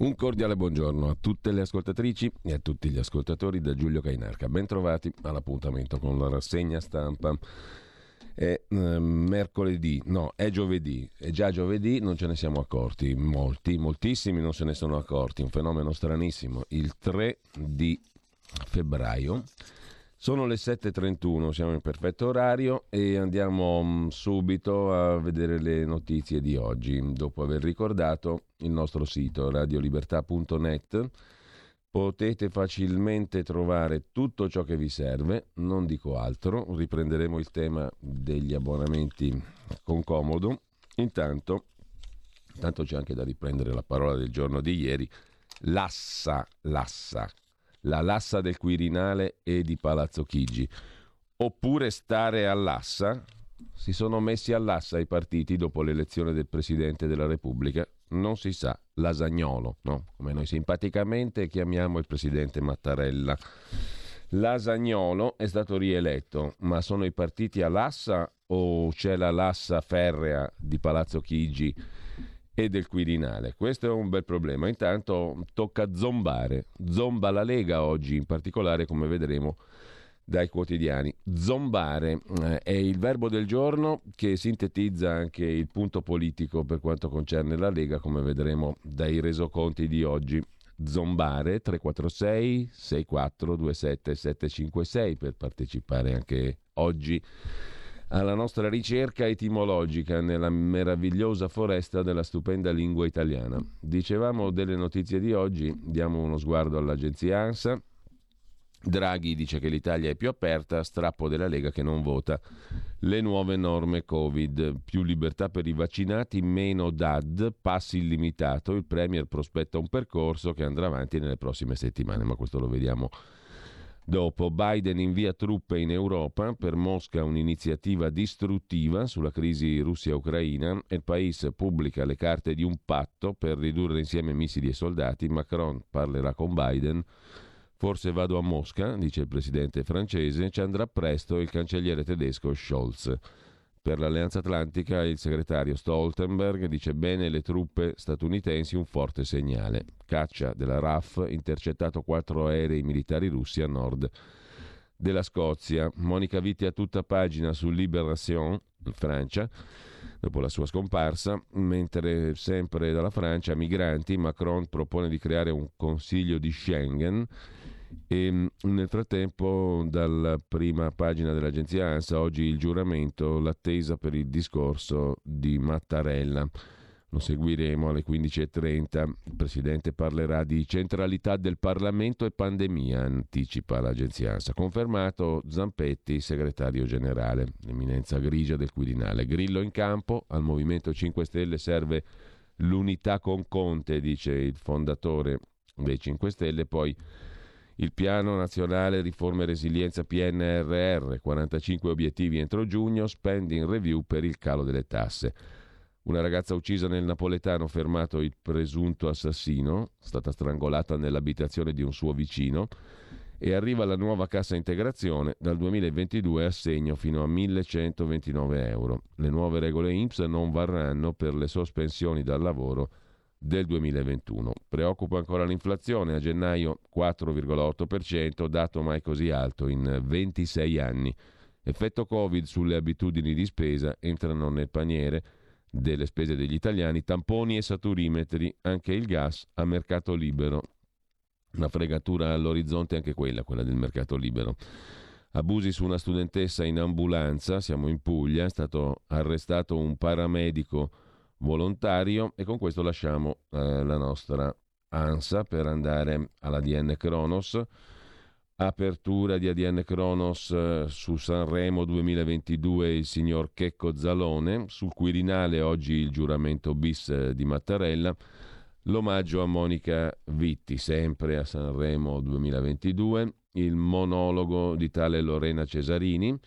Un cordiale buongiorno a tutte le ascoltatrici e a tutti gli ascoltatori da Giulio Cainarca. Bentrovati all'appuntamento con la rassegna stampa. È eh, mercoledì, no, è giovedì, è già giovedì, non ce ne siamo accorti, molti, moltissimi non se ne sono accorti, un fenomeno stranissimo. Il 3 di febbraio sono le 7.31, siamo in perfetto orario e andiamo mm, subito a vedere le notizie di oggi. Dopo aver ricordato il nostro sito radiolibertà.net potete facilmente trovare tutto ciò che vi serve, non dico altro, riprenderemo il tema degli abbonamenti con comodo. Intanto, intanto c'è anche da riprendere la parola del giorno di ieri, lassa, lassa, la Lassa del Quirinale e di Palazzo Chigi. Oppure stare all'assa? Si sono messi all'assa i partiti dopo l'elezione del Presidente della Repubblica? Non si sa, Lasagnolo, no? come noi simpaticamente chiamiamo il Presidente Mattarella. Lasagnolo è stato rieletto, ma sono i partiti all'assa o c'è la lassa ferrea di Palazzo Chigi e del Quirinale. Questo è un bel problema. Intanto tocca zombare. Zomba la Lega oggi, in particolare come vedremo dai quotidiani. Zombare eh, è il verbo del giorno che sintetizza anche il punto politico per quanto concerne la Lega, come vedremo dai resoconti di oggi. Zombare 346 6427 756 per partecipare anche oggi alla nostra ricerca etimologica nella meravigliosa foresta della stupenda lingua italiana. Dicevamo delle notizie di oggi, diamo uno sguardo all'agenzia ANSA. Draghi dice che l'Italia è più aperta, strappo della Lega che non vota. Le nuove norme Covid, più libertà per i vaccinati, meno DAD, passi illimitato. Il Premier prospetta un percorso che andrà avanti nelle prossime settimane, ma questo lo vediamo Dopo Biden invia truppe in Europa, per Mosca un'iniziativa distruttiva sulla crisi Russia-Ucraina e il paese pubblica le carte di un patto per ridurre insieme missili e soldati. Macron parlerà con Biden. Forse vado a Mosca, dice il presidente francese, ci andrà presto il cancelliere tedesco Scholz. Per l'Alleanza Atlantica il segretario Stoltenberg dice bene le truppe statunitensi un forte segnale. Caccia della RAF, intercettato quattro aerei militari russi a nord della Scozia. Monica Vitti a tutta pagina su Libération, in Francia, dopo la sua scomparsa, mentre sempre dalla Francia, migranti, Macron propone di creare un consiglio di Schengen e mm, nel frattempo, dalla prima pagina dell'agenzia ANSA, oggi il giuramento, l'attesa per il discorso di Mattarella. Lo seguiremo alle 15.30. Il Presidente parlerà di centralità del Parlamento e pandemia, anticipa l'agenzia ANSA. Confermato Zampetti, segretario generale, l'eminenza grigia del Quirinale. Grillo in campo, al Movimento 5 Stelle serve l'unità con Conte, dice il fondatore dei 5 Stelle, poi il Piano Nazionale Riforma e Resilienza PNRR, 45 obiettivi entro giugno, spending review per il calo delle tasse. Una ragazza uccisa nel napoletano, fermato il presunto assassino, stata strangolata nell'abitazione di un suo vicino e arriva la nuova cassa integrazione, dal 2022 assegno fino a 1129 euro. Le nuove regole INPS non varranno per le sospensioni dal lavoro del 2021. Preoccupa ancora l'inflazione, a gennaio 4,8%, dato mai così alto in 26 anni. Effetto Covid sulle abitudini di spesa entrano nel paniere delle spese degli italiani tamponi e saturimetri, anche il gas a mercato libero. Una fregatura all'orizzonte anche quella, quella del mercato libero. Abusi su una studentessa in ambulanza, siamo in Puglia, è stato arrestato un paramedico volontario e con questo lasciamo eh, la nostra ANSA per andare alla DN Kronos. Apertura di ADN Kronos eh, su Sanremo 2022 il signor Checco Zalone, sul Quirinale oggi il giuramento bis eh, di Mattarella, l'omaggio a Monica Vitti sempre a Sanremo 2022, il monologo di tale Lorena Cesarini,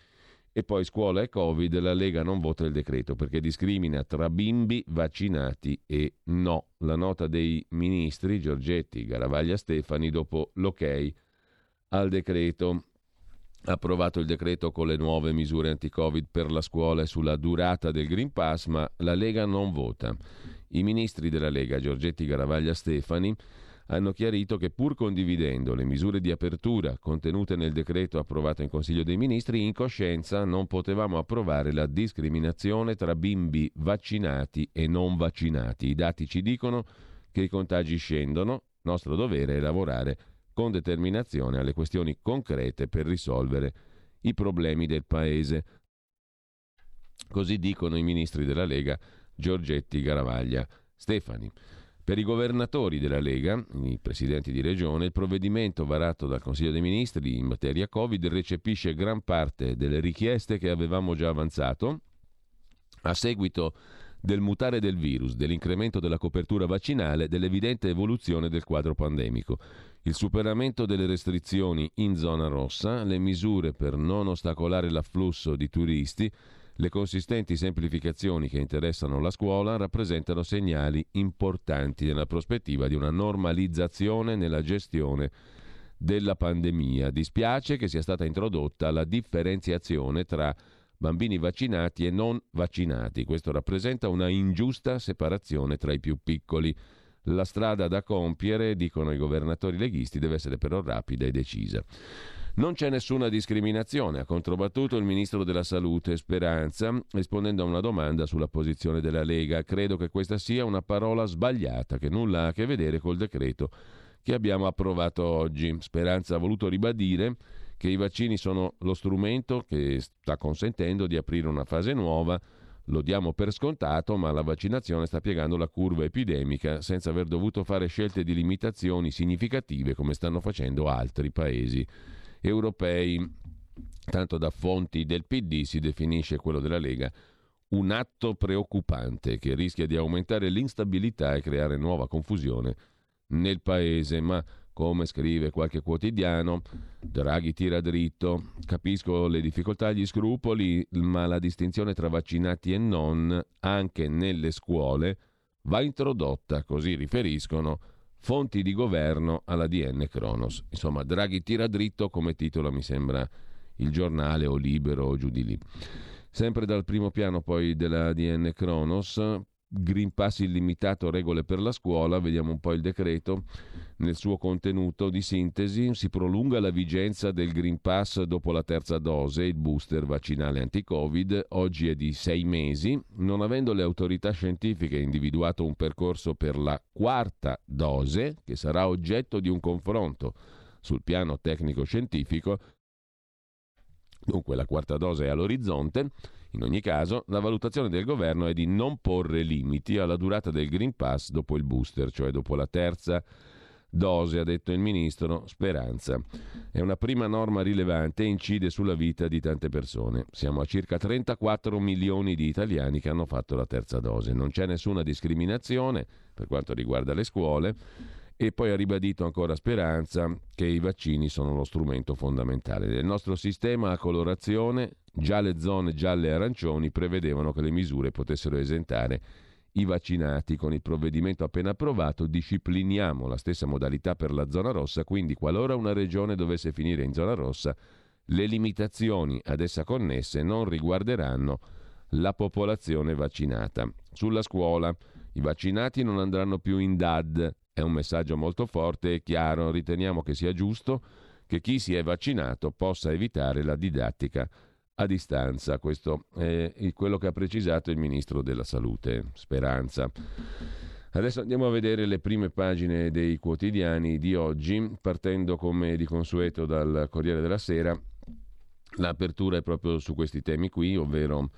e poi scuola e Covid, la Lega non vota il decreto perché discrimina tra bimbi vaccinati e no. La nota dei ministri Giorgetti, Garavaglia Stefani dopo l'ok al decreto. Approvato il decreto con le nuove misure anti-Covid per la scuola e sulla durata del Green Pass, ma la Lega non vota. I ministri della Lega, Giorgetti Garavaglia Stefani, hanno chiarito che pur condividendo le misure di apertura contenute nel decreto approvato in Consiglio dei Ministri, in coscienza non potevamo approvare la discriminazione tra bimbi vaccinati e non vaccinati. I dati ci dicono che i contagi scendono, nostro dovere è lavorare con determinazione alle questioni concrete per risolvere i problemi del Paese. Così dicono i ministri della Lega Giorgetti Garavaglia Stefani. Per i governatori della Lega, i presidenti di regione, il provvedimento varato dal Consiglio dei Ministri in materia Covid recepisce gran parte delle richieste che avevamo già avanzato a seguito del mutare del virus, dell'incremento della copertura vaccinale, dell'evidente evoluzione del quadro pandemico. Il superamento delle restrizioni in zona rossa, le misure per non ostacolare l'afflusso di turisti, le consistenti semplificazioni che interessano la scuola rappresentano segnali importanti nella prospettiva di una normalizzazione nella gestione della pandemia. Dispiace che sia stata introdotta la differenziazione tra bambini vaccinati e non vaccinati. Questo rappresenta una ingiusta separazione tra i più piccoli. La strada da compiere, dicono i governatori leghisti, deve essere però rapida e decisa. Non c'è nessuna discriminazione, ha controbattuto il ministro della Salute Speranza, rispondendo a una domanda sulla posizione della Lega. Credo che questa sia una parola sbagliata, che nulla ha a che vedere col decreto che abbiamo approvato oggi. Speranza ha voluto ribadire che i vaccini sono lo strumento che sta consentendo di aprire una fase nuova. Lo diamo per scontato, ma la vaccinazione sta piegando la curva epidemica senza aver dovuto fare scelte di limitazioni significative come stanno facendo altri paesi europei. Tanto da fonti del PD si definisce quello della Lega un atto preoccupante che rischia di aumentare l'instabilità e creare nuova confusione nel paese, ma come scrive qualche quotidiano, Draghi tira dritto, capisco le difficoltà gli scrupoli, ma la distinzione tra vaccinati e non, anche nelle scuole, va introdotta, così riferiscono fonti di governo alla DN Kronos. Insomma, Draghi tira dritto come titola mi sembra il giornale o libero o giù di lì. Sempre dal primo piano poi della DN Kronos, Green Pass illimitato, regole per la scuola, vediamo un po' il decreto. Nel suo contenuto di sintesi, si prolunga la vigenza del Green Pass dopo la terza dose, il booster vaccinale anti-Covid, oggi è di sei mesi, non avendo le autorità scientifiche individuato un percorso per la quarta dose, che sarà oggetto di un confronto sul piano tecnico-scientifico, dunque la quarta dose è all'orizzonte, in ogni caso, la valutazione del governo è di non porre limiti alla durata del Green Pass dopo il booster, cioè dopo la terza dose, ha detto il ministro Speranza. È una prima norma rilevante e incide sulla vita di tante persone. Siamo a circa 34 milioni di italiani che hanno fatto la terza dose. Non c'è nessuna discriminazione per quanto riguarda le scuole e poi ha ribadito ancora Speranza che i vaccini sono lo strumento fondamentale. Nel nostro sistema a colorazione già le zone gialle e arancioni prevedevano che le misure potessero esentare i vaccinati. Con il provvedimento appena approvato discipliniamo la stessa modalità per la zona rossa, quindi qualora una regione dovesse finire in zona rossa, le limitazioni ad essa connesse non riguarderanno la popolazione vaccinata. Sulla scuola, i vaccinati non andranno più in DAD, è un messaggio molto forte e chiaro. Riteniamo che sia giusto che chi si è vaccinato possa evitare la didattica a distanza. Questo è quello che ha precisato il ministro della Salute, Speranza. Adesso andiamo a vedere le prime pagine dei quotidiani di oggi, partendo come di consueto dal Corriere della Sera. L'apertura è proprio su questi temi qui, ovvero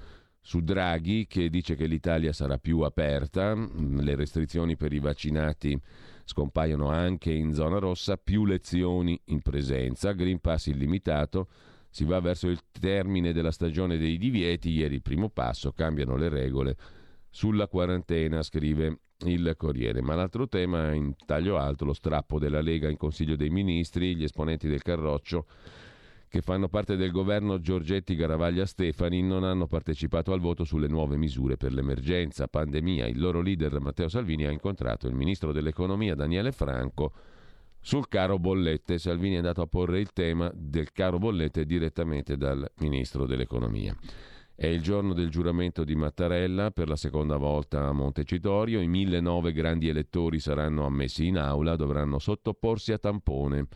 su Draghi che dice che l'Italia sarà più aperta, le restrizioni per i vaccinati scompaiono anche in zona rossa, più lezioni in presenza, Green Pass illimitato, si va verso il termine della stagione dei divieti, ieri il primo passo, cambiano le regole sulla quarantena, scrive il Corriere. Ma l'altro tema in taglio alto, lo strappo della Lega in Consiglio dei Ministri, gli esponenti del Carroccio che fanno parte del governo Giorgetti Garavaglia Stefani non hanno partecipato al voto sulle nuove misure per l'emergenza pandemia. Il loro leader Matteo Salvini ha incontrato il ministro dell'economia Daniele Franco sul caro bollette. Salvini è andato a porre il tema del caro bollette direttamente dal ministro dell'economia. È il giorno del giuramento di Mattarella per la seconda volta a Montecitorio. I 1009 grandi elettori saranno ammessi in aula, dovranno sottoporsi a tampone.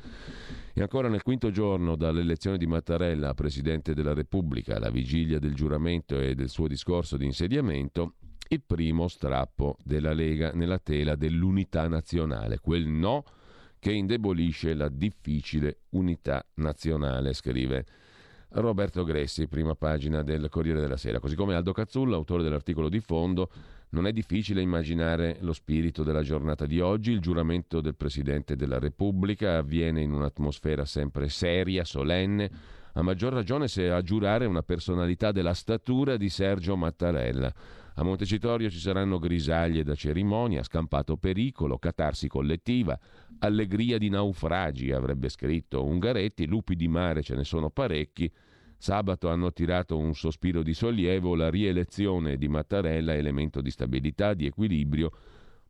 E ancora nel quinto giorno dall'elezione di Mattarella a Presidente della Repubblica, alla vigilia del giuramento e del suo discorso di insediamento, il primo strappo della Lega nella tela dell'unità nazionale, quel no che indebolisce la difficile unità nazionale, scrive Roberto Gressi, prima pagina del Corriere della Sera. Così come Aldo Cazzulla, autore dell'articolo di fondo, non è difficile immaginare lo spirito della giornata di oggi. Il giuramento del Presidente della Repubblica avviene in un'atmosfera sempre seria, solenne, a maggior ragione se a giurare una personalità della statura di Sergio Mattarella. A Montecitorio ci saranno grisaglie da cerimonia, scampato pericolo, catarsi collettiva, allegria di naufragi, avrebbe scritto Ungaretti, lupi di mare ce ne sono parecchi. Sabato hanno tirato un sospiro di sollievo, la rielezione di Mattarella, elemento di stabilità, di equilibrio,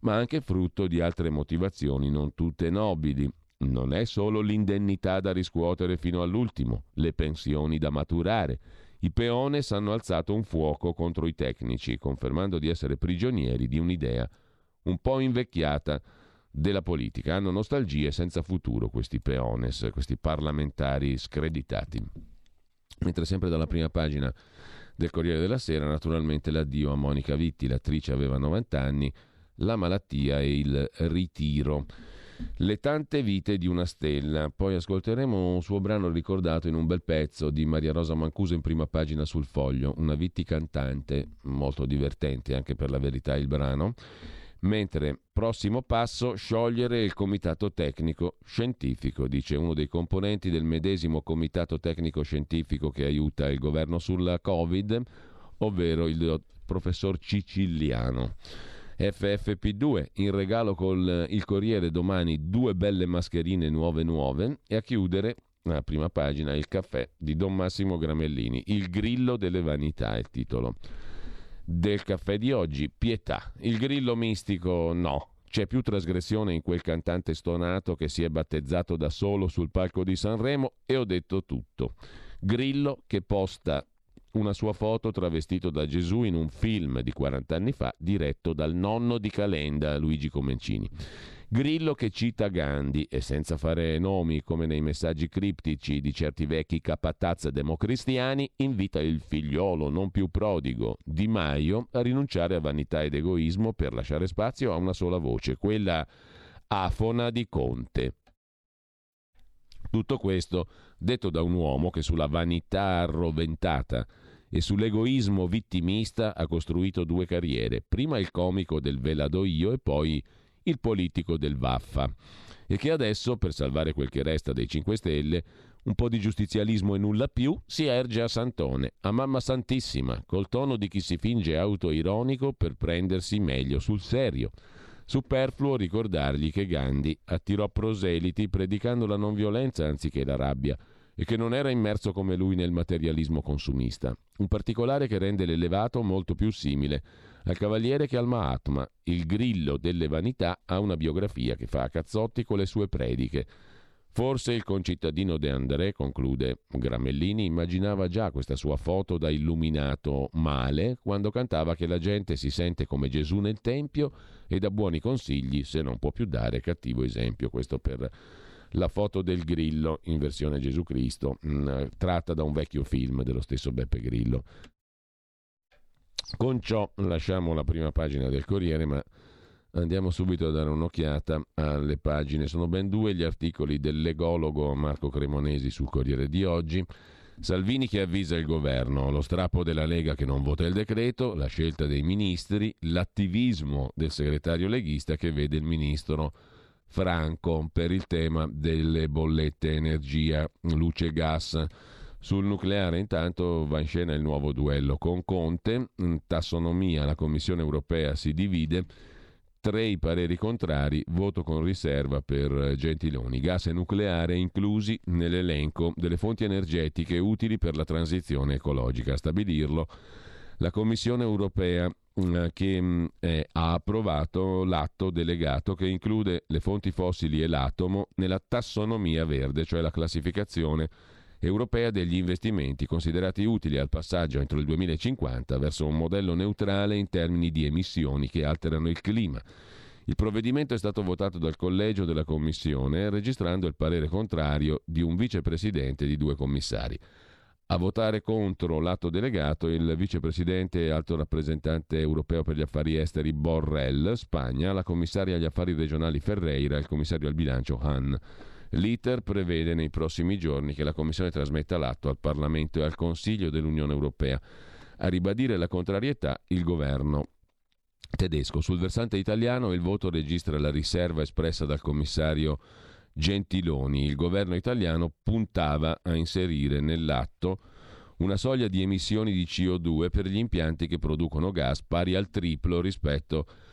ma anche frutto di altre motivazioni non tutte nobili. Non è solo l'indennità da riscuotere fino all'ultimo, le pensioni da maturare. I peones hanno alzato un fuoco contro i tecnici, confermando di essere prigionieri di un'idea un po' invecchiata della politica. Hanno nostalgie senza futuro questi peones, questi parlamentari screditati. Mentre sempre dalla prima pagina del Corriere della Sera, naturalmente l'addio a Monica Vitti, l'attrice aveva 90 anni, la malattia e il ritiro. Le tante vite di una stella. Poi ascolteremo un suo brano ricordato in un bel pezzo di Maria Rosa Mancuso in prima pagina sul foglio, una Vitti cantante, molto divertente anche per la verità il brano. Mentre prossimo passo, sciogliere il comitato tecnico scientifico, dice uno dei componenti del medesimo comitato tecnico scientifico che aiuta il governo sulla Covid, ovvero il professor Ciciliano. FFP2 in regalo col il Corriere domani due belle mascherine nuove nuove e a chiudere a prima pagina il caffè di Don Massimo Gramellini, il grillo delle vanità è il titolo del caffè di oggi, pietà. Il grillo mistico no, c'è più trasgressione in quel cantante stonato che si è battezzato da solo sul palco di Sanremo e ho detto tutto. Grillo che posta una sua foto travestito da Gesù in un film di 40 anni fa diretto dal nonno di Calenda, Luigi Comencini. Grillo che cita Gandhi e senza fare nomi come nei messaggi criptici di certi vecchi capataz democristiani invita il figliolo non più prodigo Di Maio a rinunciare a vanità ed egoismo per lasciare spazio a una sola voce, quella afona di Conte. Tutto questo detto da un uomo che sulla vanità arroventata e sull'egoismo vittimista ha costruito due carriere, prima il comico del velado io e poi il politico del Vaffa, e che adesso, per salvare quel che resta dei 5 Stelle, un po' di giustizialismo e nulla più, si erge a Santone, a Mamma Santissima, col tono di chi si finge autoironico per prendersi meglio sul serio. Superfluo ricordargli che Gandhi attirò proseliti predicando la non violenza anziché la rabbia e che non era immerso come lui nel materialismo consumista. Un particolare che rende l'elevato molto più simile al Cavaliere che al Mahatma. Il grillo delle vanità ha una biografia che fa a cazzotti con le sue prediche. Forse il concittadino De André, conclude Gramellini, immaginava già questa sua foto da illuminato male quando cantava che la gente si sente come Gesù nel Tempio e dà buoni consigli se non può più dare cattivo esempio. Questo per la foto del Grillo in versione Gesù Cristo, mm, tratta da un vecchio film dello stesso Beppe Grillo. Con ciò lasciamo la prima pagina del Corriere, ma andiamo subito a dare un'occhiata alle pagine. Sono ben due gli articoli del legologo Marco Cremonesi sul Corriere di oggi. Salvini che avvisa il governo, lo strappo della Lega che non vota il decreto, la scelta dei ministri, l'attivismo del segretario leghista che vede il ministro Franco per il tema delle bollette energia, luce e gas. Sul nucleare intanto va in scena il nuovo duello. Con Conte, in tassonomia la Commissione europea si divide, tre i pareri contrari, voto con riserva per Gentiloni, gas e nucleare inclusi nell'elenco delle fonti energetiche utili per la transizione ecologica. A stabilirlo la Commissione europea mm, che eh, ha approvato l'atto delegato che include le fonti fossili e l'atomo nella tassonomia verde, cioè la classificazione europea degli investimenti considerati utili al passaggio entro il 2050 verso un modello neutrale in termini di emissioni che alterano il clima. Il provvedimento è stato votato dal collegio della Commissione registrando il parere contrario di un vicepresidente e di due commissari. A votare contro l'atto delegato il vicepresidente e alto rappresentante europeo per gli affari esteri Borrell, Spagna, la commissaria agli affari regionali Ferreira e il commissario al bilancio Han. L'ITER prevede nei prossimi giorni che la Commissione trasmetta l'atto al Parlamento e al Consiglio dell'Unione Europea. A ribadire la contrarietà il governo tedesco. Sul versante italiano il voto registra la riserva espressa dal commissario Gentiloni. Il governo italiano puntava a inserire nell'atto una soglia di emissioni di CO2 per gli impianti che producono gas pari al triplo rispetto a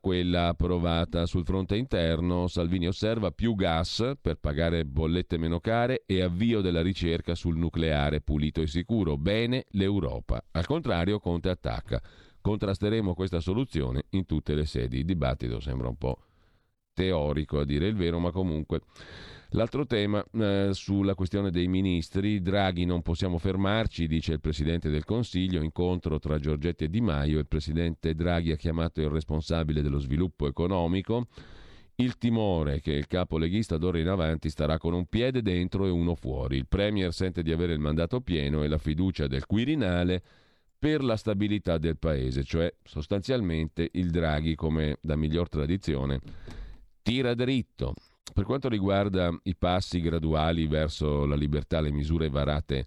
quella approvata sul fronte interno. Salvini osserva più gas per pagare bollette meno care e avvio della ricerca sul nucleare pulito e sicuro. Bene l'Europa. Al contrario, Conte attacca. Contrasteremo questa soluzione in tutte le sedi. Il dibattito sembra un po' teorico a dire il vero, ma comunque. L'altro tema eh, sulla questione dei ministri, Draghi non possiamo fermarci, dice il Presidente del Consiglio, incontro tra Giorgetti e Di Maio, il Presidente Draghi ha chiamato il responsabile dello sviluppo economico, il timore che il capo leghista d'ora in avanti starà con un piede dentro e uno fuori, il Premier sente di avere il mandato pieno e la fiducia del Quirinale per la stabilità del Paese, cioè sostanzialmente il Draghi come da miglior tradizione tira dritto. Per quanto riguarda i passi graduali verso la libertà, le misure varate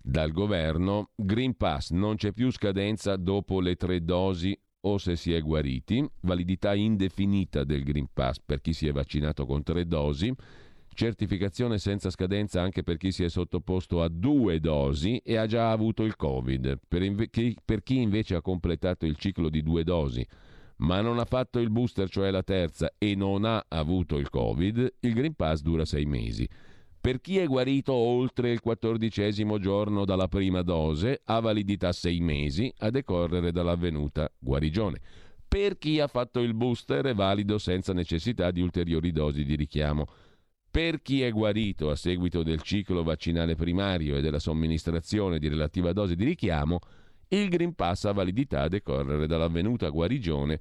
dal governo, Green Pass non c'è più scadenza dopo le tre dosi o se si è guariti, validità indefinita del Green Pass per chi si è vaccinato con tre dosi, certificazione senza scadenza anche per chi si è sottoposto a due dosi e ha già avuto il Covid, per, inve- per chi invece ha completato il ciclo di due dosi ma non ha fatto il booster, cioè la terza, e non ha avuto il Covid, il Green Pass dura sei mesi. Per chi è guarito oltre il quattordicesimo giorno dalla prima dose, ha validità sei mesi a decorrere dall'avvenuta guarigione. Per chi ha fatto il booster è valido senza necessità di ulteriori dosi di richiamo. Per chi è guarito a seguito del ciclo vaccinale primario e della somministrazione di relativa dose di richiamo, il Green Pass ha validità a decorrere dall'avvenuta guarigione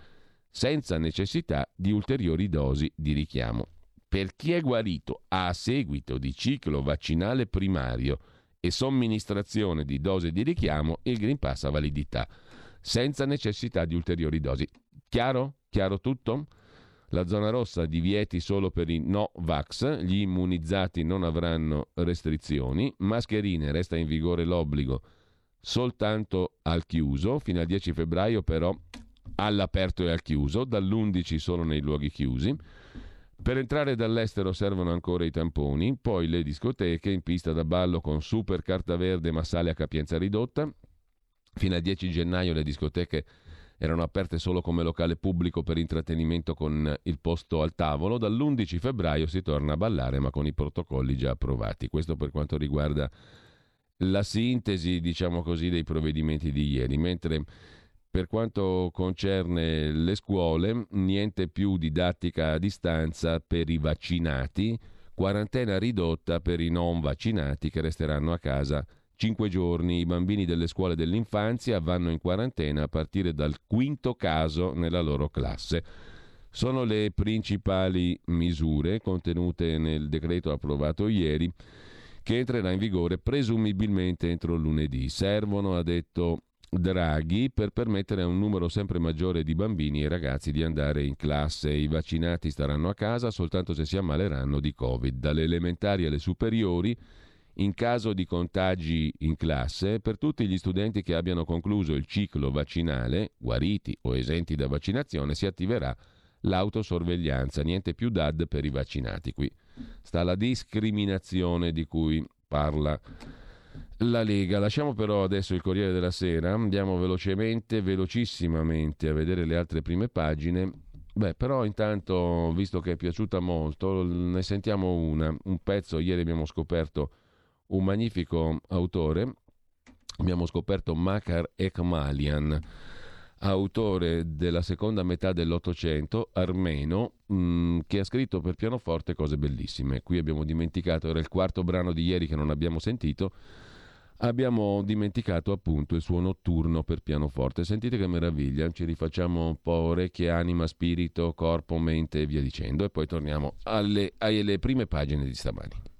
senza necessità di ulteriori dosi di richiamo. Per chi è guarito a seguito di ciclo vaccinale primario e somministrazione di dose di richiamo, il Green Pass ha validità senza necessità di ulteriori dosi. Chiaro? Chiaro tutto? La zona rossa divieti solo per i no vax, gli immunizzati non avranno restrizioni, mascherine resta in vigore l'obbligo soltanto al chiuso, fino al 10 febbraio però all'aperto e al chiuso, dall'11 solo nei luoghi chiusi. Per entrare dall'estero servono ancora i tamponi, poi le discoteche in pista da ballo con super carta verde ma sale a capienza ridotta. Fino al 10 gennaio le discoteche erano aperte solo come locale pubblico per intrattenimento con il posto al tavolo. Dall'11 febbraio si torna a ballare ma con i protocolli già approvati. Questo per quanto riguarda la sintesi, diciamo così, dei provvedimenti di ieri, mentre per quanto concerne le scuole, niente più didattica a distanza per i vaccinati, quarantena ridotta per i non vaccinati che resteranno a casa cinque giorni. I bambini delle scuole dell'infanzia vanno in quarantena a partire dal quinto caso nella loro classe. Sono le principali misure contenute nel decreto approvato ieri che entrerà in vigore presumibilmente entro lunedì. Servono, ha detto Draghi, per permettere a un numero sempre maggiore di bambini e ragazzi di andare in classe. I vaccinati staranno a casa soltanto se si ammaleranno di Covid. Dalle elementari alle superiori, in caso di contagi in classe, per tutti gli studenti che abbiano concluso il ciclo vaccinale, guariti o esenti da vaccinazione, si attiverà l'autosorveglianza. Niente più DAD per i vaccinati qui sta la discriminazione di cui parla la Lega. Lasciamo però adesso il Corriere della Sera, andiamo velocemente, velocissimamente a vedere le altre prime pagine. Beh, però intanto, visto che è piaciuta molto, ne sentiamo una, un pezzo. Ieri abbiamo scoperto un magnifico autore, abbiamo scoperto Makar Ekmalian autore della seconda metà dell'Ottocento, armeno, mm, che ha scritto per pianoforte cose bellissime. Qui abbiamo dimenticato, era il quarto brano di ieri che non abbiamo sentito, abbiamo dimenticato appunto il suo notturno per pianoforte. Sentite che meraviglia, ci rifacciamo un po' orecchie, anima, spirito, corpo, mente e via dicendo e poi torniamo alle, alle prime pagine di stamani.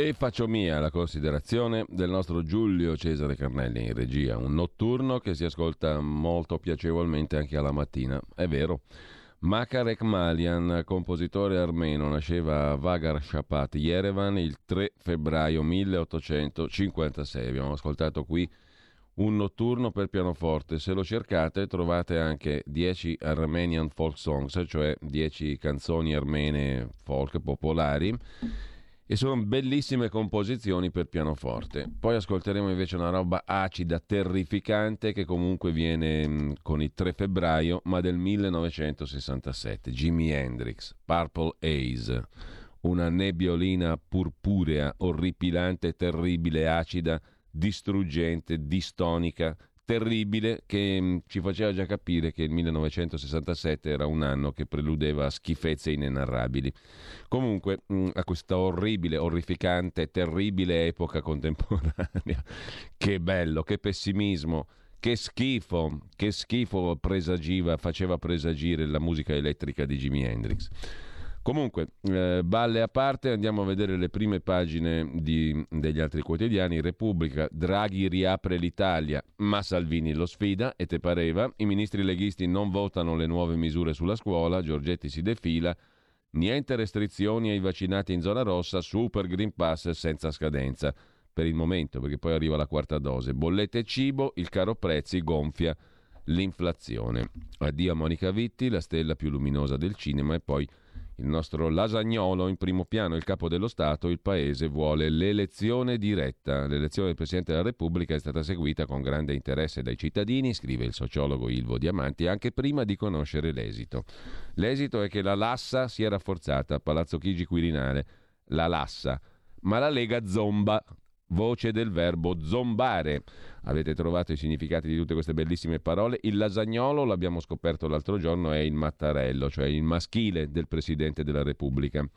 E faccio mia la considerazione del nostro Giulio Cesare Carnelli in regia, un notturno che si ascolta molto piacevolmente anche alla mattina, è vero. Makar Ekmalian, compositore armeno, nasceva a Vagar Shapat, Yerevan, il 3 febbraio 1856. Abbiamo ascoltato qui un notturno per pianoforte. Se lo cercate trovate anche 10 Armenian folk songs, cioè 10 canzoni armene folk popolari e sono bellissime composizioni per pianoforte. Poi ascolteremo invece una roba acida, terrificante, che comunque viene mh, con il 3 febbraio, ma del 1967. Jimi Hendrix, Purple Haze, una nebbiolina purpurea, orripilante, terribile, acida, distruggente, distonica, terribile che mm, ci faceva già capire che il 1967 era un anno che preludeva a schifezze inenarrabili. Comunque, mm, a questa orribile, orrificante, terribile epoca contemporanea, che bello, che pessimismo, che schifo, che schifo presagiva, faceva presagire la musica elettrica di Jimi Hendrix. Comunque, eh, balle a parte, andiamo a vedere le prime pagine di, degli altri quotidiani. Repubblica, Draghi riapre l'Italia, ma Salvini lo sfida, e te pareva. I ministri leghisti non votano le nuove misure sulla scuola, Giorgetti si defila. Niente restrizioni ai vaccinati in zona rossa, super Green Pass senza scadenza. Per il momento, perché poi arriva la quarta dose. Bollette e cibo, il caro prezzi gonfia l'inflazione. Addio a Monica Vitti, la stella più luminosa del cinema, e poi il nostro lasagnolo in primo piano, il capo dello Stato, il Paese vuole l'elezione diretta. L'elezione del Presidente della Repubblica è stata seguita con grande interesse dai cittadini, scrive il sociologo Ilvo Diamanti, anche prima di conoscere l'esito. L'esito è che la Lassa si è rafforzata a Palazzo Chigi Quirinale, la Lassa, ma la Lega zomba, voce del verbo zombare. Avete trovato i significati di tutte queste bellissime parole. Il lasagnolo, l'abbiamo scoperto l'altro giorno, è il mattarello, cioè il maschile del Presidente della Repubblica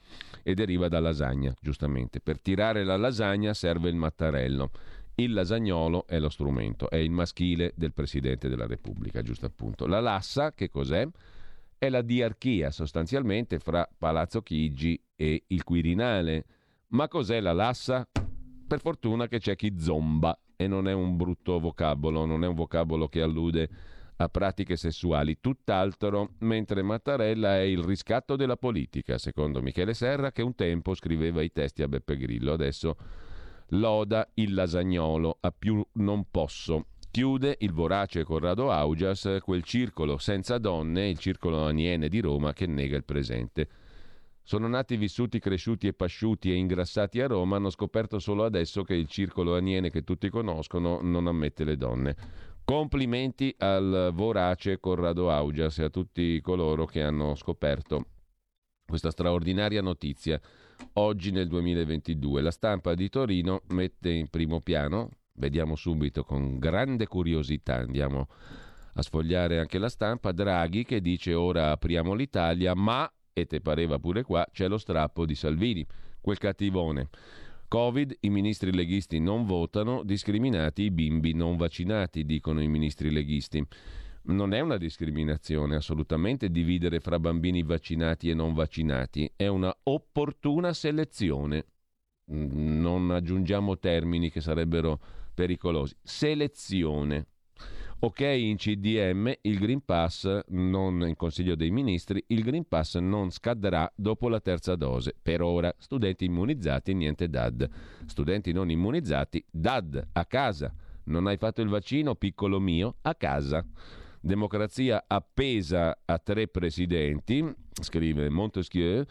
e deriva da lasagna, giustamente. Per tirare la lasagna serve il mattarello. Il lasagnolo è lo strumento, è il maschile del Presidente della Repubblica, giusto appunto. La lassa, che cos'è? È la diarchia sostanzialmente fra Palazzo Chigi e il Quirinale. Ma cos'è la lassa? Per fortuna che c'è chi zomba e non è un brutto vocabolo, non è un vocabolo che allude a pratiche sessuali, tutt'altro, mentre Mattarella è il riscatto della politica, secondo Michele Serra, che un tempo scriveva i testi a Beppe Grillo, adesso loda il lasagnolo, a più non posso. Chiude il vorace Corrado Augias, quel circolo senza donne, il circolo aniene di Roma che nega il presente. Sono nati, vissuti, cresciuti e pasciuti e ingrassati a Roma, hanno scoperto solo adesso che il circolo aniene che tutti conoscono non ammette le donne. Complimenti al vorace Corrado Augias e a tutti coloro che hanno scoperto questa straordinaria notizia oggi nel 2022. La stampa di Torino mette in primo piano, vediamo subito con grande curiosità, andiamo a sfogliare anche la stampa, Draghi che dice ora apriamo l'Italia, ma e te pareva pure qua, c'è lo strappo di Salvini, quel cattivone. Covid, i ministri leghisti non votano, discriminati i bimbi non vaccinati, dicono i ministri leghisti. Non è una discriminazione assolutamente dividere fra bambini vaccinati e non vaccinati, è una opportuna selezione. Non aggiungiamo termini che sarebbero pericolosi. Selezione. Ok in CDM, il Green Pass, non in Consiglio dei Ministri, il Green Pass non scadrà dopo la terza dose. Per ora, studenti immunizzati, niente DAD. Studenti non immunizzati, DAD, a casa. Non hai fatto il vaccino, piccolo mio, a casa. Democrazia appesa a tre presidenti, scrive Montesquieu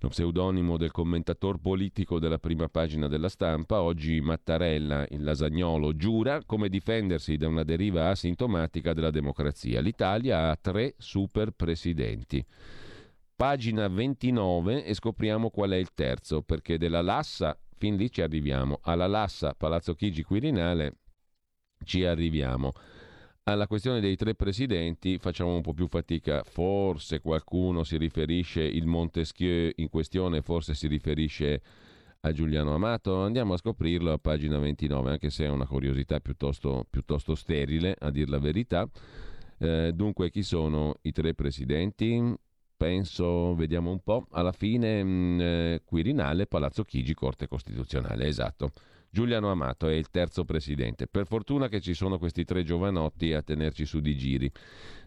lo pseudonimo del commentator politico della prima pagina della stampa, oggi Mattarella, il lasagnolo, giura come difendersi da una deriva asintomatica della democrazia. L'Italia ha tre super presidenti. Pagina 29 e scopriamo qual è il terzo, perché della Lassa, fin lì ci arriviamo, alla Lassa, Palazzo Chigi Quirinale, ci arriviamo. Alla questione dei tre presidenti facciamo un po' più fatica, forse qualcuno si riferisce, il Montesquieu in questione forse si riferisce a Giuliano Amato, andiamo a scoprirlo a pagina 29, anche se è una curiosità piuttosto, piuttosto sterile, a dir la verità. Eh, dunque, chi sono i tre presidenti? Penso, vediamo un po', alla fine mh, mm, eh, Quirinale, Palazzo Chigi, Corte Costituzionale, esatto. Giuliano Amato è il terzo presidente. Per fortuna che ci sono questi tre giovanotti a tenerci su di giri.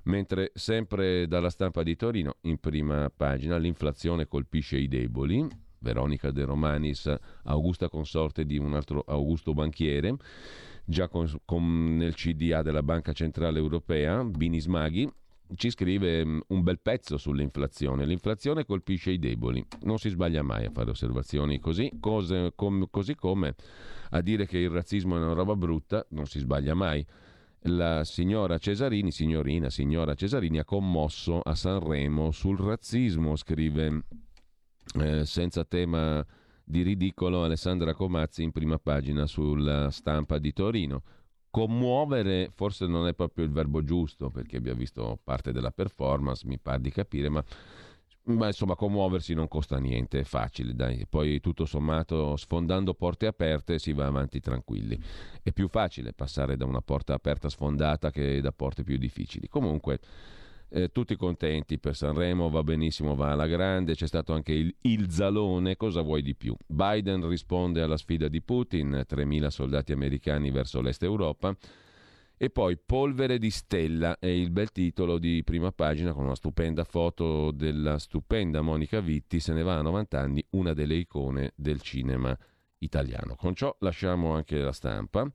Mentre sempre dalla stampa di Torino, in prima pagina, l'inflazione colpisce i deboli. Veronica De Romanis, Augusta consorte di un altro Augusto banchiere, già con, con nel CDA della Banca Centrale Europea, Bini Smaghi, ci scrive mm, un bel pezzo sull'inflazione. L'inflazione colpisce i deboli, non si sbaglia mai a fare osservazioni così, cose, com, così come a dire che il razzismo è una roba brutta, non si sbaglia mai. La signora Cesarini, signorina, signora Cesarini ha commosso a Sanremo sul razzismo, scrive eh, senza tema di ridicolo Alessandra Comazzi in prima pagina sulla stampa di Torino. Commuovere forse non è proprio il verbo giusto, perché abbiamo visto parte della performance, mi pare di capire, ma, ma insomma commuoversi non costa niente, è facile, dai. Poi tutto sommato, sfondando porte aperte, si va avanti tranquilli. È più facile passare da una porta aperta sfondata che da porte più difficili. Comunque eh, tutti contenti per Sanremo, va benissimo, va alla grande, c'è stato anche il, il Zalone, cosa vuoi di più? Biden risponde alla sfida di Putin, 3.000 soldati americani verso l'est Europa. E poi Polvere di Stella è il bel titolo di prima pagina con una stupenda foto della stupenda Monica Vitti, se ne va a 90 anni, una delle icone del cinema italiano. Con ciò lasciamo anche la stampa.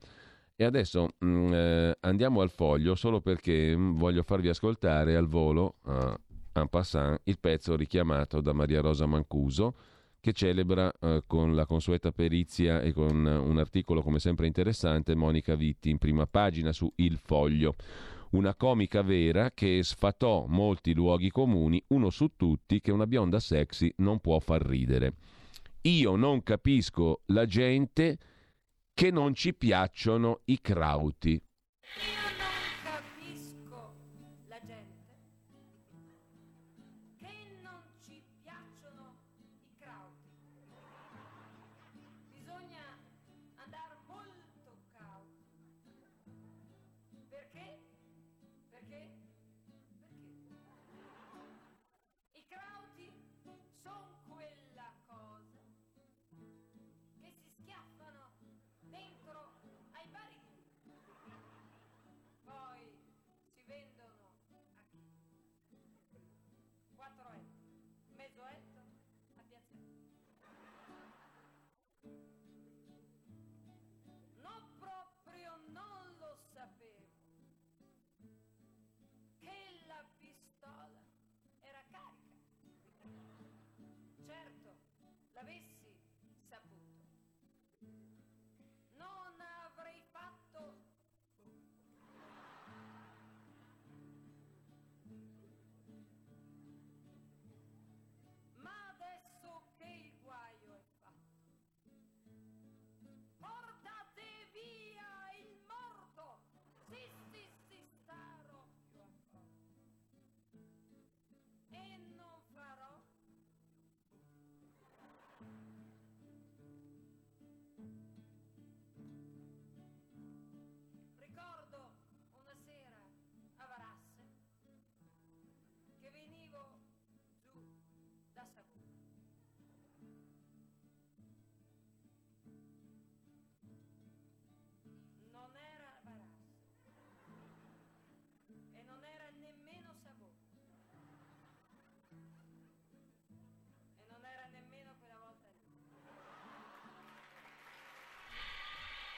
E adesso mh, mm, eh, andiamo al foglio solo perché mm, voglio farvi ascoltare al volo, uh, en passant, il pezzo richiamato da Maria Rosa Mancuso che celebra uh, con la consueta perizia e con uh, un articolo come sempre interessante Monica Vitti in prima pagina su Il Foglio. Una comica vera che sfatò molti luoghi comuni, uno su tutti che una bionda sexy non può far ridere. Io non capisco la gente che non ci piacciono i crauti.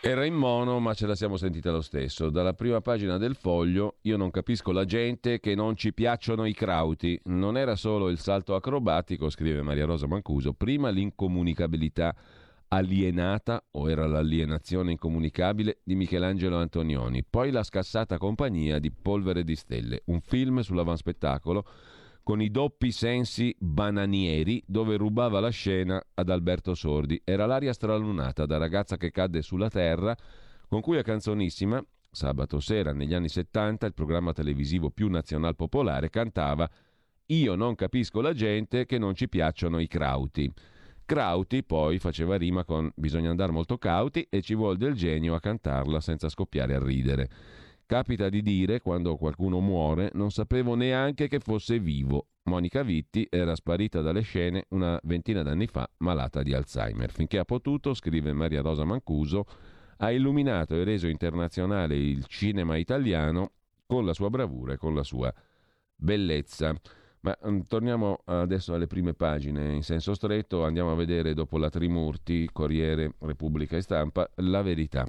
Era in mono, ma ce la siamo sentita lo stesso. Dalla prima pagina del foglio, io non capisco la gente che non ci piacciono i crauti. Non era solo il salto acrobatico, scrive Maria Rosa Mancuso, prima l'incomunicabilità alienata, o era l'alienazione incomunicabile, di Michelangelo Antonioni, poi la scassata compagnia di Polvere di Stelle, un film sull'avanspettacolo con i doppi sensi bananieri dove rubava la scena ad Alberto Sordi. Era l'aria stralunata da ragazza che cadde sulla terra, con cui a Canzonissima, sabato sera negli anni 70, il programma televisivo più nazional popolare, cantava Io non capisco la gente che non ci piacciono i crauti. Crauti poi faceva rima con Bisogna andare molto cauti e ci vuol del genio a cantarla senza scoppiare a ridere. Capita di dire, quando qualcuno muore, non sapevo neanche che fosse vivo. Monica Vitti era sparita dalle scene una ventina d'anni fa, malata di Alzheimer. Finché ha potuto, scrive Maria Rosa Mancuso, ha illuminato e reso internazionale il cinema italiano con la sua bravura e con la sua bellezza. Ma um, torniamo adesso alle prime pagine in senso stretto, andiamo a vedere dopo la Trimurti, Corriere, Repubblica e Stampa, la verità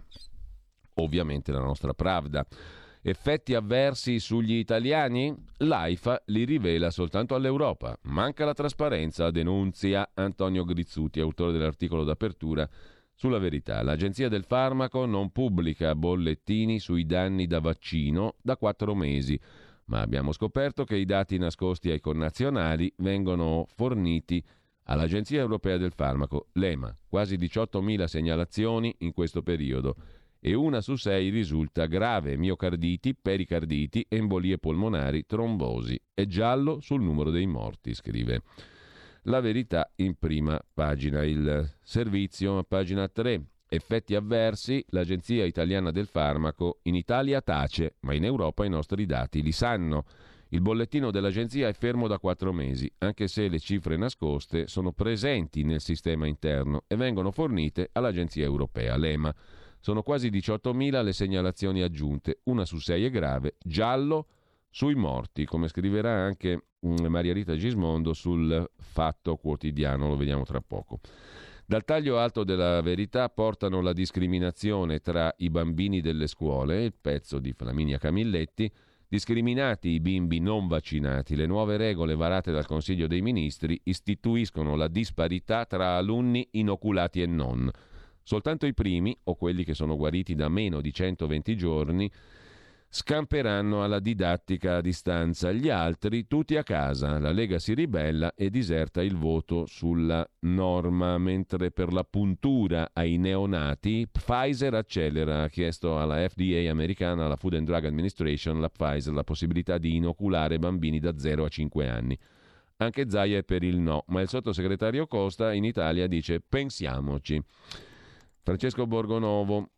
ovviamente la nostra Pravda. Effetti avversi sugli italiani? L'AIFA li rivela soltanto all'Europa. Manca la trasparenza, denunzia Antonio Grizzuti, autore dell'articolo d'apertura sulla verità. L'Agenzia del Farmaco non pubblica bollettini sui danni da vaccino da quattro mesi, ma abbiamo scoperto che i dati nascosti ai connazionali vengono forniti All'Agenzia Europea del Farmaco, l'EMA, quasi 18.000 segnalazioni in questo periodo e una su sei risulta grave miocarditi, pericarditi, embolie polmonari, trombosi. È giallo sul numero dei morti, scrive. La verità in prima pagina, il servizio a pagina 3. Effetti avversi, l'Agenzia Italiana del Farmaco in Italia tace, ma in Europa i nostri dati li sanno. Il bollettino dell'agenzia è fermo da quattro mesi, anche se le cifre nascoste sono presenti nel sistema interno e vengono fornite all'agenzia europea, l'EMA. Sono quasi 18.000 le segnalazioni aggiunte, una su sei è grave, giallo sui morti, come scriverà anche mm, Maria Rita Gismondo sul Fatto Quotidiano, lo vediamo tra poco. Dal taglio alto della verità portano la discriminazione tra i bambini delle scuole, il pezzo di Flaminia Camilletti, discriminati i bimbi non vaccinati. Le nuove regole varate dal Consiglio dei Ministri istituiscono la disparità tra alunni inoculati e non. Soltanto i primi, o quelli che sono guariti da meno di 120 giorni, scamperanno alla didattica a distanza. Gli altri tutti a casa. La Lega si ribella e diserta il voto sulla norma, mentre per la puntura ai neonati Pfizer accelera. Ha chiesto alla FDA americana, alla Food and Drug Administration, la Pfizer, la possibilità di inoculare bambini da 0 a 5 anni. Anche Zaia è per il no, ma il sottosegretario Costa in Italia dice pensiamoci. Francesco Borgonovo,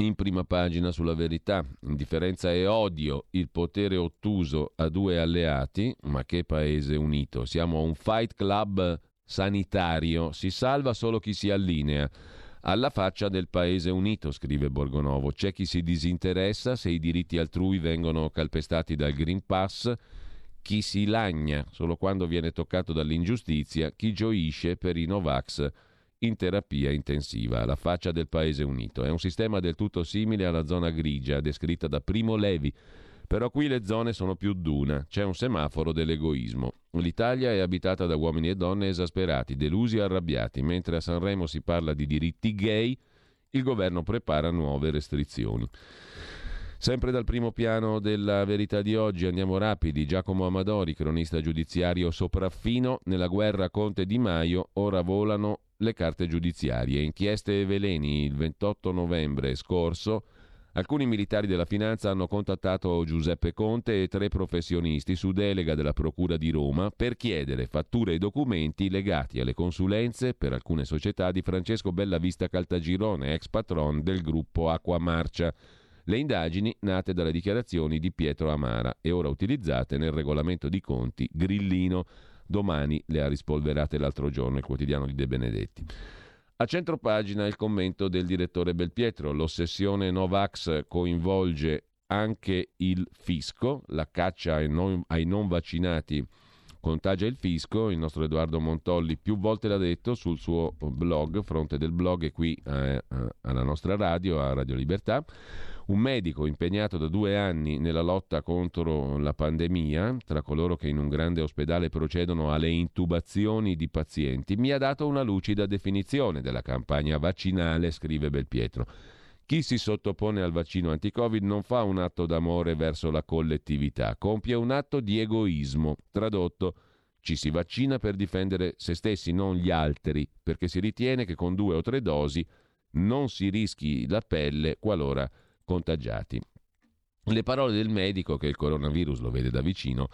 in prima pagina sulla verità, indifferenza e odio, il potere ottuso a due alleati, ma che paese unito, siamo un fight club sanitario, si salva solo chi si allinea. Alla faccia del paese unito, scrive Borgonovo, c'è chi si disinteressa se i diritti altrui vengono calpestati dal Green Pass, chi si lagna. Solo quando viene toccato dall'ingiustizia, chi gioisce per i Novax in terapia intensiva, alla faccia del Paese Unito. È un sistema del tutto simile alla zona grigia descritta da Primo Levi, però qui le zone sono più d'una, c'è un semaforo dell'egoismo. L'Italia è abitata da uomini e donne esasperati, delusi e arrabbiati, mentre a Sanremo si parla di diritti gay, il governo prepara nuove restrizioni. Sempre dal primo piano della verità di oggi andiamo rapidi. Giacomo Amadori, cronista giudiziario sopraffino, nella guerra Conte Di Maio, ora volano le carte giudiziarie. Inchieste e veleni il 28 novembre scorso. Alcuni militari della finanza hanno contattato Giuseppe Conte e tre professionisti su delega della Procura di Roma per chiedere fatture e documenti legati alle consulenze per alcune società di Francesco Bellavista Caltagirone, ex patron del gruppo Acqua Marcia. Le indagini nate dalle dichiarazioni di Pietro Amara e ora utilizzate nel regolamento di conti Grillino Domani le ha rispolverate l'altro giorno il quotidiano di De Benedetti. A centro pagina il commento del direttore Belpietro. L'ossessione Novax coinvolge anche il fisco, la caccia ai non, ai non vaccinati contagia il fisco, il nostro Edoardo Montolli più volte l'ha detto sul suo blog, fronte del blog e qui eh, eh alla nostra radio, a Radio Libertà. Un medico impegnato da due anni nella lotta contro la pandemia, tra coloro che in un grande ospedale procedono alle intubazioni di pazienti, mi ha dato una lucida definizione della campagna vaccinale, scrive Belpietro. Chi si sottopone al vaccino anti-Covid non fa un atto d'amore verso la collettività, compie un atto di egoismo. Tradotto, ci si vaccina per difendere se stessi, non gli altri, perché si ritiene che con due o tre dosi non si rischi la pelle qualora contagiati. Le parole del medico, che il coronavirus lo vede da vicino,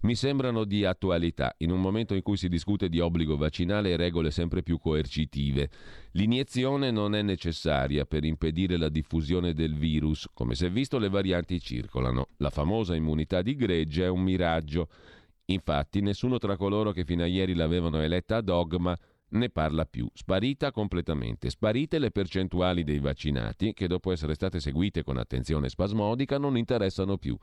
mi sembrano di attualità, in un momento in cui si discute di obbligo vaccinale e regole sempre più coercitive. L'iniezione non è necessaria per impedire la diffusione del virus, come si è visto le varianti circolano. La famosa immunità di gregge è un miraggio. Infatti nessuno tra coloro che fino a ieri l'avevano eletta a dogma ne parla più. Sparita completamente. Sparite le percentuali dei vaccinati che dopo essere state seguite con attenzione spasmodica non interessano più.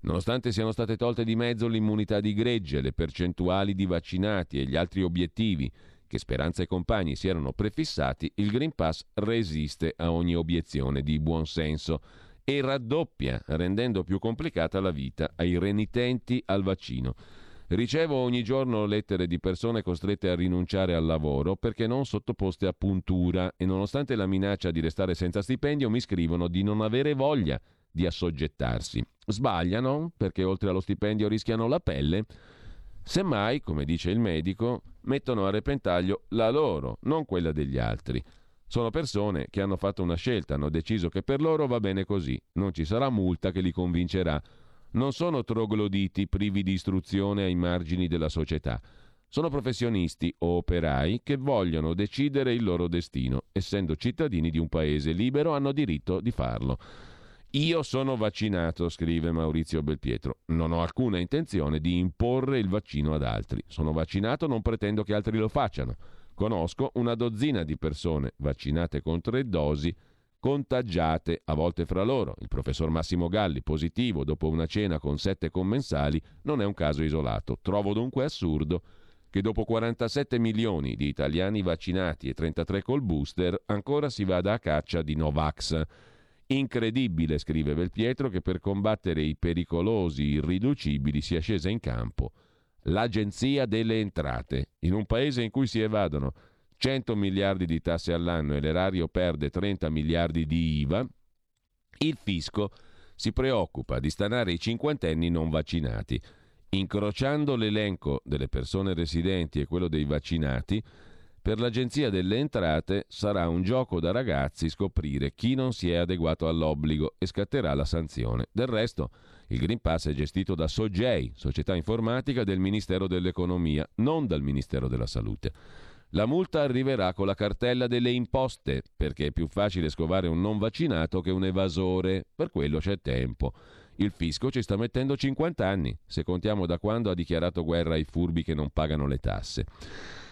Nonostante siano state tolte di mezzo l'immunità di gregge, le percentuali di vaccinati e gli altri obiettivi che Speranza e compagni si erano prefissati, il Green Pass resiste a ogni obiezione di buonsenso e raddoppia, rendendo più complicata la vita ai renitenti al vaccino. Ricevo ogni giorno lettere di persone costrette a rinunciare al lavoro perché non sottoposte a puntura e nonostante la minaccia di restare senza stipendio mi scrivono di non avere voglia di assoggettarsi. Sbagliano perché oltre allo stipendio rischiano la pelle? Semmai, come dice il medico, mettono a repentaglio la loro, non quella degli altri. Sono persone che hanno fatto una scelta, hanno deciso che per loro va bene così, non ci sarà multa che li convincerà. Non sono trogloditi privi di istruzione ai margini della società. Sono professionisti o operai che vogliono decidere il loro destino. Essendo cittadini di un paese libero hanno diritto di farlo. Io sono vaccinato, scrive Maurizio Belpietro. Non ho alcuna intenzione di imporre il vaccino ad altri. Sono vaccinato, non pretendo che altri lo facciano. Conosco una dozzina di persone vaccinate con tre dosi contagiate, a volte fra loro. Il professor Massimo Galli, positivo dopo una cena con sette commensali, non è un caso isolato. Trovo dunque assurdo che dopo 47 milioni di italiani vaccinati e 33 col booster ancora si vada a caccia di Novax. Incredibile, scrive Belpietro, che per combattere i pericolosi irriducibili sia scesa in campo l'Agenzia delle Entrate. In un paese in cui si evadono 100 miliardi di tasse all'anno e l'erario perde 30 miliardi di IVA, il fisco si preoccupa di stanare i cinquantenni non vaccinati. Incrociando l'elenco delle persone residenti e quello dei vaccinati, per l'Agenzia delle Entrate sarà un gioco da ragazzi scoprire chi non si è adeguato all'obbligo e scatterà la sanzione. Del resto, il Green Pass è gestito da Sogei, società informatica del Ministero dell'Economia, non dal Ministero della Salute. La multa arriverà con la cartella delle imposte, perché è più facile scovare un non vaccinato che un evasore, per quello c'è tempo. Il fisco ci sta mettendo 50 anni, se contiamo da quando ha dichiarato guerra ai furbi che non pagano le tasse.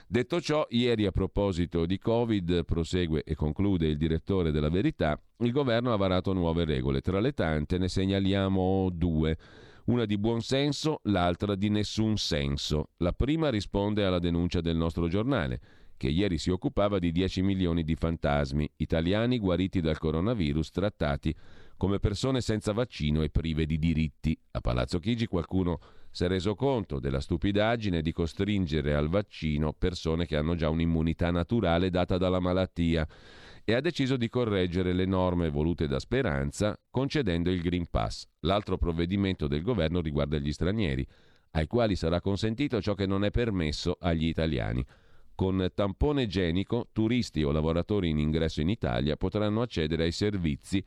Detto ciò, ieri a proposito di Covid, prosegue e conclude il direttore della Verità, il governo ha varato nuove regole. Tra le tante ne segnaliamo due. Una di buon senso, l'altra di nessun senso. La prima risponde alla denuncia del nostro giornale, che ieri si occupava di 10 milioni di fantasmi, italiani guariti dal coronavirus, trattati come persone senza vaccino e prive di diritti. A Palazzo Chigi qualcuno si è reso conto della stupidaggine di costringere al vaccino persone che hanno già un'immunità naturale data dalla malattia e ha deciso di correggere le norme volute da Speranza concedendo il Green Pass. L'altro provvedimento del governo riguarda gli stranieri, ai quali sarà consentito ciò che non è permesso agli italiani. Con tampone igienico, turisti o lavoratori in ingresso in Italia potranno accedere ai servizi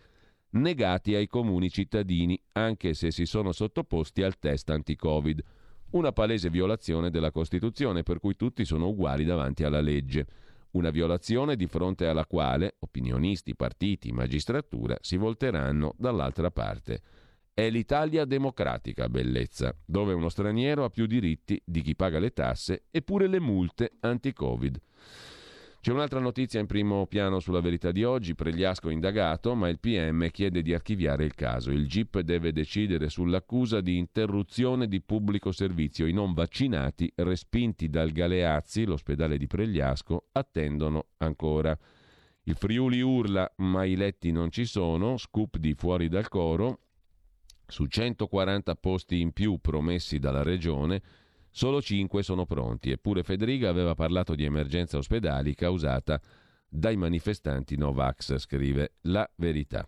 negati ai comuni cittadini, anche se si sono sottoposti al test anti-Covid. Una palese violazione della Costituzione, per cui tutti sono uguali davanti alla legge. Una violazione di fronte alla quale opinionisti, partiti, magistratura si volteranno dall'altra parte. È l'Italia democratica, bellezza, dove uno straniero ha più diritti di chi paga le tasse e pure le multe anti-Covid. C'è un'altra notizia in primo piano sulla verità di oggi, Pregliasco indagato, ma il PM chiede di archiviare il caso. Il GIP deve decidere sull'accusa di interruzione di pubblico servizio. I non vaccinati, respinti dal Galeazzi, l'ospedale di Pregliasco, attendono ancora. Il Friuli urla, ma i letti non ci sono, scoop di fuori dal coro. Su 140 posti in più promessi dalla regione, Solo cinque sono pronti, eppure Federica aveva parlato di emergenza ospedali causata dai manifestanti Novax, scrive La Verità.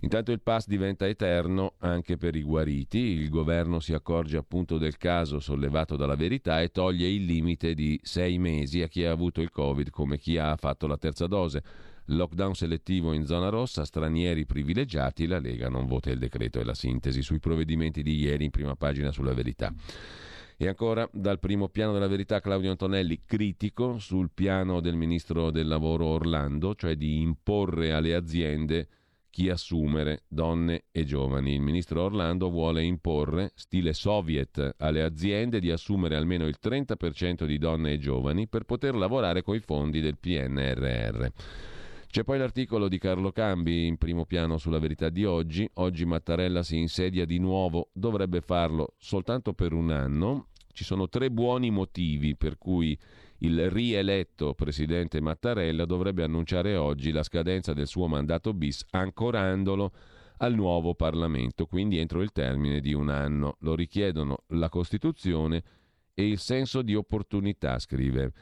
Intanto il pass diventa eterno anche per i guariti, il governo si accorge appunto del caso sollevato dalla verità e toglie il limite di sei mesi a chi ha avuto il Covid come chi ha fatto la terza dose. Lockdown selettivo in zona rossa, stranieri privilegiati, la Lega non vota il decreto e la sintesi sui provvedimenti di ieri in prima pagina sulla verità. E ancora dal primo piano della verità Claudio Antonelli, critico sul piano del ministro del lavoro Orlando, cioè di imporre alle aziende chi assumere, donne e giovani. Il ministro Orlando vuole imporre, stile soviet, alle aziende di assumere almeno il 30% di donne e giovani per poter lavorare coi fondi del PNRR. C'è poi l'articolo di Carlo Cambi in primo piano sulla verità di oggi. Oggi Mattarella si insedia di nuovo, dovrebbe farlo soltanto per un anno. Ci sono tre buoni motivi per cui il rieletto presidente Mattarella dovrebbe annunciare oggi la scadenza del suo mandato bis, ancorandolo al nuovo Parlamento, quindi entro il termine di un anno. Lo richiedono la Costituzione e il senso di opportunità, scrive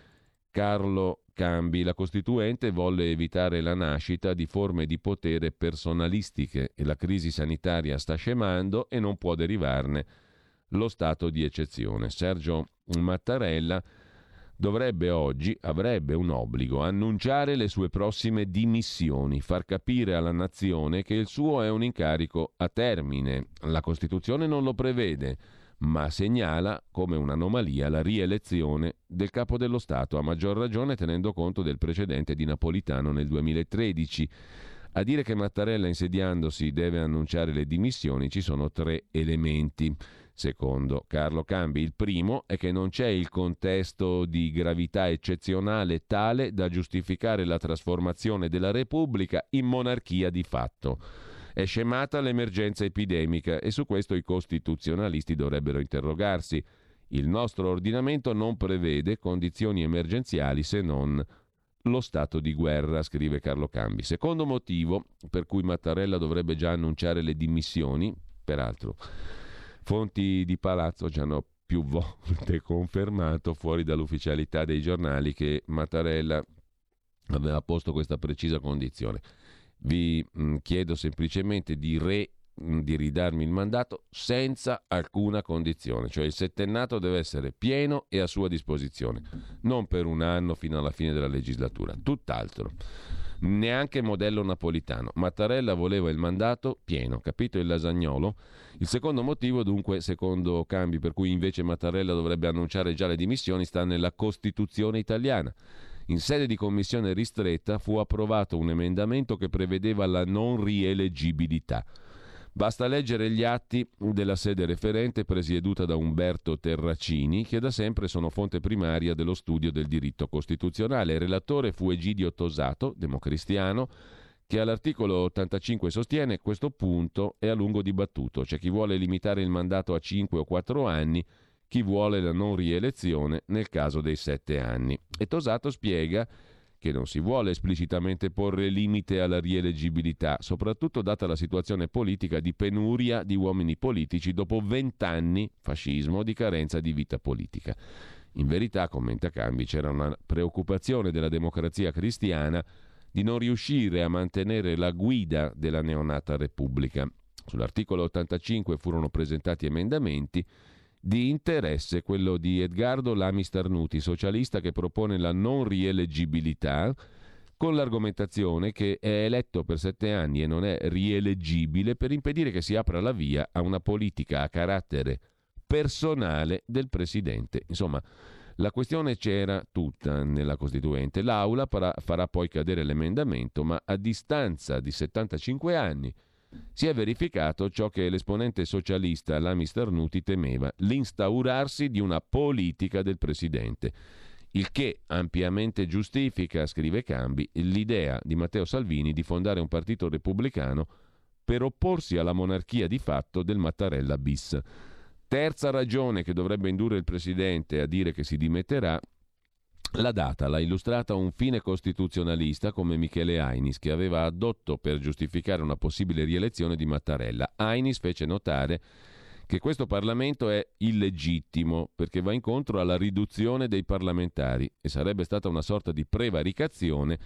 Carlo cambi, la Costituente volle evitare la nascita di forme di potere personalistiche e la crisi sanitaria sta scemando e non può derivarne lo stato di eccezione. Sergio Mattarella dovrebbe oggi, avrebbe un obbligo, annunciare le sue prossime dimissioni, far capire alla nazione che il suo è un incarico a termine. La Costituzione non lo prevede, ma segnala come un'anomalia la rielezione del capo dello Stato, a maggior ragione tenendo conto del precedente di Napolitano nel 2013. A dire che Mattarella insediandosi deve annunciare le dimissioni ci sono tre elementi secondo Carlo Cambi. Il primo è che non c'è il contesto di gravità eccezionale tale da giustificare la trasformazione della Repubblica in monarchia di fatto. È scemata l'emergenza epidemica e su questo i costituzionalisti dovrebbero interrogarsi. Il nostro ordinamento non prevede condizioni emergenziali se non lo stato di guerra, scrive Carlo Cambi. Secondo motivo per cui Mattarella dovrebbe già annunciare le dimissioni, peraltro Fonti di palazzo ci hanno più volte confermato fuori dall'ufficialità dei giornali che Mattarella aveva posto questa precisa condizione. Vi mm, chiedo semplicemente di, re, mm, di ridarmi il mandato senza alcuna condizione, cioè il settennato deve essere pieno e a sua disposizione, non per un anno fino alla fine della legislatura, tutt'altro neanche modello napolitano. Mattarella voleva il mandato pieno, capito il lasagnolo? Il secondo motivo, dunque, secondo Cambi, per cui invece Mattarella dovrebbe annunciare già le dimissioni, sta nella Costituzione italiana. In sede di commissione ristretta fu approvato un emendamento che prevedeva la non rieleggibilità. Basta leggere gli atti della sede referente presieduta da Umberto Terracini, che da sempre sono fonte primaria dello studio del diritto costituzionale. Relatore fu Egidio Tosato, democristiano, che all'articolo 85 sostiene questo punto è a lungo dibattuto. C'è chi vuole limitare il mandato a 5 o 4 anni, chi vuole la non rielezione nel caso dei 7 anni. E Tosato spiega che non si vuole esplicitamente porre limite alla rieleggibilità, soprattutto data la situazione politica di penuria di uomini politici dopo vent'anni, fascismo, di carenza di vita politica. In verità, commenta Cambi, c'era una preoccupazione della democrazia cristiana di non riuscire a mantenere la guida della neonata Repubblica. Sull'articolo 85 furono presentati emendamenti di interesse quello di Edgardo Lami Starnuti, socialista che propone la non rieleggibilità con l'argomentazione che è eletto per sette anni e non è rieleggibile per impedire che si apra la via a una politica a carattere personale del Presidente. Insomma, la questione c'era tutta nella Costituente. L'Aula farà, farà poi cadere l'emendamento, ma a distanza di 75 anni si è verificato ciò che l'esponente socialista Lami Starnuti temeva, l'instaurarsi di una politica del Presidente. Il che ampiamente giustifica, scrive Cambi, l'idea di Matteo Salvini di fondare un partito repubblicano per opporsi alla monarchia di fatto del Mattarella bis. Terza ragione che dovrebbe indurre il Presidente a dire che si dimetterà la data l'ha illustrata un fine costituzionalista come Michele Ainis, che aveva addotto per giustificare una possibile rielezione di Mattarella. Ainis fece notare che questo Parlamento è illegittimo perché va incontro alla riduzione dei parlamentari e sarebbe stata una sorta di prevaricazione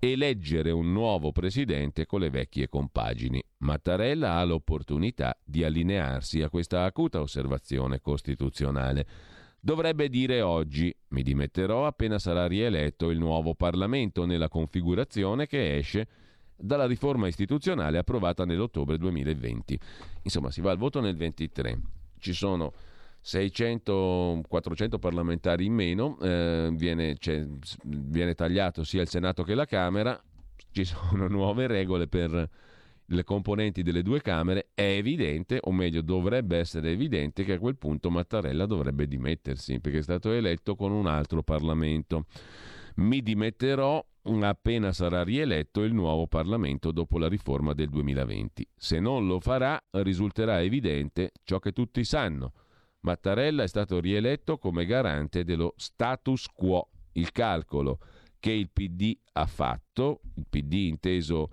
eleggere un nuovo presidente con le vecchie compagini. Mattarella ha l'opportunità di allinearsi a questa acuta osservazione costituzionale dovrebbe dire oggi mi dimetterò appena sarà rieletto il nuovo Parlamento nella configurazione che esce dalla riforma istituzionale approvata nell'ottobre 2020. Insomma, si va al voto nel 23. Ci sono 600-400 parlamentari in meno, eh, viene, viene tagliato sia il Senato che la Camera, ci sono nuove regole per le componenti delle due Camere, è evidente, o meglio dovrebbe essere evidente, che a quel punto Mattarella dovrebbe dimettersi, perché è stato eletto con un altro Parlamento. Mi dimetterò appena sarà rieletto il nuovo Parlamento dopo la riforma del 2020. Se non lo farà, risulterà evidente ciò che tutti sanno. Mattarella è stato rieletto come garante dello status quo. Il calcolo che il PD ha fatto, il PD inteso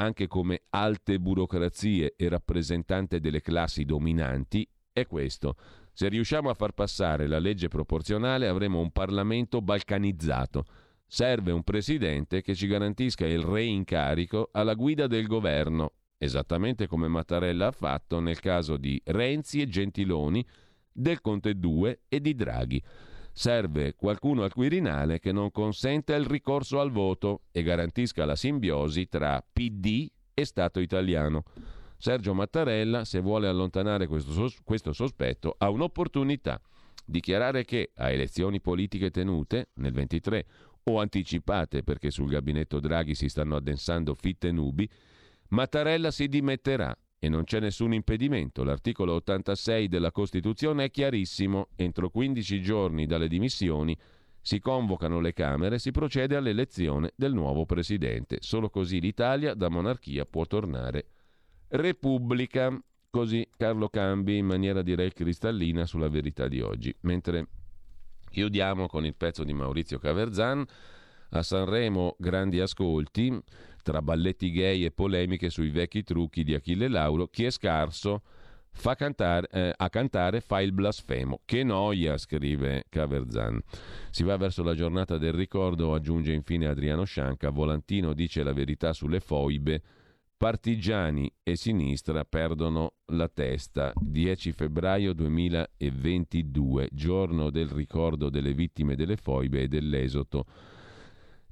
anche come alte burocrazie e rappresentante delle classi dominanti, è questo. Se riusciamo a far passare la legge proporzionale avremo un Parlamento balcanizzato. Serve un presidente che ci garantisca il reincarico alla guida del governo, esattamente come Mattarella ha fatto nel caso di Renzi e Gentiloni, del Conte 2 e di Draghi. Serve qualcuno al Quirinale che non consenta il ricorso al voto e garantisca la simbiosi tra PD e Stato italiano. Sergio Mattarella, se vuole allontanare questo, sos- questo sospetto, ha un'opportunità. Dichiarare che a elezioni politiche tenute nel 23 o anticipate perché sul gabinetto Draghi si stanno addensando fitte nubi, Mattarella si dimetterà e non c'è nessun impedimento. L'articolo 86 della Costituzione è chiarissimo. Entro 15 giorni dalle dimissioni si convocano le Camere e si procede all'elezione del nuovo Presidente. Solo così l'Italia da monarchia può tornare Repubblica. Così Carlo Cambi in maniera direi cristallina sulla verità di oggi. Mentre chiudiamo con il pezzo di Maurizio Caverzan. A Sanremo grandi ascolti, tra balletti gay e polemiche sui vecchi trucchi di Achille Lauro, chi è scarso fa cantare, eh, a cantare fa il blasfemo. Che noia, scrive Caverzan. Si va verso la giornata del ricordo, aggiunge infine Adriano Scianca, Volantino dice la verità sulle foibe, partigiani e sinistra perdono la testa. 10 febbraio 2022, giorno del ricordo delle vittime delle foibe e dell'esodo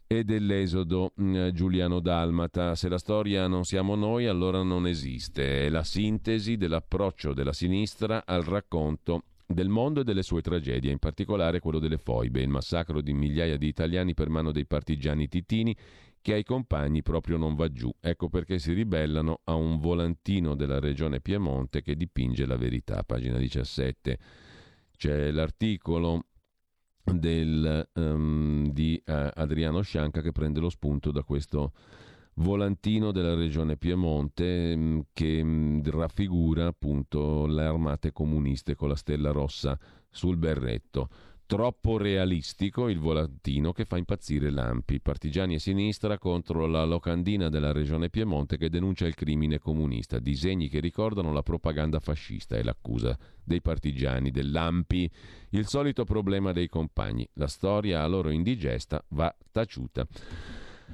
e dell'esodo mm, Giuliano Dalmata. Se la storia non siamo noi, allora non esiste. È la sintesi dell'approccio della sinistra al racconto del mondo e delle sue tragedie, in particolare quello delle foibe, il massacro di migliaia di italiani per mano dei partigiani titini che ai compagni proprio non va giù. Ecco perché si ribellano a un volantino della regione Piemonte che dipinge la verità, pagina 17. C'è l'articolo del, um, di uh, Adriano Scianca che prende lo spunto da questo volantino della regione Piemonte um, che um, raffigura appunto le armate comuniste con la stella rossa sul berretto. Troppo realistico il volantino che fa impazzire Lampi. Partigiani e sinistra contro la locandina della regione Piemonte che denuncia il crimine comunista. Disegni che ricordano la propaganda fascista e l'accusa dei partigiani, dell'Ampi. Il solito problema dei compagni. La storia a loro indigesta va taciuta.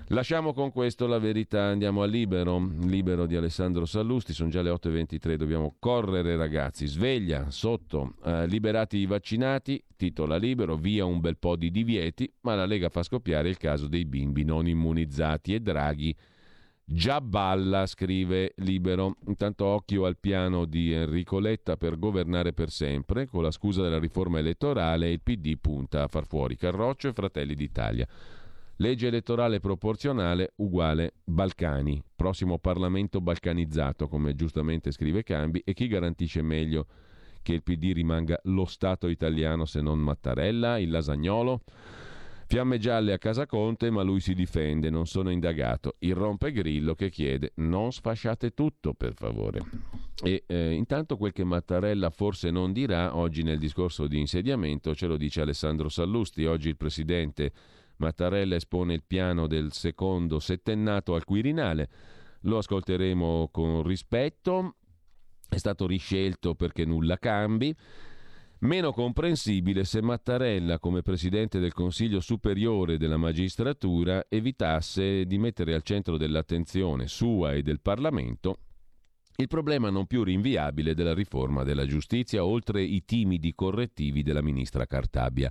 Lasciamo con questo la verità, andiamo a Libero, Libero di Alessandro Sallusti, sono già le 8.23, dobbiamo correre ragazzi, sveglia, sotto, eh, liberati i vaccinati, titola Libero, via un bel po' di divieti, ma la Lega fa scoppiare il caso dei bimbi non immunizzati e Draghi già balla, scrive Libero. Intanto occhio al piano di Enrico Letta per governare per sempre, con la scusa della riforma elettorale il PD punta a far fuori Carroccio e Fratelli d'Italia. Legge elettorale proporzionale uguale Balcani, prossimo Parlamento balcanizzato, come giustamente scrive Cambi, e chi garantisce meglio che il PD rimanga lo Stato italiano se non Mattarella, il lasagnolo? Fiamme gialle a casa Conte, ma lui si difende, non sono indagato. Il rompegrillo che chiede non sfasciate tutto, per favore. E eh, intanto quel che Mattarella forse non dirà oggi nel discorso di insediamento ce lo dice Alessandro Sallusti. Oggi il presidente Mattarella espone il piano del secondo settennato al Quirinale. Lo ascolteremo con rispetto. È stato riscelto perché nulla cambi. Meno comprensibile se Mattarella, come Presidente del Consiglio Superiore della Magistratura, evitasse di mettere al centro dell'attenzione sua e del Parlamento il problema non più rinviabile della riforma della giustizia, oltre i timidi correttivi della ministra Cartabia.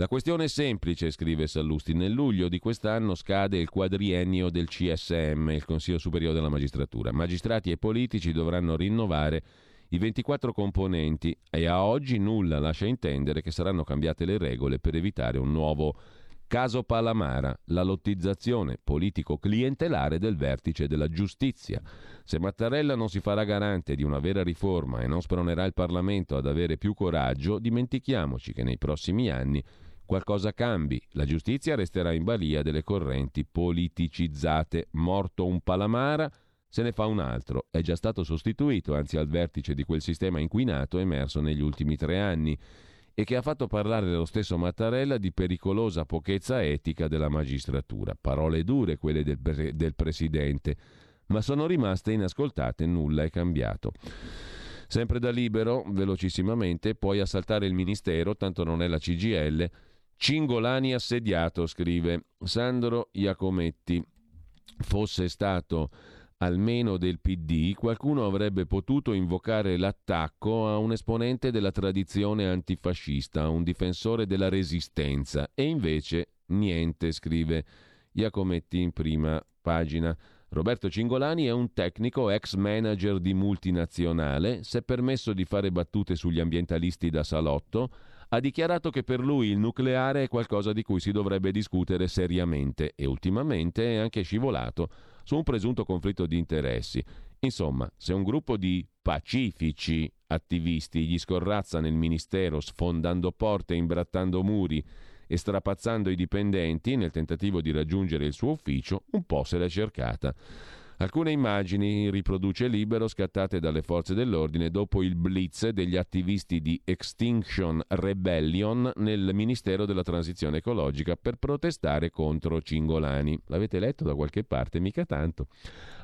La questione è semplice, scrive Sallusti. Nel luglio di quest'anno scade il quadriennio del CSM, il Consiglio Superiore della Magistratura. Magistrati e politici dovranno rinnovare i 24 componenti e a oggi nulla lascia intendere che saranno cambiate le regole per evitare un nuovo caso Palamara, la lottizzazione politico-clientelare del vertice della giustizia. Se Mattarella non si farà garante di una vera riforma e non spronerà il Parlamento ad avere più coraggio, dimentichiamoci che nei prossimi anni qualcosa cambi. La giustizia resterà in balia delle correnti politicizzate. Morto un Palamara, se ne fa un altro. È già stato sostituito, anzi al vertice di quel sistema inquinato emerso negli ultimi tre anni e che ha fatto parlare lo stesso Mattarella di pericolosa pochezza etica della magistratura. Parole dure quelle del, del Presidente, ma sono rimaste inascoltate, nulla è cambiato. Sempre da libero, velocissimamente, puoi assaltare il Ministero, tanto non è la CGL, Cingolani assediato, scrive Sandro Iacometti. Fosse stato almeno del PD, qualcuno avrebbe potuto invocare l'attacco a un esponente della tradizione antifascista, a un difensore della resistenza. E invece niente, scrive Iacometti in prima pagina. Roberto Cingolani è un tecnico ex manager di multinazionale, si è permesso di fare battute sugli ambientalisti da salotto, ha dichiarato che per lui il nucleare è qualcosa di cui si dovrebbe discutere seriamente e ultimamente è anche scivolato su un presunto conflitto di interessi. Insomma, se un gruppo di pacifici attivisti gli scorrazza nel ministero sfondando porte imbrattando muri e strapazzando i dipendenti nel tentativo di raggiungere il suo ufficio, un po' se l'è cercata. Alcune immagini riproduce libero scattate dalle forze dell'ordine dopo il blitz degli attivisti di Extinction Rebellion nel Ministero della Transizione Ecologica per protestare contro Cingolani. L'avete letto da qualche parte? Mica tanto.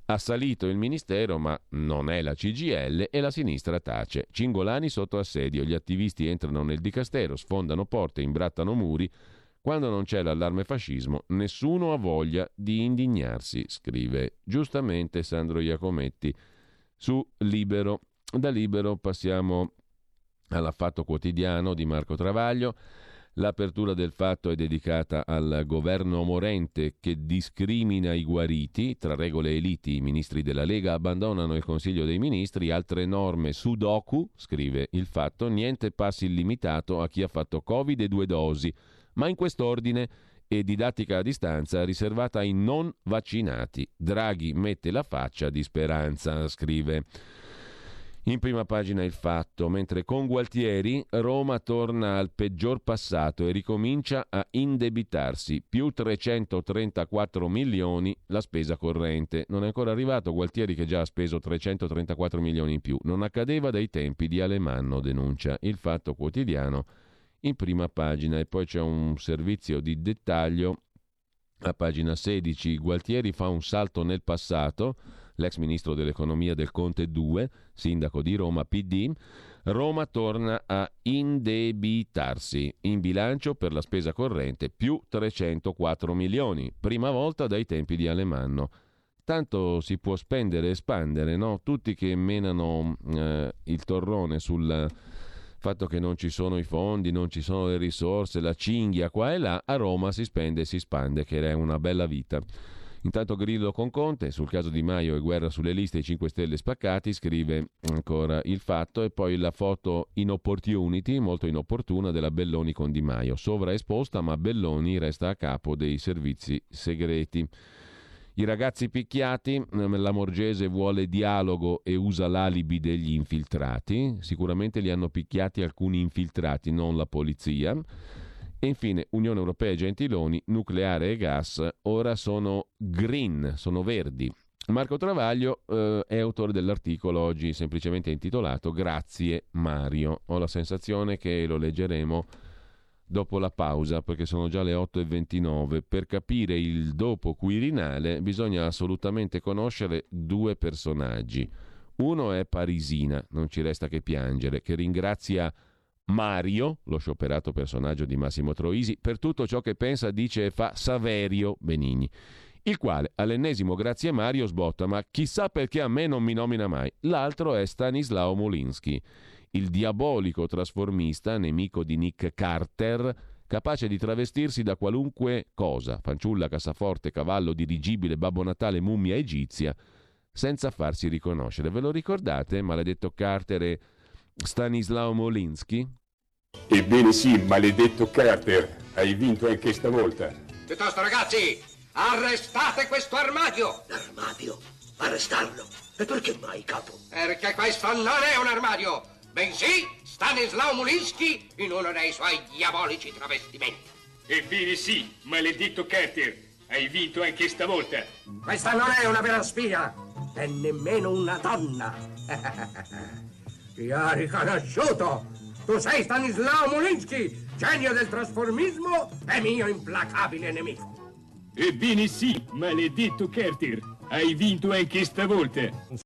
Ha salito il ministero, ma non è la CGL e la sinistra tace. Cingolani sotto assedio, gli attivisti entrano nel dicastero, sfondano porte, imbrattano muri. Quando non c'è l'allarme fascismo, nessuno ha voglia di indignarsi, scrive giustamente Sandro Iacometti su Libero. Da Libero passiamo all'affatto quotidiano di Marco Travaglio. L'apertura del fatto è dedicata al governo morente che discrimina i guariti. Tra regole e liti i ministri della Lega abbandonano il Consiglio dei Ministri. Altre norme sudoku, scrive il fatto, niente passi illimitato a chi ha fatto Covid e due dosi, ma in quest'ordine e didattica a distanza riservata ai non vaccinati. Draghi mette la faccia di speranza, scrive. In prima pagina il fatto, mentre con Gualtieri Roma torna al peggior passato e ricomincia a indebitarsi, più 334 milioni la spesa corrente. Non è ancora arrivato Gualtieri che già ha speso 334 milioni in più. Non accadeva dai tempi di Alemanno, denuncia il fatto quotidiano in prima pagina e poi c'è un servizio di dettaglio a pagina 16. Gualtieri fa un salto nel passato l'ex ministro dell'economia del Conte 2, sindaco di Roma PD, Roma torna a indebitarsi in bilancio per la spesa corrente più 304 milioni, prima volta dai tempi di Alemanno. Tanto si può spendere e espandere, no? Tutti che menano eh, il torrone sul fatto che non ci sono i fondi, non ci sono le risorse, la cinghia qua e là, a Roma si spende e si spande, che è una bella vita. Intanto Grillo con Conte, sul caso Di Maio e guerra sulle liste i 5 Stelle spaccati, scrive ancora il fatto e poi la foto in opportunity, molto inopportuna, della Belloni con Di Maio. Sovraesposta, ma Belloni resta a capo dei servizi segreti. I ragazzi picchiati, la Morgese vuole dialogo e usa l'alibi degli infiltrati, sicuramente li hanno picchiati alcuni infiltrati, non la polizia. E infine Unione Europea e Gentiloni, nucleare e gas ora sono green, sono verdi. Marco Travaglio eh, è autore dell'articolo oggi semplicemente intitolato Grazie Mario. Ho la sensazione che lo leggeremo dopo la pausa perché sono già le 8.29. Per capire il dopo Quirinale bisogna assolutamente conoscere due personaggi. Uno è Parisina, non ci resta che piangere, che ringrazia Mario, lo scioperato personaggio di Massimo Troisi, per tutto ciò che pensa, dice e fa Saverio Benigni, il quale all'ennesimo grazie Mario sbotta, ma chissà perché a me non mi nomina mai. L'altro è Stanislao Molinsky, il diabolico trasformista, nemico di Nick Carter, capace di travestirsi da qualunque cosa, fanciulla, cassaforte, cavallo, dirigibile, Babbo Natale, mummia egizia, senza farsi riconoscere. Ve lo ricordate, maledetto Carter e Stanislao Molinsky? Ebbene sì, maledetto Carter, hai vinto anche stavolta. Piuttosto ragazzi, arrestate questo armadio! L'armadio? Arrestarlo? E perché mai, capo? Perché questo non è un armadio, bensì Stanislao Molinsky in uno dei suoi diabolici travestimenti. Ebbene sì, maledetto Carter, hai vinto anche stavolta. Questa non è una vera spia, e nemmeno una donna. Ti ha riconosciuto! Tu sei Stanislao Molinsky, genio del trasformismo e mio implacabile nemico. Ebbene sì, maledetto Carter. Hai vinto anche stavolta.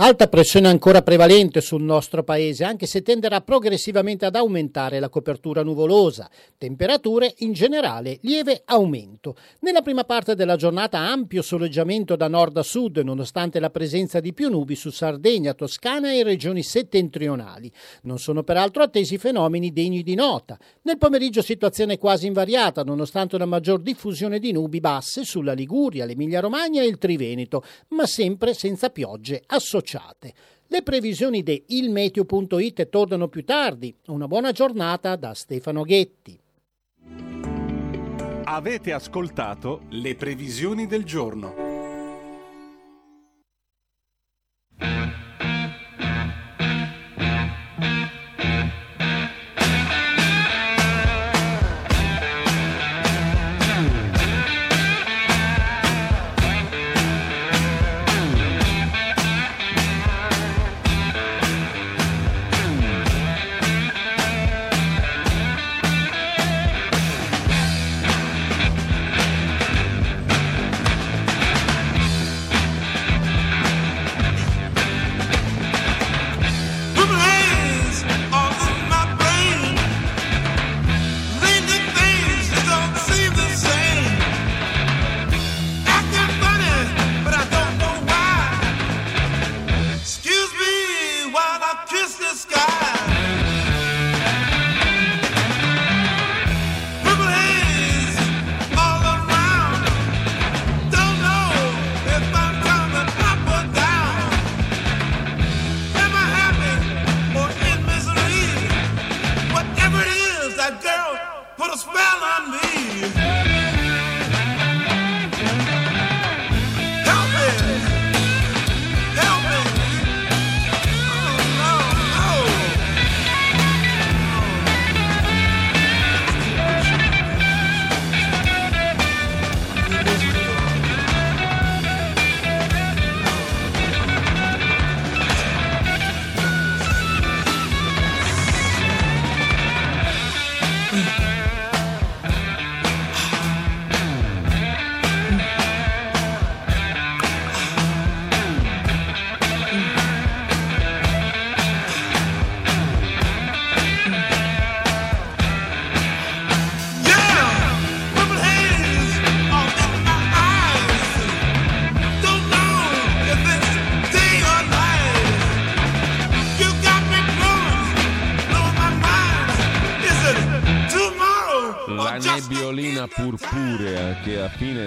Alta pressione ancora prevalente sul nostro paese, anche se tenderà progressivamente ad aumentare la copertura nuvolosa. Temperature in generale lieve aumento. Nella prima parte della giornata ampio soleggiamento da nord a sud, nonostante la presenza di più nubi su Sardegna, Toscana e regioni settentrionali. Non sono peraltro attesi fenomeni degni di nota. Nel pomeriggio situazione quasi invariata, nonostante una maggior diffusione di nubi basse sulla Liguria, l'Emilia Romagna e il Triveneto, ma sempre senza piogge associate associate. Le previsioni di ilmeteo.it tornano più tardi. Una buona giornata da Stefano Ghetti. Avete ascoltato le previsioni del giorno.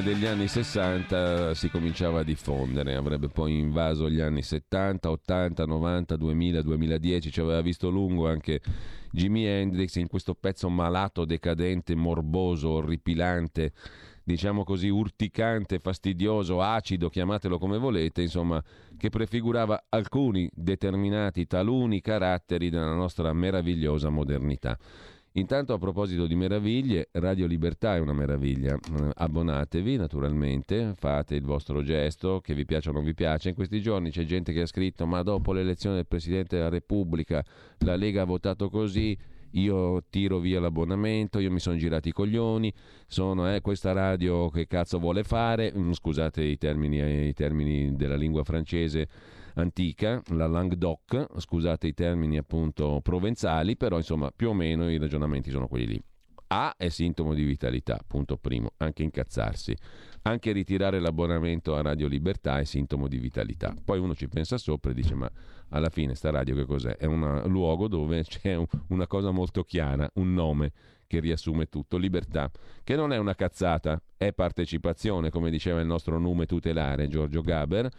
Fine degli anni 60 si cominciava a diffondere, avrebbe poi invaso gli anni 70, 80, 90, 2000, 2010, ci aveva visto lungo anche Jimi Hendrix in questo pezzo malato, decadente, morboso, orripilante, diciamo così urticante, fastidioso, acido, chiamatelo come volete, insomma, che prefigurava alcuni determinati taluni caratteri della nostra meravigliosa modernità. Intanto a proposito di meraviglie, Radio Libertà è una meraviglia. Eh, abbonatevi naturalmente, fate il vostro gesto, che vi piace o non vi piace. In questi giorni c'è gente che ha scritto ma dopo l'elezione del Presidente della Repubblica la Lega ha votato così, io tiro via l'abbonamento, io mi sono girati i coglioni, sono eh, questa radio che cazzo vuole fare, mm, scusate i termini, eh, i termini della lingua francese antica, la Languedoc, scusate i termini appunto provenzali, però insomma più o meno i ragionamenti sono quelli lì. A è sintomo di vitalità, punto primo, anche incazzarsi. Anche ritirare l'abbonamento a Radio Libertà è sintomo di vitalità. Poi uno ci pensa sopra e dice ma alla fine sta radio che cos'è? È un luogo dove c'è un, una cosa molto chiara, un nome che riassume tutto, libertà, che non è una cazzata, è partecipazione, come diceva il nostro nome tutelare Giorgio Gaber,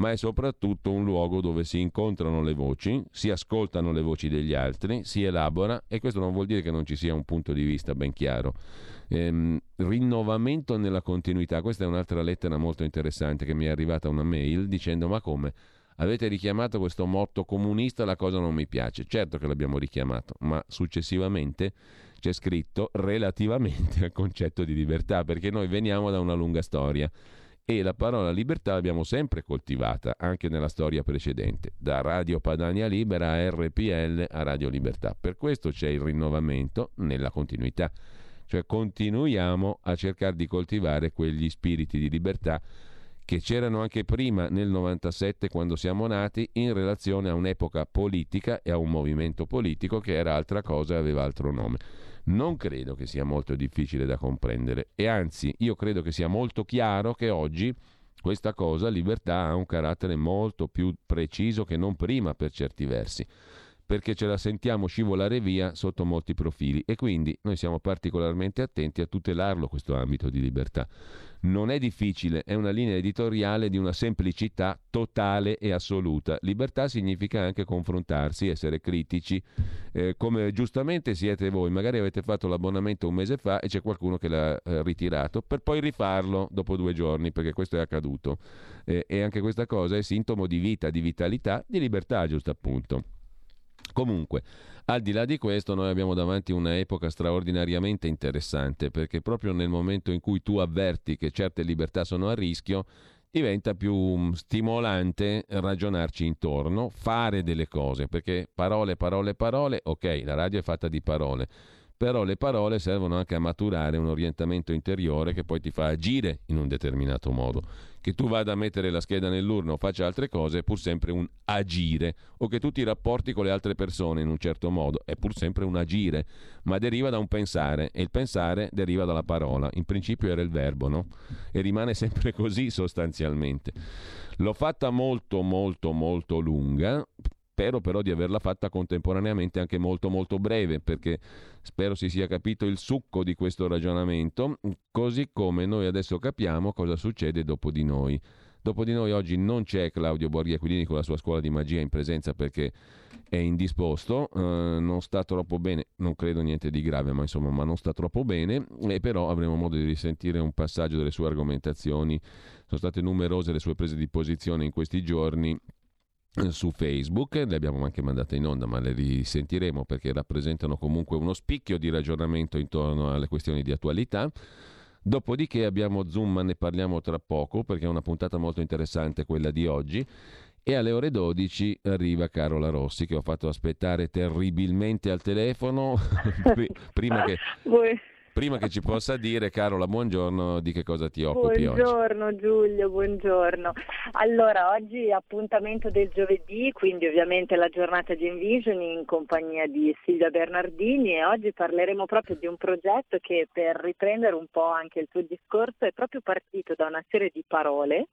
ma è soprattutto un luogo dove si incontrano le voci, si ascoltano le voci degli altri, si elabora e questo non vuol dire che non ci sia un punto di vista ben chiaro. Ehm, rinnovamento nella continuità, questa è un'altra lettera molto interessante che mi è arrivata una mail dicendo ma come? Avete richiamato questo motto comunista, la cosa non mi piace. Certo che l'abbiamo richiamato, ma successivamente c'è scritto relativamente al concetto di libertà, perché noi veniamo da una lunga storia e la parola libertà l'abbiamo sempre coltivata anche nella storia precedente, da Radio Padania Libera a RPL a Radio Libertà. Per questo c'è il rinnovamento nella continuità. cioè continuiamo a cercare di coltivare quegli spiriti di libertà che c'erano anche prima nel 97 quando siamo nati in relazione a un'epoca politica e a un movimento politico che era altra cosa e aveva altro nome. Non credo che sia molto difficile da comprendere e anzi io credo che sia molto chiaro che oggi questa cosa, libertà, ha un carattere molto più preciso che non prima per certi versi perché ce la sentiamo scivolare via sotto molti profili e quindi noi siamo particolarmente attenti a tutelarlo questo ambito di libertà. Non è difficile, è una linea editoriale di una semplicità totale e assoluta. Libertà significa anche confrontarsi, essere critici, eh, come giustamente siete voi, magari avete fatto l'abbonamento un mese fa e c'è qualcuno che l'ha eh, ritirato, per poi rifarlo dopo due giorni, perché questo è accaduto. Eh, e anche questa cosa è sintomo di vita, di vitalità, di libertà, giusto appunto. Comunque, al di là di questo, noi abbiamo davanti un'epoca straordinariamente interessante perché proprio nel momento in cui tu avverti che certe libertà sono a rischio, diventa più mm, stimolante ragionarci intorno, fare delle cose, perché parole, parole, parole, ok, la radio è fatta di parole però le parole servono anche a maturare un orientamento interiore che poi ti fa agire in un determinato modo. Che tu vada a mettere la scheda nell'urno o faccia altre cose è pur sempre un agire, o che tu ti rapporti con le altre persone in un certo modo è pur sempre un agire, ma deriva da un pensare e il pensare deriva dalla parola. In principio era il verbo, no? E rimane sempre così sostanzialmente. L'ho fatta molto molto molto lunga spero però di averla fatta contemporaneamente anche molto molto breve perché spero si sia capito il succo di questo ragionamento, così come noi adesso capiamo cosa succede dopo di noi. Dopo di noi oggi non c'è Claudio Borghi Aquilini con la sua scuola di magia in presenza perché è indisposto, eh, non sta troppo bene, non credo niente di grave, ma insomma, ma non sta troppo bene, e però avremo modo di risentire un passaggio delle sue argomentazioni. Sono state numerose le sue prese di posizione in questi giorni su Facebook, le abbiamo anche mandate in onda, ma le risentiremo perché rappresentano comunque uno spicchio di ragionamento intorno alle questioni di attualità. Dopodiché abbiamo Zoom, ma ne parliamo tra poco perché è una puntata molto interessante quella di oggi. E alle ore 12 arriva Carola Rossi che ho fatto aspettare terribilmente al telefono prima che... Prima che ci possa dire, Carola, buongiorno, di che cosa ti occupi buongiorno, oggi? Buongiorno Giulio, buongiorno. Allora, oggi appuntamento del giovedì, quindi ovviamente la giornata di Envision in compagnia di Silvia Bernardini e oggi parleremo proprio di un progetto che per riprendere un po' anche il tuo discorso è proprio partito da una serie di parole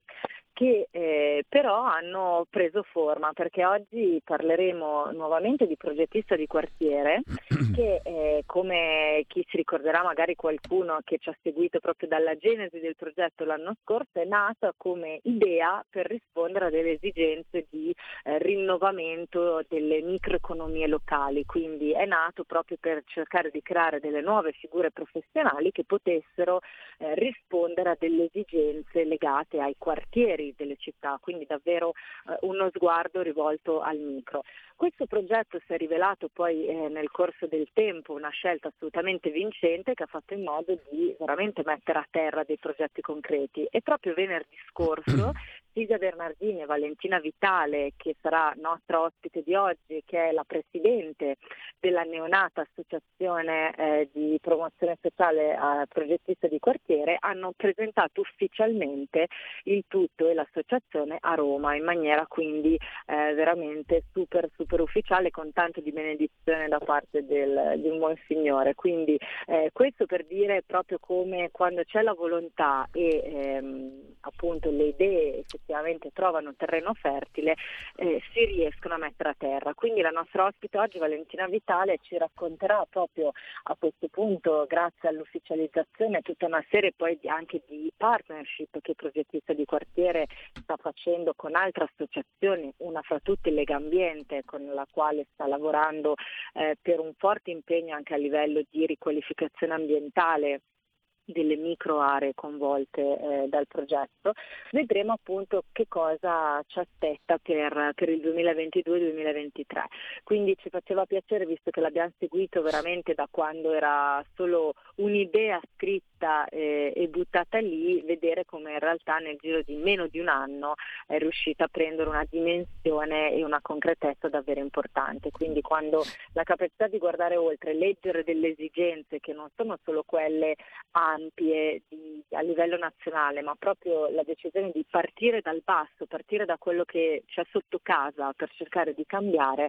che eh, però hanno preso forma perché oggi parleremo nuovamente di progettista di quartiere che eh, come chi si ricorderà magari qualcuno che ci ha seguito proprio dalla genesi del progetto l'anno scorso è nata come idea per rispondere a delle esigenze di eh, rinnovamento delle microeconomie locali, quindi è nato proprio per cercare di creare delle nuove figure professionali che potessero eh, rispondere a delle esigenze legate ai quartieri delle città, quindi davvero eh, uno sguardo rivolto al micro. Questo progetto si è rivelato poi eh, nel corso del tempo una scelta assolutamente vincente che ha fatto in modo di veramente mettere a terra dei progetti concreti. E proprio venerdì scorso Silvia Bernardini e Valentina Vitale, che sarà nostra ospite di oggi, che è la presidente della neonata associazione eh, di promozione sociale a progettista di quartiere, hanno presentato ufficialmente il tutto e l'associazione a Roma in maniera quindi eh, veramente super super ufficiale con tanto di benedizione da parte del, di un buon signore. Quindi eh, questo per dire proprio come quando c'è la volontà e ehm, appunto le idee effettivamente trovano terreno fertile, eh, si riescono a mettere a terra. Quindi la nostra ospite oggi, Valentina Vitale, ci racconterà proprio a questo punto, grazie all'ufficializzazione, tutta una serie poi di, anche di partnership che il progettista di quartiere sta facendo con altre associazioni, una fra tutte Lega Ambiente, con la quale sta lavorando eh, per un forte impegno anche a livello di riqualificazione ambientale delle micro aree coinvolte eh, dal progetto, vedremo appunto che cosa ci aspetta per, per il 2022-2023. Quindi ci faceva piacere, visto che l'abbiamo seguito veramente da quando era solo un'idea scritta scritta eh, e buttata lì, vedere come in realtà nel giro di meno di un anno è riuscita a prendere una dimensione e una concretezza davvero importante. Quindi quando la capacità di guardare oltre, leggere delle esigenze che non sono solo quelle ampie di, a livello nazionale, ma proprio la decisione di partire dal basso, partire da quello che c'è sotto casa per cercare di cambiare,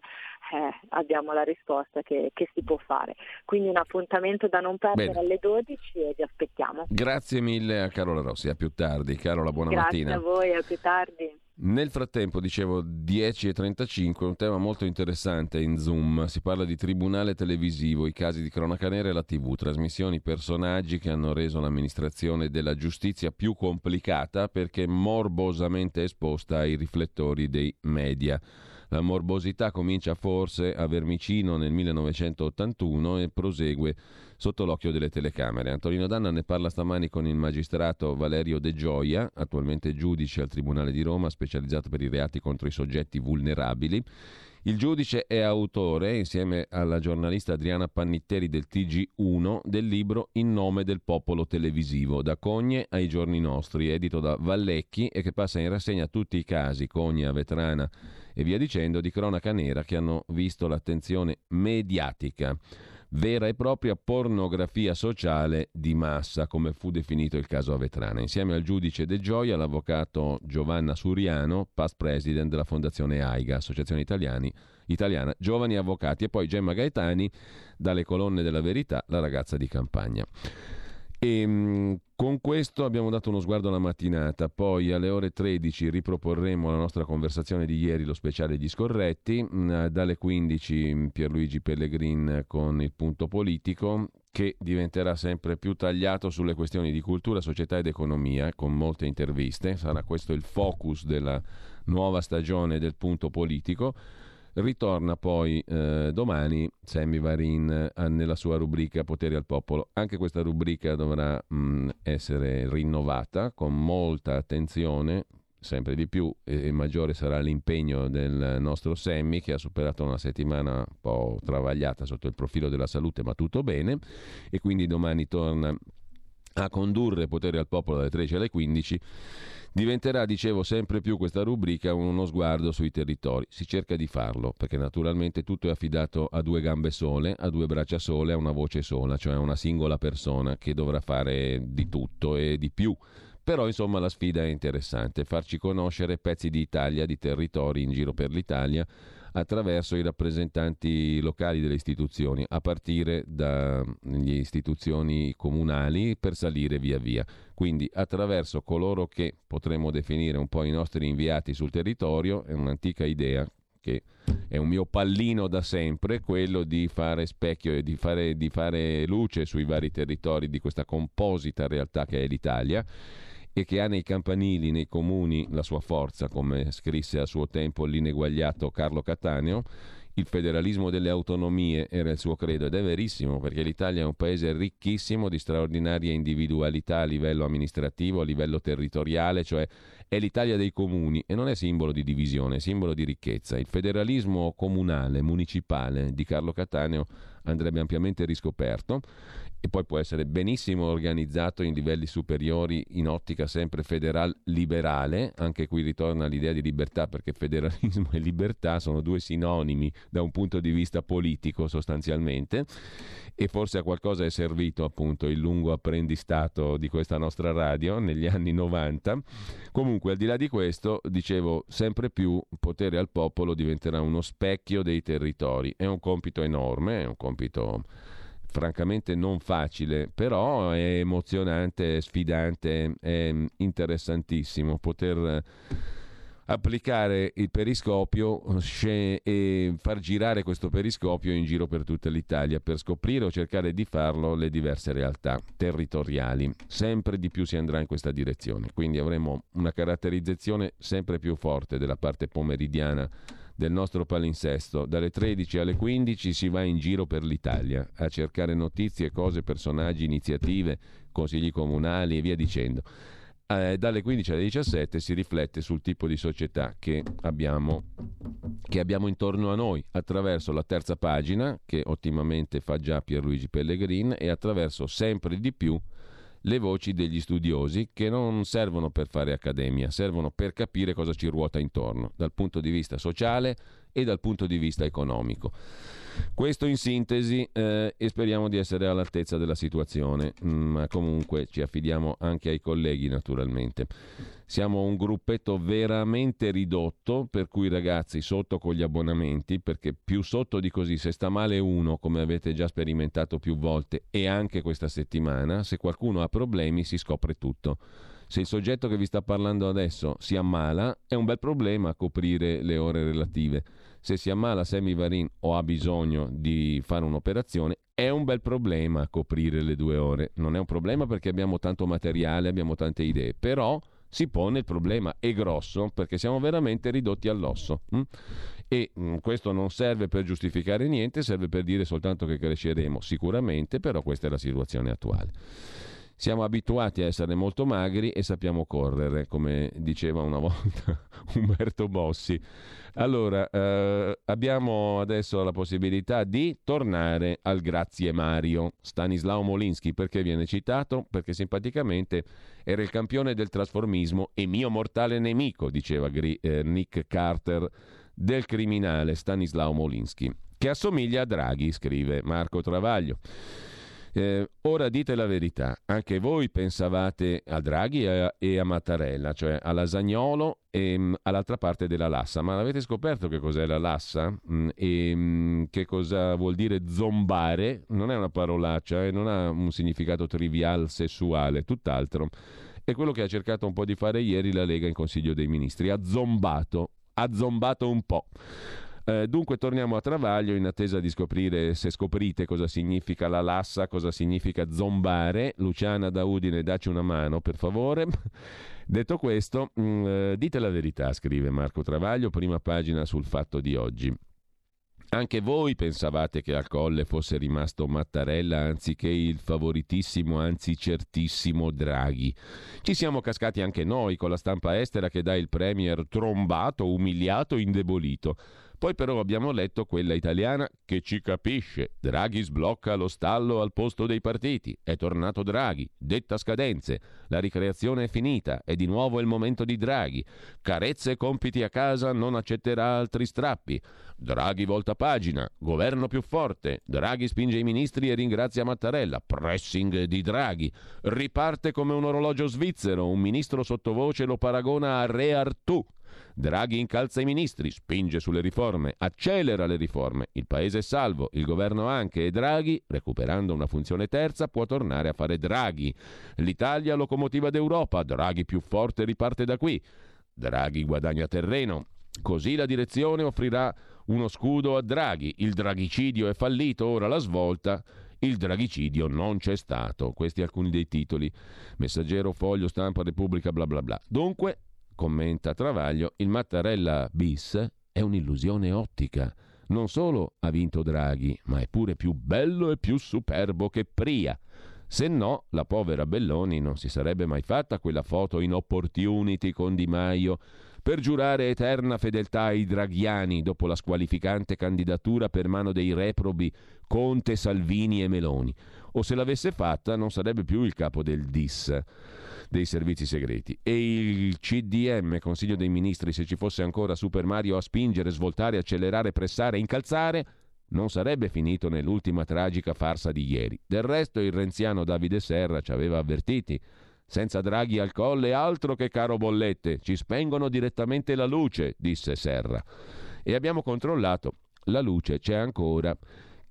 eh, abbiamo la risposta che, che, si può fare. Quindi un appuntamento da non perdere Bene. alle 12 e vi aspettiamo. Grazie mille a Carola Rossi, a più tardi. Carola, buona Grazie mattina. Grazie a voi, a più tardi. Nel frattempo, dicevo 10.35, un tema molto interessante in Zoom. Si parla di tribunale televisivo, i casi di cronaca nera e la TV, trasmissioni, personaggi che hanno reso l'amministrazione della giustizia più complicata perché morbosamente esposta ai riflettori dei media. La morbosità comincia forse a Vermicino nel 1981 e prosegue sotto l'occhio delle telecamere. Antonino Danna ne parla stamani con il magistrato Valerio De Gioia, attualmente giudice al Tribunale di Roma, specializzato per i reati contro i soggetti vulnerabili. Il giudice è autore, insieme alla giornalista Adriana Pannitteri del TG1, del libro In nome del popolo televisivo, da Cogne ai giorni nostri, edito da Vallecchi e che passa in rassegna tutti i casi, Cogna, Vetrana e via dicendo, di cronaca nera che hanno visto l'attenzione mediatica vera e propria pornografia sociale di massa, come fu definito il caso Avetrana. Insieme al giudice De Gioia, l'avvocato Giovanna Suriano, past president della Fondazione AIGA, Associazione Italiani, Italiana Giovani Avvocati, e poi Gemma Gaetani, dalle colonne della verità, la ragazza di campagna. E ehm, con questo abbiamo dato uno sguardo alla mattinata, poi alle ore 13 riproporremo la nostra conversazione di ieri, lo speciale Gli Scorretti, mm, dalle 15 Pierluigi Pellegrin con il punto politico che diventerà sempre più tagliato sulle questioni di cultura, società ed economia, con molte interviste, sarà questo il focus della nuova stagione del punto politico. Ritorna poi eh, domani Sammy Varin eh, nella sua rubrica Potere al Popolo. Anche questa rubrica dovrà mh, essere rinnovata con molta attenzione, sempre di più e maggiore sarà l'impegno del nostro Sammy che ha superato una settimana un po' travagliata sotto il profilo della salute, ma tutto bene e quindi domani torna a condurre Potere al Popolo dalle 13 alle 15 Diventerà, dicevo, sempre più questa rubrica uno sguardo sui territori. Si cerca di farlo, perché naturalmente tutto è affidato a due gambe sole, a due braccia sole, a una voce sola, cioè a una singola persona che dovrà fare di tutto e di più. Però insomma la sfida è interessante, farci conoscere pezzi di Italia, di territori in giro per l'Italia attraverso i rappresentanti locali delle istituzioni, a partire dalle istituzioni comunali per salire via via. Quindi attraverso coloro che potremmo definire un po' i nostri inviati sul territorio, è un'antica idea che è un mio pallino da sempre, quello di fare specchio e di fare, di fare luce sui vari territori di questa composita realtà che è l'Italia e che ha nei campanili, nei comuni, la sua forza, come scrisse a suo tempo l'ineguagliato Carlo Cattaneo. Il federalismo delle autonomie era il suo credo ed è verissimo perché l'Italia è un paese ricchissimo di straordinaria individualità a livello amministrativo, a livello territoriale, cioè è l'Italia dei comuni e non è simbolo di divisione, è simbolo di ricchezza. Il federalismo comunale, municipale di Carlo Cattaneo andrebbe ampiamente riscoperto e poi può essere benissimo organizzato in livelli superiori in ottica sempre federal liberale, anche qui ritorna l'idea di libertà perché federalismo e libertà sono due sinonimi da un punto di vista politico sostanzialmente. E forse a qualcosa è servito appunto il lungo apprendistato di questa nostra radio negli anni 90. Comunque al di là di questo, dicevo, sempre più potere al popolo diventerà uno specchio dei territori, è un compito enorme, è un compito francamente non facile, però è emozionante, sfidante, è interessantissimo poter applicare il periscopio e far girare questo periscopio in giro per tutta l'Italia per scoprire o cercare di farlo le diverse realtà territoriali. Sempre di più si andrà in questa direzione, quindi avremo una caratterizzazione sempre più forte della parte pomeridiana del nostro palinsesto. Dalle 13 alle 15 si va in giro per l'Italia a cercare notizie, cose, personaggi, iniziative, consigli comunali e via dicendo. Eh, dalle 15 alle 17 si riflette sul tipo di società che abbiamo, che abbiamo intorno a noi attraverso la terza pagina che ottimamente fa già Pierluigi Pellegrin e attraverso sempre di più le voci degli studiosi che non servono per fare accademia, servono per capire cosa ci ruota intorno, dal punto di vista sociale e dal punto di vista economico. Questo in sintesi eh, e speriamo di essere all'altezza della situazione, mm, ma comunque ci affidiamo anche ai colleghi naturalmente. Siamo un gruppetto veramente ridotto, per cui ragazzi sotto con gli abbonamenti, perché più sotto di così, se sta male uno, come avete già sperimentato più volte e anche questa settimana, se qualcuno ha problemi si scopre tutto. Se il soggetto che vi sta parlando adesso si ammala, è un bel problema coprire le ore relative se si ammala Semivarin o ha bisogno di fare un'operazione, è un bel problema coprire le due ore. Non è un problema perché abbiamo tanto materiale, abbiamo tante idee, però si pone il problema, è grosso perché siamo veramente ridotti all'osso. Hm? E mm, questo non serve per giustificare niente, serve per dire soltanto che cresceremo sicuramente, però questa è la situazione attuale. Siamo abituati a essere molto magri e sappiamo correre, come diceva una volta Umberto Bossi. Allora, eh, abbiamo adesso la possibilità di tornare al grazie Mario. Stanislao Molinsky, perché viene citato? Perché simpaticamente era il campione del trasformismo e mio mortale nemico, diceva eh, Nick Carter, del criminale Stanislao Molinsky, che assomiglia a Draghi, scrive Marco Travaglio. Eh, ora dite la verità, anche voi pensavate a Draghi e a, e a Mattarella, cioè a Lasagnolo e mh, mm, all'altra parte della Lassa, ma avete scoperto che cos'è la Lassa mh, e mh, mm, che cosa vuol dire zombare? Non è una parolaccia e eh, non ha un significato trivial sessuale, tutt'altro. È quello che ha cercato un po' di fare ieri la Lega in Consiglio dei Ministri, ha zombato, ha zombato un po'. Eh, dunque torniamo a Travaglio in attesa di scoprire se scoprite cosa significa la lassa, cosa significa zombare. Luciana da Udine, dacci una mano per favore. Detto questo, mh, mm, eh, dite la verità, scrive Marco Travaglio, prima pagina sul fatto di oggi. Anche voi pensavate che al colle fosse rimasto Mattarella anziché il favoritissimo, anzi certissimo Draghi. Ci siamo cascati anche noi con la stampa estera che dà il Premier trombato, umiliato, indebolito. Poi però abbiamo letto quella italiana che ci capisce. Draghi sblocca lo stallo al posto dei partiti. È tornato Draghi. Detta scadenze. La ricreazione è finita. È di nuovo il momento di Draghi. Carezze e compiti a casa non accetterà altri strappi. Draghi volta pagina. Governo più forte. Draghi spinge i ministri e ringrazia Mattarella. Pressing di Draghi. Riparte come un orologio svizzero. Un ministro sottovoce lo paragona a Re Artù. Draghi incalza i ministri, spinge sulle riforme, accelera le riforme. Il paese è salvo, il governo anche e Draghi, recuperando una funzione terza, può tornare a fare Draghi. L'Italia locomotiva d'Europa, Draghi più forte riparte da qui. Draghi guadagna terreno. Così la direzione offrirà uno scudo a Draghi. Il draghicidio è fallito, ora la svolta. Il draghicidio non c'è stato. Questi alcuni dei titoli. Messaggero, foglio, stampa, Repubblica, bla bla bla. Dunque, commenta Travaglio, il Mattarella bis è un'illusione ottica. Non solo ha vinto Draghi, ma è pure più bello e più superbo che Pria. Se no, la povera Belloni non si sarebbe mai fatta quella foto in opportunity con Di Maio per giurare eterna fedeltà ai draghiani dopo la squalificante candidatura per mano dei reprobi Conte, Salvini e Meloni. O se l'avesse fatta non sarebbe più il capo del DIS dei servizi segreti. E il CDM, Consiglio dei Ministri, se ci fosse ancora Super Mario a spingere, svoltare, accelerare, pressare, incalzare, non sarebbe finito nell'ultima tragica farsa di ieri. Del resto il renziano Davide Serra ci aveva avvertiti. Senza Draghi al colle altro che caro bollette, ci spengono direttamente la luce, disse Serra. E abbiamo controllato. La luce c'è ancora.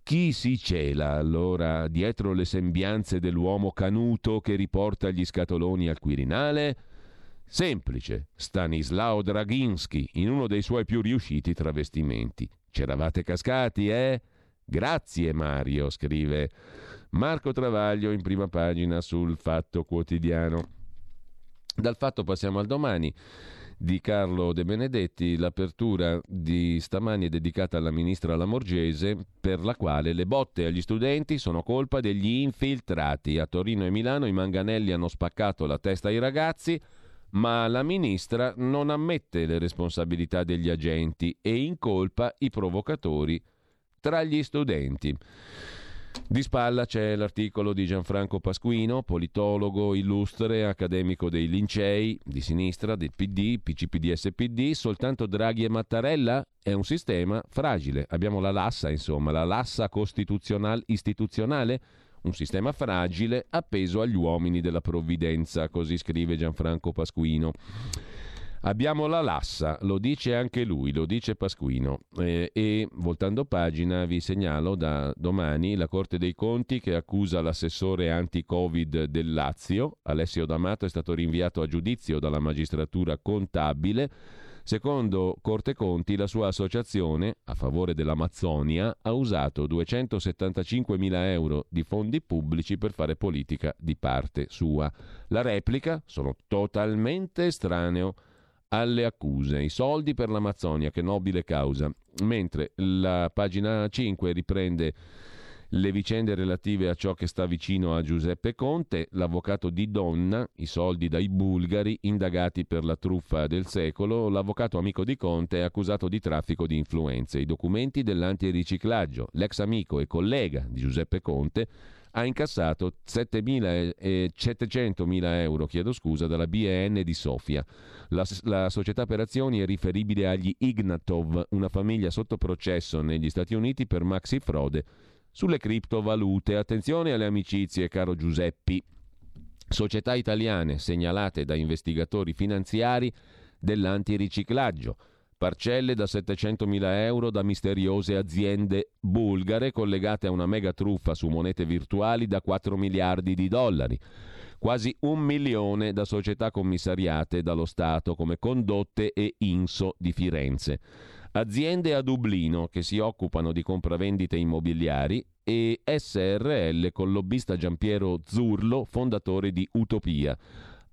Chi si cela allora dietro le sembianze dell'uomo canuto che riporta gli scatoloni al Quirinale? Semplice, Stanislao Draginsky in uno dei suoi più riusciti travestimenti. C'eravate cascati, eh? Grazie Mario, scrive Marco Travaglio in prima pagina sul Fatto Quotidiano. Dal fatto passiamo al domani di Carlo De Benedetti, l'apertura di stamani è dedicata alla ministra Lamorgese, per la quale le botte agli studenti sono colpa degli infiltrati. A Torino e Milano i manganelli hanno spaccato la testa ai ragazzi, ma la ministra non ammette le responsabilità degli agenti e incolpa i provocatori tra gli studenti. Di spalla c'è l'articolo di Gianfranco Pasquino, politologo illustre, accademico dei Lincei, di sinistra, del PD, PCPD, SPD. Soltanto Draghi e Mattarella è un sistema fragile. Abbiamo la lassa, insomma, la lassa costituzionale istituzionale, un sistema fragile appeso agli uomini della provvidenza, così scrive Gianfranco Pasquino. Abbiamo la Lassa, lo dice anche lui, lo dice Pasquino. Eh, e voltando pagina vi segnalo da domani la Corte dei Conti che accusa l'assessore anti-Covid del Lazio. Alessio D'Amato è stato rinviato a giudizio dalla magistratura contabile. Secondo Corte Conti, la sua associazione a favore dell'Amazzonia ha usato 275 mila euro di fondi pubblici per fare politica di parte sua. La replica sono totalmente estraneo alle accuse. I soldi per l'Amazzonia, che nobile causa. Mentre la pagina 5 riprende le vicende relative a ciò che sta vicino a Giuseppe Conte, l'avvocato di donna, i soldi dai bulgari, indagati per la truffa del secolo, l'avvocato amico di Conte è accusato di traffico di influenze, i documenti dell'antiriciclaggio, l'ex amico e collega di Giuseppe Conte ha incassato 700.000 euro chiedo scusa, dalla BN di Sofia. La, la, società per azioni è riferibile agli Ignatov, una famiglia sotto processo negli Stati Uniti per maxi frode sulle criptovalute. Attenzione alle amicizie, caro Giuseppi. Società italiane segnalate da investigatori finanziari dell'antiriciclaggio parcelle da 700.000 euro da misteriose aziende bulgare collegate a una mega truffa su monete virtuali da 4 miliardi di dollari, quasi un milione da società commissariate dallo Stato come Condotte e Inso di Firenze, aziende a Dublino che si occupano di compravendite immobiliari e SRL con lobbista Giampiero Zurlo, fondatore di Utopia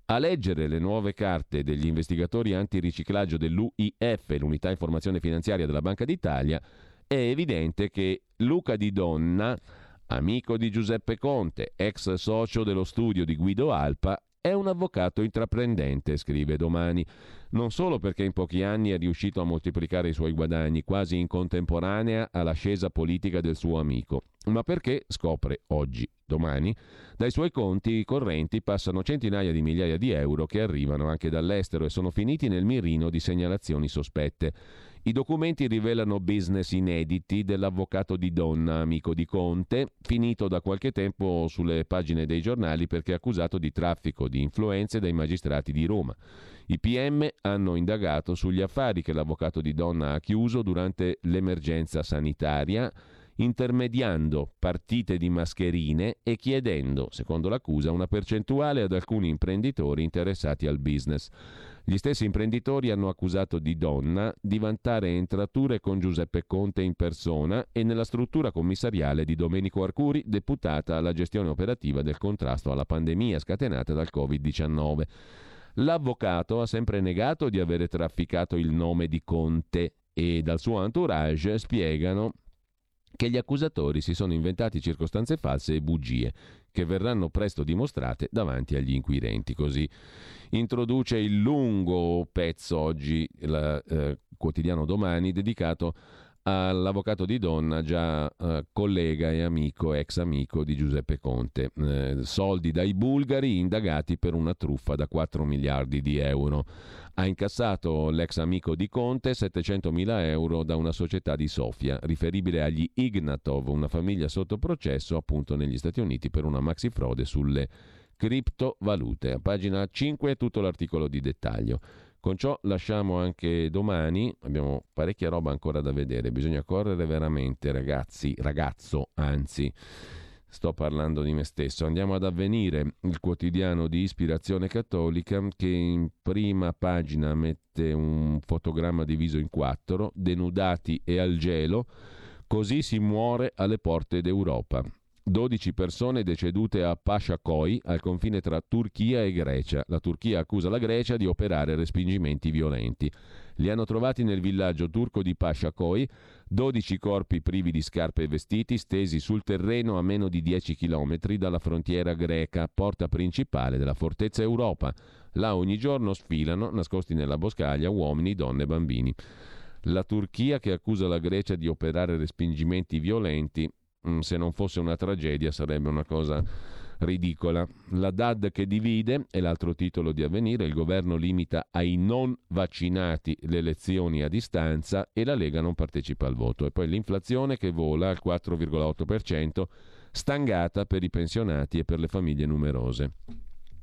a leggere le nuove carte degli investigatori antiriciclaggio dell'UIF, l'Unità Informazione Finanziaria della Banca d'Italia, è evidente che Luca Di Donna, amico di Giuseppe Conte, ex socio dello studio di Guido Alpa, è un avvocato intraprendente, scrive domani, non solo perché in pochi anni è riuscito a moltiplicare i suoi guadagni quasi in contemporanea all'ascesa politica del suo amico, ma perché, scopre oggi, domani, dai suoi conti correnti passano centinaia di migliaia di euro che arrivano anche dall'estero e sono finiti nel mirino di segnalazioni sospette. I documenti rivelano business inediti dell'avvocato di donna, amico di Conte, finito da qualche tempo sulle pagine dei giornali perché accusato di traffico di influenze dai magistrati di Roma. I PM hanno indagato sugli affari che l'avvocato di donna ha chiuso durante l'emergenza sanitaria intermediando partite di mascherine e chiedendo, secondo l'accusa, una percentuale ad alcuni imprenditori interessati al business. Gli stessi imprenditori hanno accusato Di Donna di vantare entrature con Giuseppe Conte in persona e nella struttura commissariale di Domenico Arcuri, deputata alla gestione operativa del contrasto alla pandemia scatenata dal Covid-19. L'avvocato ha sempre negato di avere trafficato il nome di Conte e dal suo entourage spiegano che gli accusatori si sono inventati circostanze false e bugie che verranno presto dimostrate davanti agli inquirenti. Così introduce il lungo pezzo oggi, il eh, quotidiano domani, dedicato all'avvocato di donna, già eh, collega e amico, ex amico di Giuseppe Conte. Eh, soldi dai bulgari indagati per una truffa da 4 miliardi di euro. Ha incassato l'ex amico di Conte 700 mila euro da una società di Sofia, riferibile agli Ignatov, una famiglia sotto processo appunto negli Stati Uniti per una maxi frode sulle criptovalute. A pagina 5 è tutto l'articolo di dettaglio. Con ciò lasciamo anche domani, abbiamo parecchia roba ancora da vedere, bisogna correre veramente ragazzi, ragazzo anzi, sto parlando di me stesso. Andiamo ad avvenire. Il quotidiano di ispirazione cattolica che in prima pagina mette un fotogramma diviso in quattro, denudati e al gelo, così si muore alle porte d'Europa. 12 persone decedute a Pasciacoi, al confine tra Turchia e Grecia. La Turchia accusa la Grecia di operare respingimenti violenti. Li hanno trovati nel villaggio turco di Pasciacoi, 12 corpi privi di scarpe e vestiti stesi sul terreno a meno di 10 km dalla frontiera greca, porta principale della fortezza Europa. Là ogni giorno sfilano, nascosti nella boscaglia, uomini, donne e bambini. La Turchia che accusa la Grecia di operare respingimenti violenti se non fosse una tragedia sarebbe una cosa ridicola. La DAD che divide è l'altro titolo di avvenire, il governo limita ai non vaccinati le elezioni a distanza e la Lega non partecipa al voto. E poi l'inflazione che vola al 4,8%, stangata per i pensionati e per le famiglie numerose.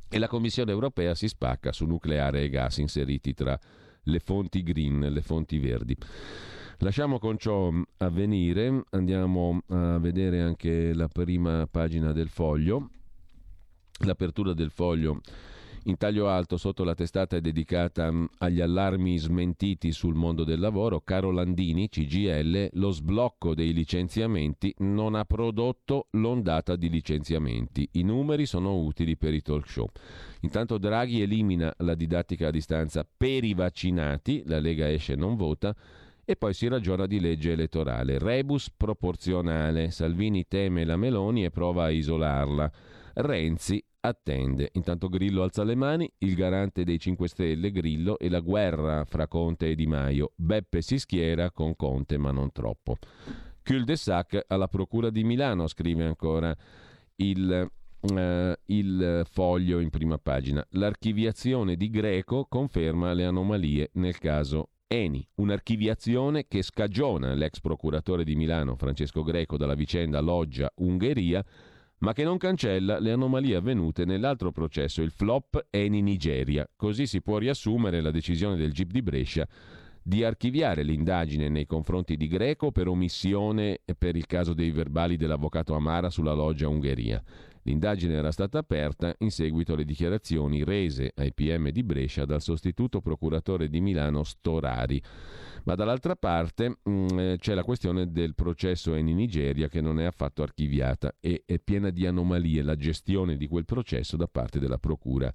E la Commissione europea si spacca su nucleare e gas inseriti tra le fonti green, le fonti verdi. Lasciamo con ciò avvenire, andiamo a vedere anche la prima pagina del foglio L'apertura del foglio in taglio alto sotto la testata è dedicata agli allarmi smentiti sul mondo del lavoro. Caro Landini, CGL, lo sblocco dei licenziamenti non ha prodotto l'ondata di licenziamenti. I numeri sono utili per i talk show. Intanto Draghi elimina la didattica a distanza per i vaccinati, la Lega esce e non vota. E poi si ragiona di legge elettorale. Rebus proporzionale. Salvini teme la Meloni e prova a isolarla. Renzi attende. Intanto Grillo alza le mani, il garante dei 5 Stelle, Grillo, e la guerra fra Conte e Di Maio. Beppe si schiera con Conte, ma non troppo. Cul de sac alla Procura di Milano, scrive ancora il, uh, il foglio in prima pagina. L'archiviazione di Greco conferma le anomalie nel caso Eni, un'archiviazione che scagiona l'ex procuratore di Milano Francesco Greco dalla vicenda Loggia Ungheria ma che non cancella le anomalie avvenute nell'altro processo, il flop Eni Nigeria. Così si può riassumere la decisione del GIP di Brescia di archiviare l'indagine nei confronti di Greco per omissione per il caso dei verbali dell'avvocato Amara sulla loggia Ungheria. L'indagine era stata aperta in seguito alle dichiarazioni rese ai PM di Brescia dal sostituto procuratore di Milano Storari. Ma dall'altra parte mh, mm, eh, c'è la questione del processo in Nigeria che non è affatto archiviata e è piena di anomalie la gestione di quel processo da parte della Procura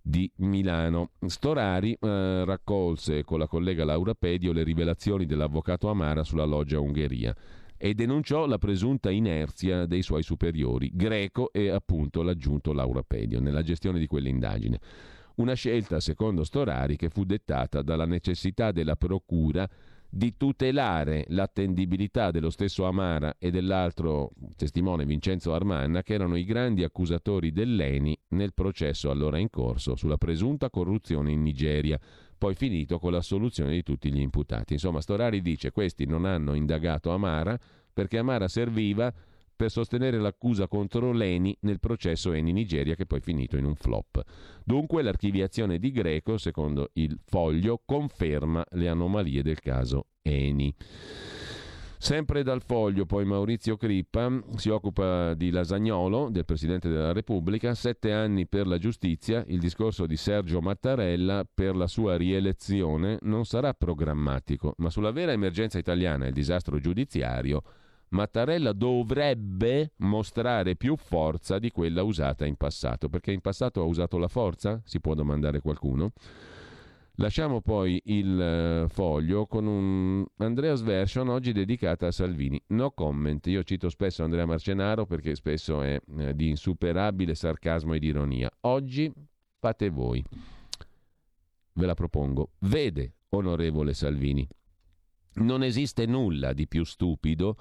di Milano. Storari eh, raccolse con la collega Laura Pedio le rivelazioni dell'avvocato Amara sulla loggia Ungheria e denunciò la presunta inerzia dei suoi superiori, Greco e appunto l'aggiunto Laura Pedio, nella gestione di quell'indagine. Una scelta, secondo Storari, che fu dettata dalla necessità della Procura di tutelare l'attendibilità dello stesso Amara e dell'altro testimone Vincenzo Armanna, che erano i grandi accusatori dell'ENI nel processo allora in corso sulla presunta corruzione in Nigeria, poi finito con l'assoluzione di tutti gli imputati. Insomma, Storari dice questi non hanno indagato Amara perché Amara serviva per sostenere l'accusa contro l'ENI nel processo ENI Nigeria che poi è finito in un flop. Dunque l'archiviazione di Greco, secondo il foglio, conferma le anomalie del caso ENI. Sempre dal foglio, poi Maurizio Crippa si occupa di Lasagnolo, del Presidente della Repubblica, sette anni per la giustizia, il discorso di Sergio Mattarella per la sua rielezione non sarà programmatico, ma sulla vera emergenza italiana, il disastro giudiziario, Mattarella dovrebbe mostrare più forza di quella usata in passato, perché in passato ha usato la forza, si può domandare qualcuno. Lasciamo poi il uh, foglio con un Andrea's version oggi dedicata a Salvini. No comment, io cito spesso Andrea Marcenaro perché spesso è uh, di insuperabile sarcasmo ed ironia. Oggi fate voi. Ve la propongo. Vede, onorevole Salvini, non esiste nulla di più stupido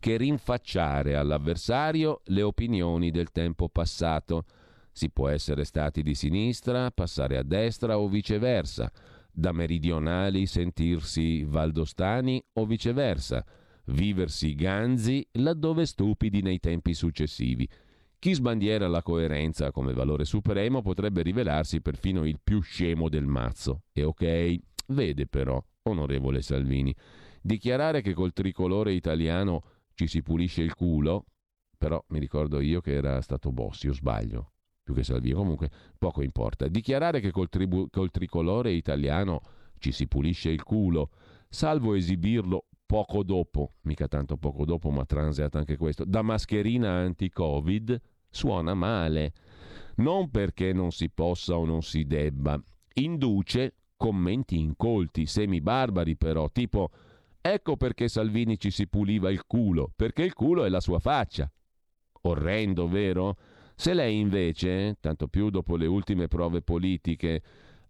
che rinfacciare all'avversario le opinioni del tempo passato. Si può essere stati di sinistra, passare a destra o viceversa, da meridionali sentirsi valdostani o viceversa, viversi ganzi laddove stupidi nei tempi successivi. Chi sbandiera la coerenza come valore supremo potrebbe rivelarsi perfino il più scemo del mazzo. E ok, vede però, onorevole Salvini, dichiarare che col tricolore italiano ci si pulisce il culo, però mi ricordo io che era stato Bossi, o sbaglio, più che Salvini, comunque poco importa. Dichiarare che col, tribu- col tricolore italiano ci si pulisce il culo, salvo esibirlo poco dopo, mica tanto poco dopo, ma transeato anche questo, da mascherina anti-Covid, suona male. Non perché non si possa o non si debba, induce commenti incolti, semi-barbari però, tipo Ecco perché Salvini ci si puliva il culo, perché il culo è la sua faccia. Orrendo, vero? Se lei invece, tanto più dopo le ultime prove politiche,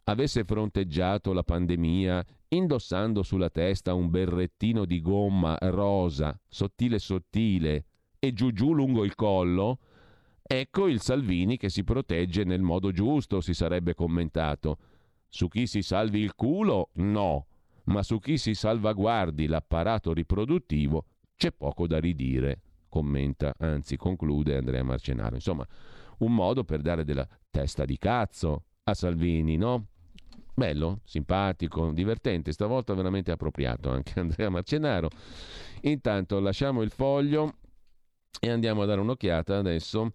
avesse fronteggiato la pandemia indossando sulla testa un berrettino di gomma rosa, sottile sottile, e giù giù lungo il collo. Ecco il Salvini che si protegge nel modo giusto, si sarebbe commentato. Su chi si salvi il culo, no, ma su chi si salvaguardi l'apparato riproduttivo c'è poco da ridire, commenta, anzi conclude Andrea Marcenaro. Insomma, un modo per dare della testa di cazzo a Salvini, no? Bello, simpatico, divertente, stavolta veramente appropriato anche Andrea Marcenaro. Intanto lasciamo il foglio e andiamo a dare un'occhiata adesso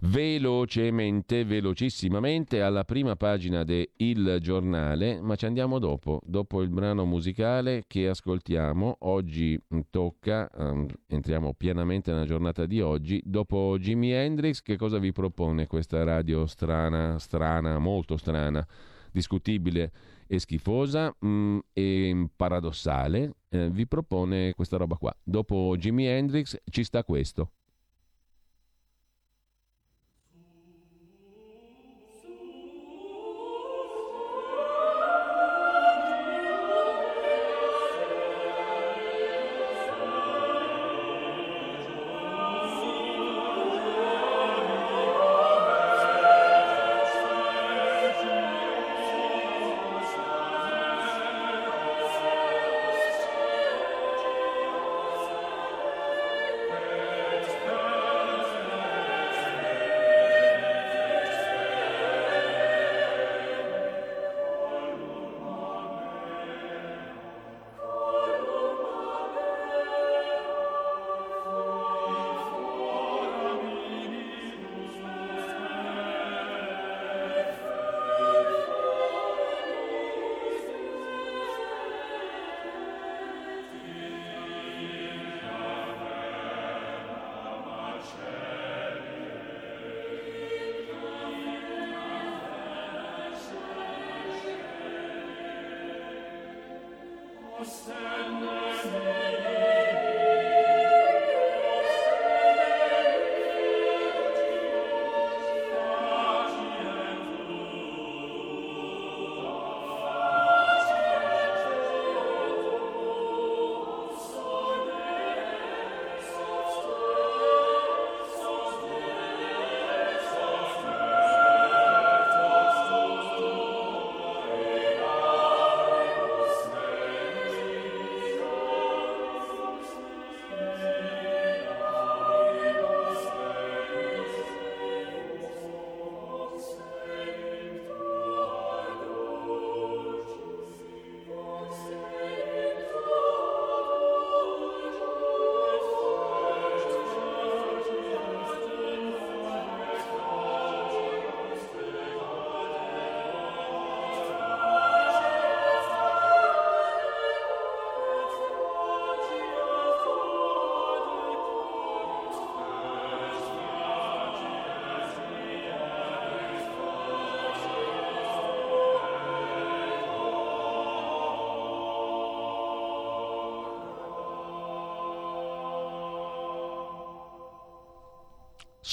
velocemente, velocissimamente alla prima pagina de Il Giornale, ma ci andiamo dopo, dopo il brano musicale che ascoltiamo. Oggi tocca, um, entriamo pienamente nella giornata di oggi, dopo Jimi Hendrix che cosa vi propone questa radio strana, strana, molto strana, discutibile e schifosa mh, mm, e paradossale? Eh, vi propone questa roba qua. Dopo Jimi Hendrix ci sta questo.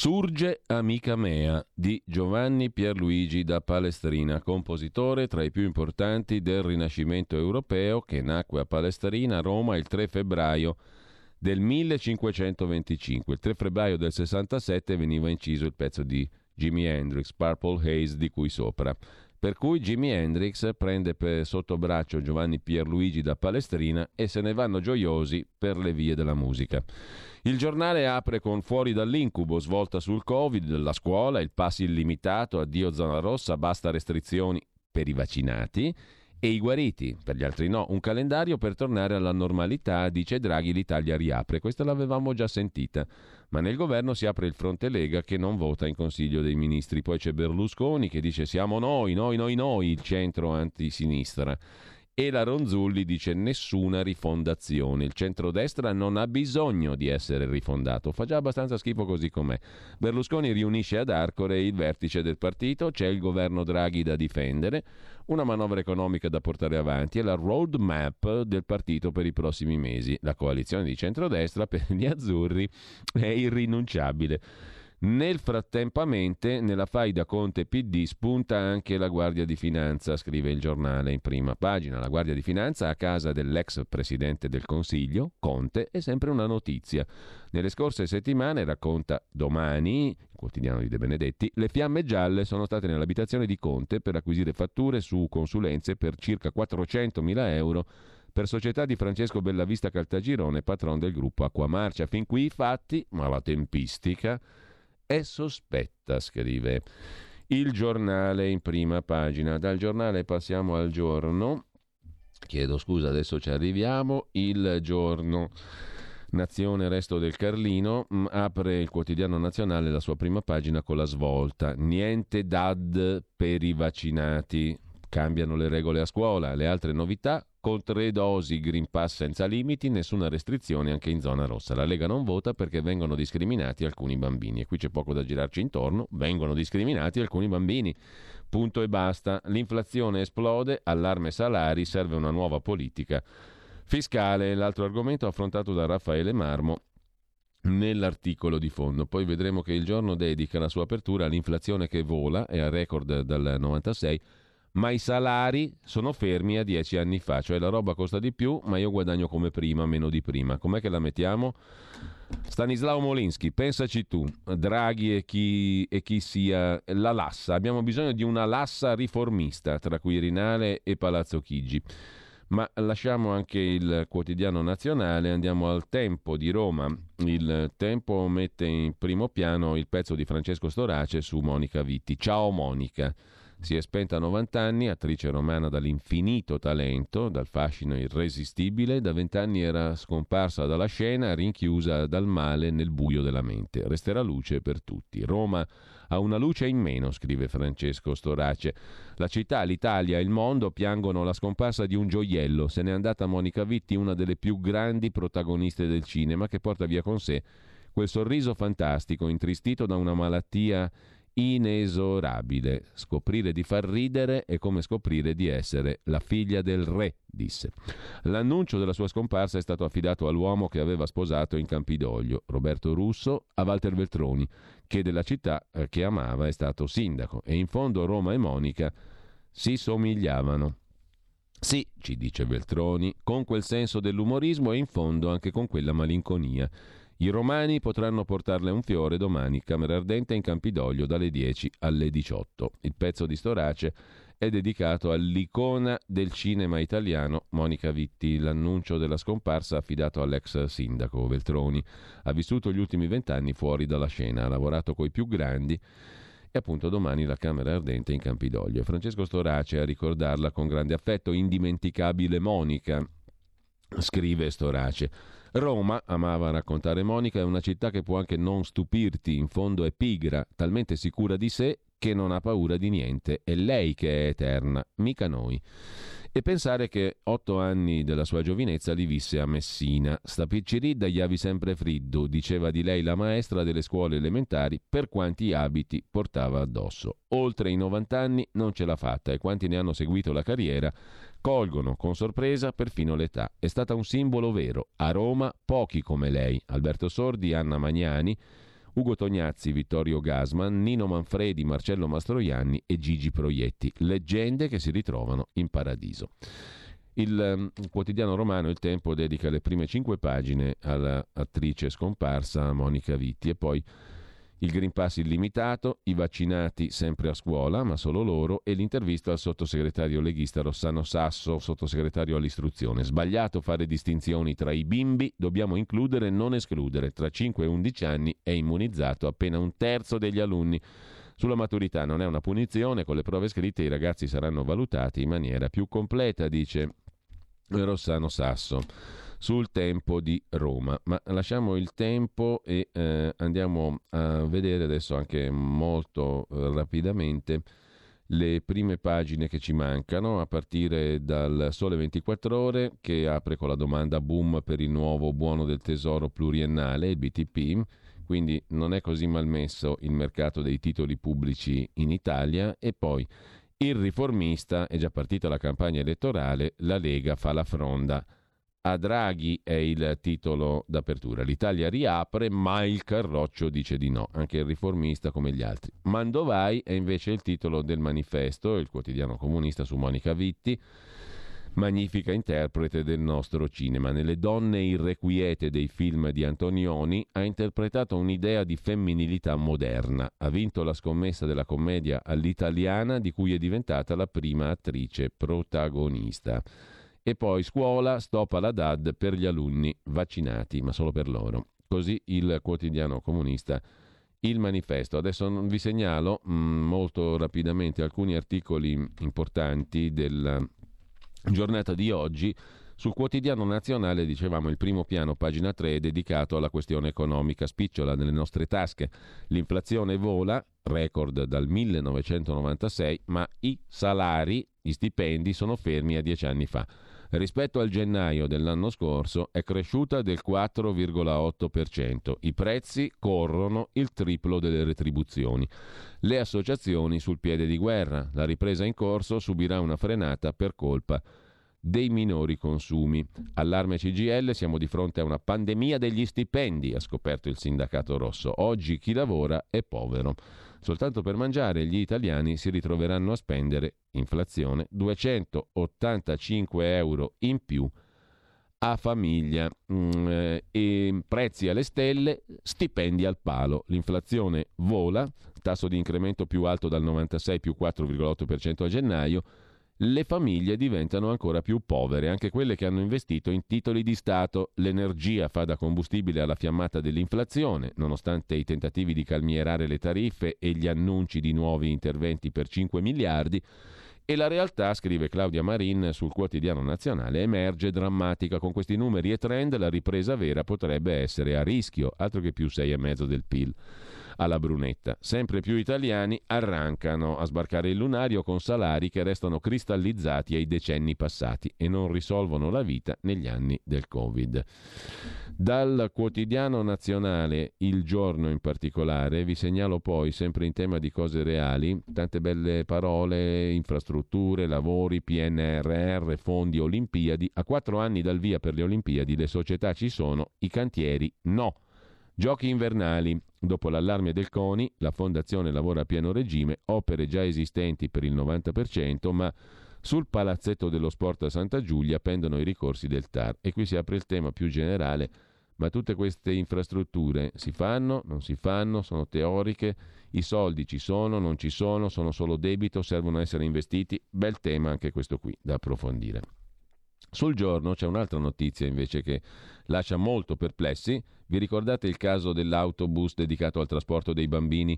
Surge Amica Mea di Giovanni Pierluigi da Palestrina, compositore tra i più importanti del Rinascimento europeo che nacque a Palestrina, Roma, il 3 febbraio del 1525. Il 3 febbraio del 67 veniva inciso il pezzo di Jimi Hendrix, Purple Haze, di cui sopra. Per cui Jimi Hendrix prende sotto braccio Giovanni Pierluigi da Palestrina e se ne vanno gioiosi per le vie della musica. Il giornale apre con Fuori dall'incubo, svolta sul Covid, la scuola, il pass illimitato, addio zona rossa, basta restrizioni per i vaccinati e i guariti, per gli altri no. Un calendario per tornare alla normalità, dice Draghi, l'Italia riapre. Questa l'avevamo già sentita, ma nel governo si apre il fronte Lega che non vota in Consiglio dei Ministri. Poi c'è Berlusconi che dice siamo noi, noi, noi, noi, il centro antisinistra e la Ronzulli dice nessuna rifondazione. Il centrodestra non ha bisogno di essere rifondato, fa già abbastanza schifo così com'è. Berlusconi riunisce ad Arcore il vertice del partito, c'è il governo Draghi da difendere, una manovra economica da portare avanti e la roadmap del partito per i prossimi mesi. La coalizione di centrodestra per gli azzurri è irrinunciabile. Nel frattempamente, nella faida Conte PD spunta anche la Guardia di Finanza, scrive il giornale in prima pagina. La Guardia di Finanza a casa dell'ex presidente del Consiglio, Conte, è sempre una notizia. Nelle scorse settimane, racconta domani, il quotidiano di De Benedetti, le fiamme gialle sono state nell'abitazione di Conte per acquisire fatture su consulenze per circa 400.000 euro per società di Francesco Bellavista Caltagirone, patron del gruppo Acquamarcia. Fin qui i fatti, ma la tempistica è sospetta, scrive il giornale in prima pagina. Dal giornale passiamo al giorno. Chiedo scusa, adesso ci arriviamo. Il giorno. Nazione Resto del Carlino mm, apre il quotidiano nazionale la sua prima pagina con la svolta. Niente DAD per i vaccinati. Cambiano le regole a scuola. Le altre novità con tre dosi Green Pass senza limiti, nessuna restrizione anche in zona rossa. La Lega non vota perché vengono discriminati alcuni bambini e qui c'è poco da girarci intorno, vengono discriminati alcuni bambini. Punto e basta. L'inflazione esplode, allarme salari, serve una nuova politica fiscale. L'altro argomento affrontato da Raffaele Marmo nell'articolo di fondo. Poi vedremo che il giorno dedica la sua apertura all'inflazione che vola, è a record dal 96 ma i salari sono fermi a dieci anni fa, cioè la roba costa di più, ma io guadagno come prima, meno di prima. Com'è che la mettiamo? Stanislao Molinsky, pensaci tu, Draghi e chi, e chi, sia la Lassa. Abbiamo bisogno di una Lassa riformista tra Quirinale e Palazzo Chigi. Ma lasciamo anche il quotidiano nazionale, andiamo al Tempo di Roma. Il Tempo mette in primo piano il pezzo di Francesco Storace su Monica Vitti. Ciao Monica. Si è spenta a 90 anni, attrice romana dall'infinito talento, dal fascino irresistibile, da vent'anni era scomparsa dalla scena, rinchiusa dal male nel buio della mente. Resterà luce per tutti. Roma ha una luce in meno, scrive Francesco Storace. La città, l'Italia e il mondo piangono la scomparsa di un gioiello. Se n'è andata Monica Vitti, una delle più grandi protagoniste del cinema, che porta via con sé quel sorriso fantastico, intristito da una malattia inesorabile. Scoprire di far ridere è come scoprire di essere la figlia del re, disse. L'annuncio della sua scomparsa è stato affidato all'uomo che aveva sposato in Campidoglio, Roberto Russo, a Walter Veltroni, che della città eh, che amava è stato sindaco. E in fondo Roma e Monica si somigliavano. Sì, ci dice Veltroni, con quel senso dell'umorismo e in fondo anche con quella malinconia. I romani potranno portarle un fiore domani, Camera Ardente in Campidoglio dalle 10 alle 18. Il pezzo di Storace è dedicato all'icona del cinema italiano Monica Vitti. L'annuncio della scomparsa affidato all'ex sindaco Veltroni. Ha vissuto gli ultimi vent'anni fuori dalla scena, ha lavorato coi più grandi e appunto domani la Camera Ardente in Campidoglio. Francesco Storace a ricordarla con grande affetto, indimenticabile Monica, scrive Storace. Roma, amava raccontare Monica, è una città che può anche non stupirti, in fondo è pigra, talmente sicura di sé che non ha paura di niente. È lei che è eterna, mica noi. E pensare che otto anni della sua giovinezza li visse a Messina. Sta picciridda gli avi sempre friddo, diceva di lei la maestra delle scuole elementari, per quanti abiti portava addosso. Oltre i 90 anni non ce l'ha fatta e quanti ne hanno seguito la carriera colgono con sorpresa perfino l'età. È stata un simbolo vero. A Roma pochi come lei, Alberto Sordi, Anna Magnani, Ugo Tognazzi, Vittorio Gasman, Nino Manfredi, Marcello Mastroianni e Gigi Proietti, leggende che si ritrovano in paradiso. Il um, quotidiano romano Il Tempo dedica le prime cinque pagine all'attrice scomparsa Monica Vitti e poi il Green Pass illimitato, i vaccinati sempre a scuola, ma solo loro, e l'intervista al sottosegretario leghista Rossano Sasso, sottosegretario all'istruzione. Sbagliato fare distinzioni tra i bimbi, dobbiamo includere e non escludere. Tra 5 e 11 anni è immunizzato appena un terzo degli alunni. Sulla maturità non è una punizione, con le prove scritte i ragazzi saranno valutati in maniera più completa, dice Rossano Sasso sul tempo di Roma. Ma lasciamo il tempo e eh, andiamo a vedere adesso anche molto eh, rapidamente le prime pagine che ci mancano, a partire dal Sole 24 Ore che apre con la domanda boom per il nuovo buono del tesoro pluriennale, il BTP, quindi non è così malmesso il mercato dei titoli pubblici in Italia. E poi il riformista, è già partita la campagna elettorale, la Lega fa la fronda A Draghi è il titolo d'apertura. L'Italia riapre, ma il Carroccio dice di no, anche il riformista come gli altri. Mandovai è invece il titolo del manifesto, il quotidiano comunista su Monica Vitti magnifica interprete del nostro cinema. Nelle donne irrequiete dei film di Antonioni ha interpretato un'idea di femminilità moderna. Ha vinto la scommessa della commedia all'italiana di cui è diventata la prima attrice protagonista. E poi scuola, stop alla DAD per gli alunni vaccinati, ma solo per loro. Così il quotidiano comunista il manifesto. Adesso vi segnalo mh, mm, molto rapidamente alcuni articoli importanti del giornata di oggi. Sul quotidiano nazionale, dicevamo, il primo piano, pagina 3, è dedicato alla questione economica spicciola nelle nostre tasche. L'inflazione vola, record dal 1996, ma i salari, gli stipendi sono fermi a dieci anni fa. Rispetto al gennaio dell'anno scorso è cresciuta del 4,8%. I prezzi corrono il triplo delle retribuzioni. Le associazioni sul piede di guerra. La ripresa in corso subirà una frenata per colpa dei minori consumi. Allarme CGL, siamo di fronte a una pandemia degli stipendi, ha scoperto il sindacato rosso. Oggi chi lavora è povero. Soltanto per mangiare gli italiani si ritroveranno a spendere, inflazione, 285 euro in più a famiglia. Mm, eh, e prezzi alle stelle, stipendi al palo. L'inflazione vola, tasso di incremento più alto dal 96 più 4,8% a gennaio le famiglie diventano ancora più povere, anche quelle che hanno investito in titoli di Stato. L'energia fa da combustibile alla fiammata dell'inflazione, nonostante i tentativi di calmierare le tariffe e gli annunci di nuovi interventi per 5 miliardi. E la realtà, scrive Claudia Marin sul quotidiano nazionale, emerge drammatica. Con questi numeri e trend la ripresa vera potrebbe essere a rischio, altro che più 6,5 del PIL alla Brunetta. Sempre più italiani arrancano a sbarcare il lunario con salari che restano cristallizzati ai decenni passati e non risolvono la vita negli anni del Covid. Dal quotidiano nazionale Il Giorno in particolare vi segnalo poi, sempre in tema di cose reali, tante belle parole, infrastrutture, lavori, PNRR, fondi, Olimpiadi. A quattro anni dal via per le Olimpiadi le società ci sono, i cantieri no. Giochi invernali. Dopo l'allarme del CONI, la fondazione lavora a pieno regime, opere già esistenti per il 90%, ma sul palazzetto dello sport a Santa Giulia pendono i ricorsi del TAR. E qui si apre il tema più generale, ma tutte queste infrastrutture si fanno, non si fanno, sono teoriche, i soldi ci sono, non ci sono, sono solo debito, servono essere investiti. Bel tema anche questo qui da approfondire. Sul giorno c'è un'altra notizia invece che lascia molto perplessi. Vi ricordate il caso dell'autobus dedicato al trasporto dei bambini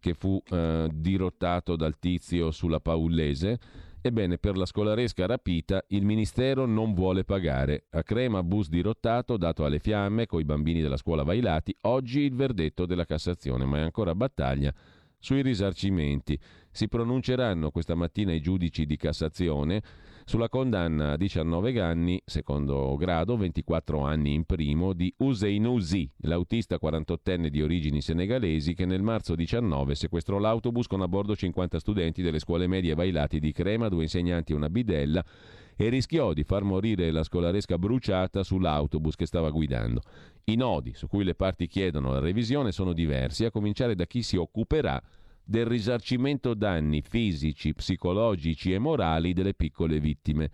che fu eh, dirottato dal tizio sulla Paullese? Ebbene, per la scolaresca rapita il Ministero non vuole pagare. A Crema bus dirottato, dato alle fiamme, coi bambini della scuola Vailati, oggi il verdetto della Cassazione, ma è ancora battaglia sui risarcimenti. Si pronunceranno questa mattina i giudici di Cassazione sulla condanna a 19 anni, secondo grado, 24 anni in primo, di Hussein Uzi, l'autista 48enne di origini senegalesi che nel marzo 19 sequestrò l'autobus con a bordo 50 studenti delle scuole medie Vailati di Crema, due insegnanti e una bidella e rischiò di far morire la scolaresca bruciata sull'autobus che stava guidando. I nodi su cui le parti chiedono la revisione sono diversi, a cominciare da chi si occuperà del risarcimento danni fisici, psicologici e morali delle piccole vittime.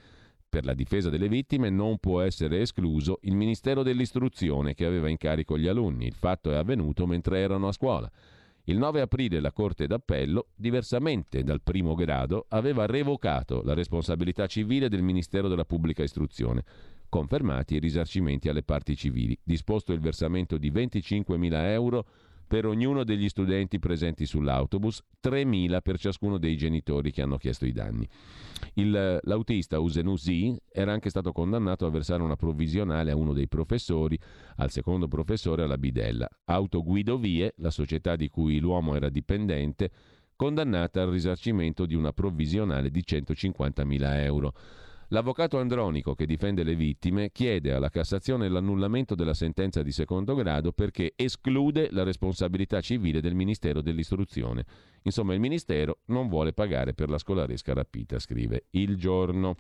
Per la difesa delle vittime non può essere escluso il Ministero dell'Istruzione che aveva in carico gli alunni. Il fatto è avvenuto mentre erano a scuola. Il 9 aprile la Corte d'Appello, diversamente dal primo grado, aveva revocato la responsabilità civile del Ministero della Pubblica Istruzione, confermati i risarcimenti alle parti civili, disposto il versamento di 25.000 euro per ognuno degli studenti presenti sull'autobus, 3.000 per ciascuno dei genitori che hanno chiesto i danni. Il, l'autista Usenusi era anche stato condannato a versare una provvisionale a uno dei professori, al secondo professore alla bidella. Autoguidovie, la società di cui l'uomo era dipendente, condannata al risarcimento di una provvisionale di 150.000 euro. L'avvocato Andronico, che difende le vittime, chiede alla Cassazione l'annullamento della sentenza di secondo grado perché esclude la responsabilità civile del Ministero dell'Istruzione. Insomma, il Ministero non vuole pagare per la scolaresca rapita, scrive Il Giorno.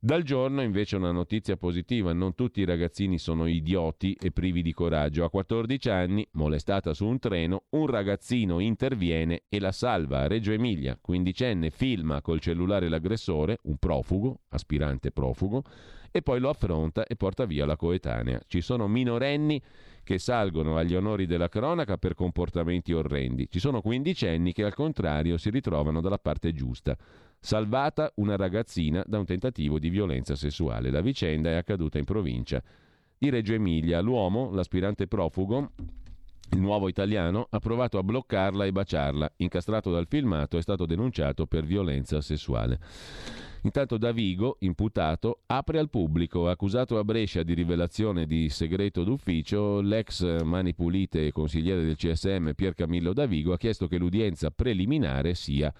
Dal giorno invece una notizia positiva, non tutti i ragazzini sono idioti e privi di coraggio. A 14 anni, molestata su un treno, un ragazzino interviene e la salva a Reggio Emilia. Quindicenne filma col cellulare l'aggressore, un profugo, aspirante profugo, e poi lo affronta e porta via la coetanea. Ci sono minorenni che salgono agli onori della cronaca per comportamenti orrendi. Ci sono quindicenni che al contrario si ritrovano dalla parte giusta. Salvata una ragazzina da un tentativo di violenza sessuale. La vicenda è accaduta in provincia di Reggio Emilia. L'uomo, l'aspirante profugo, il nuovo italiano, ha provato a bloccarla e baciarla. Incastrato dal filmato, è stato denunciato per violenza sessuale. Intanto Davigo, imputato, apre al pubblico, accusato a Brescia di rivelazione di segreto d'ufficio, l'ex mani pulite e consigliere del CSM Pier Camillo Davigo ha chiesto che l'udienza preliminare sia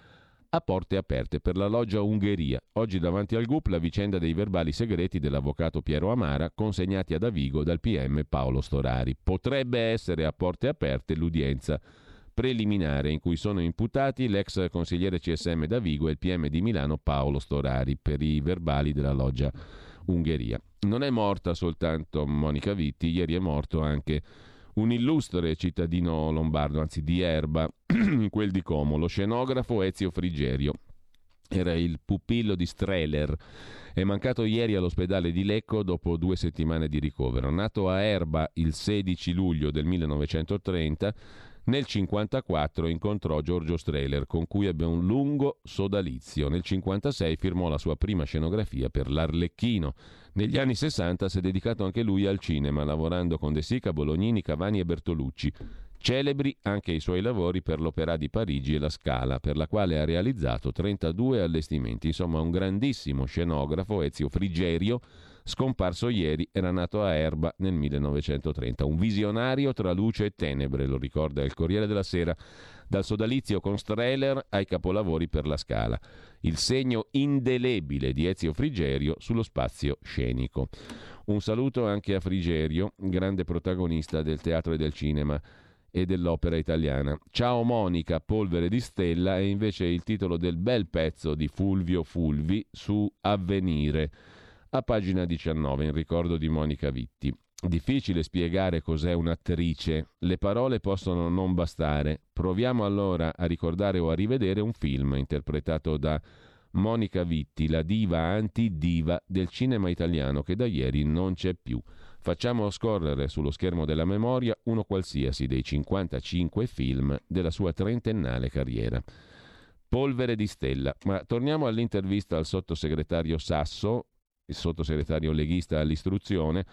a porte aperte per la loggia Ungheria. Oggi davanti al GUP la vicenda dei verbali segreti dell'avvocato Piero Amara consegnati a Davigo dal PM Paolo Storari. Potrebbe essere a porte aperte l'udienza preliminare in cui sono imputati l'ex consigliere CSM Davigo e il PM di Milano Paolo Storari per i verbali della loggia Ungheria. Non è morta soltanto Monica Vitti, ieri è morto anche un illustre cittadino lombardo, anzi di Erba, quel di Como, lo scenografo Ezio Frigerio. Era il pupillo di Streller. È mancato ieri all'ospedale di Lecco dopo due settimane di ricovero. Nato a Erba il 16 luglio del 1930, nel 1954 incontrò Giorgio Strehler, con cui ebbe un lungo sodalizio. Nel 1956 firmò la sua prima scenografia per l'Arlecchino. Negli anni 60 si è dedicato anche lui al cinema, lavorando con De Sica, Bolognini, Cavani e Bertolucci. Celebri anche i suoi lavori per l'Opera di Parigi e la Scala, per la quale ha realizzato 32 allestimenti. Insomma, un grandissimo scenografo, Ezio Frigerio, scomparso ieri, era nato a Erba nel 1930. Un visionario tra luce e tenebre, lo ricorda il Corriere della Sera, dal sodalizio con Strehler ai capolavori per la Scala. Il segno indelebile di Ezio Frigerio sullo spazio scenico. Un saluto anche a Frigerio, grande protagonista del teatro e del cinema e dell'opera italiana. Ciao Monica, polvere di stella è invece il titolo del bel pezzo di Fulvio Fulvi su Avvenire, a pagina 19, in ricordo di Monica Vitti. Difficile spiegare cos'è un'attrice, le parole possono non bastare. Proviamo allora a ricordare o a rivedere un film interpretato da Monica Vitti, la diva anti-diva del cinema italiano che da ieri non c'è più. Facciamo scorrere sullo schermo della memoria uno qualsiasi dei 55 film della sua trentennale carriera. Polvere di stella. Ma torniamo all'intervista al sottosegretario Sasso, il sottosegretario leghista all'istruzione,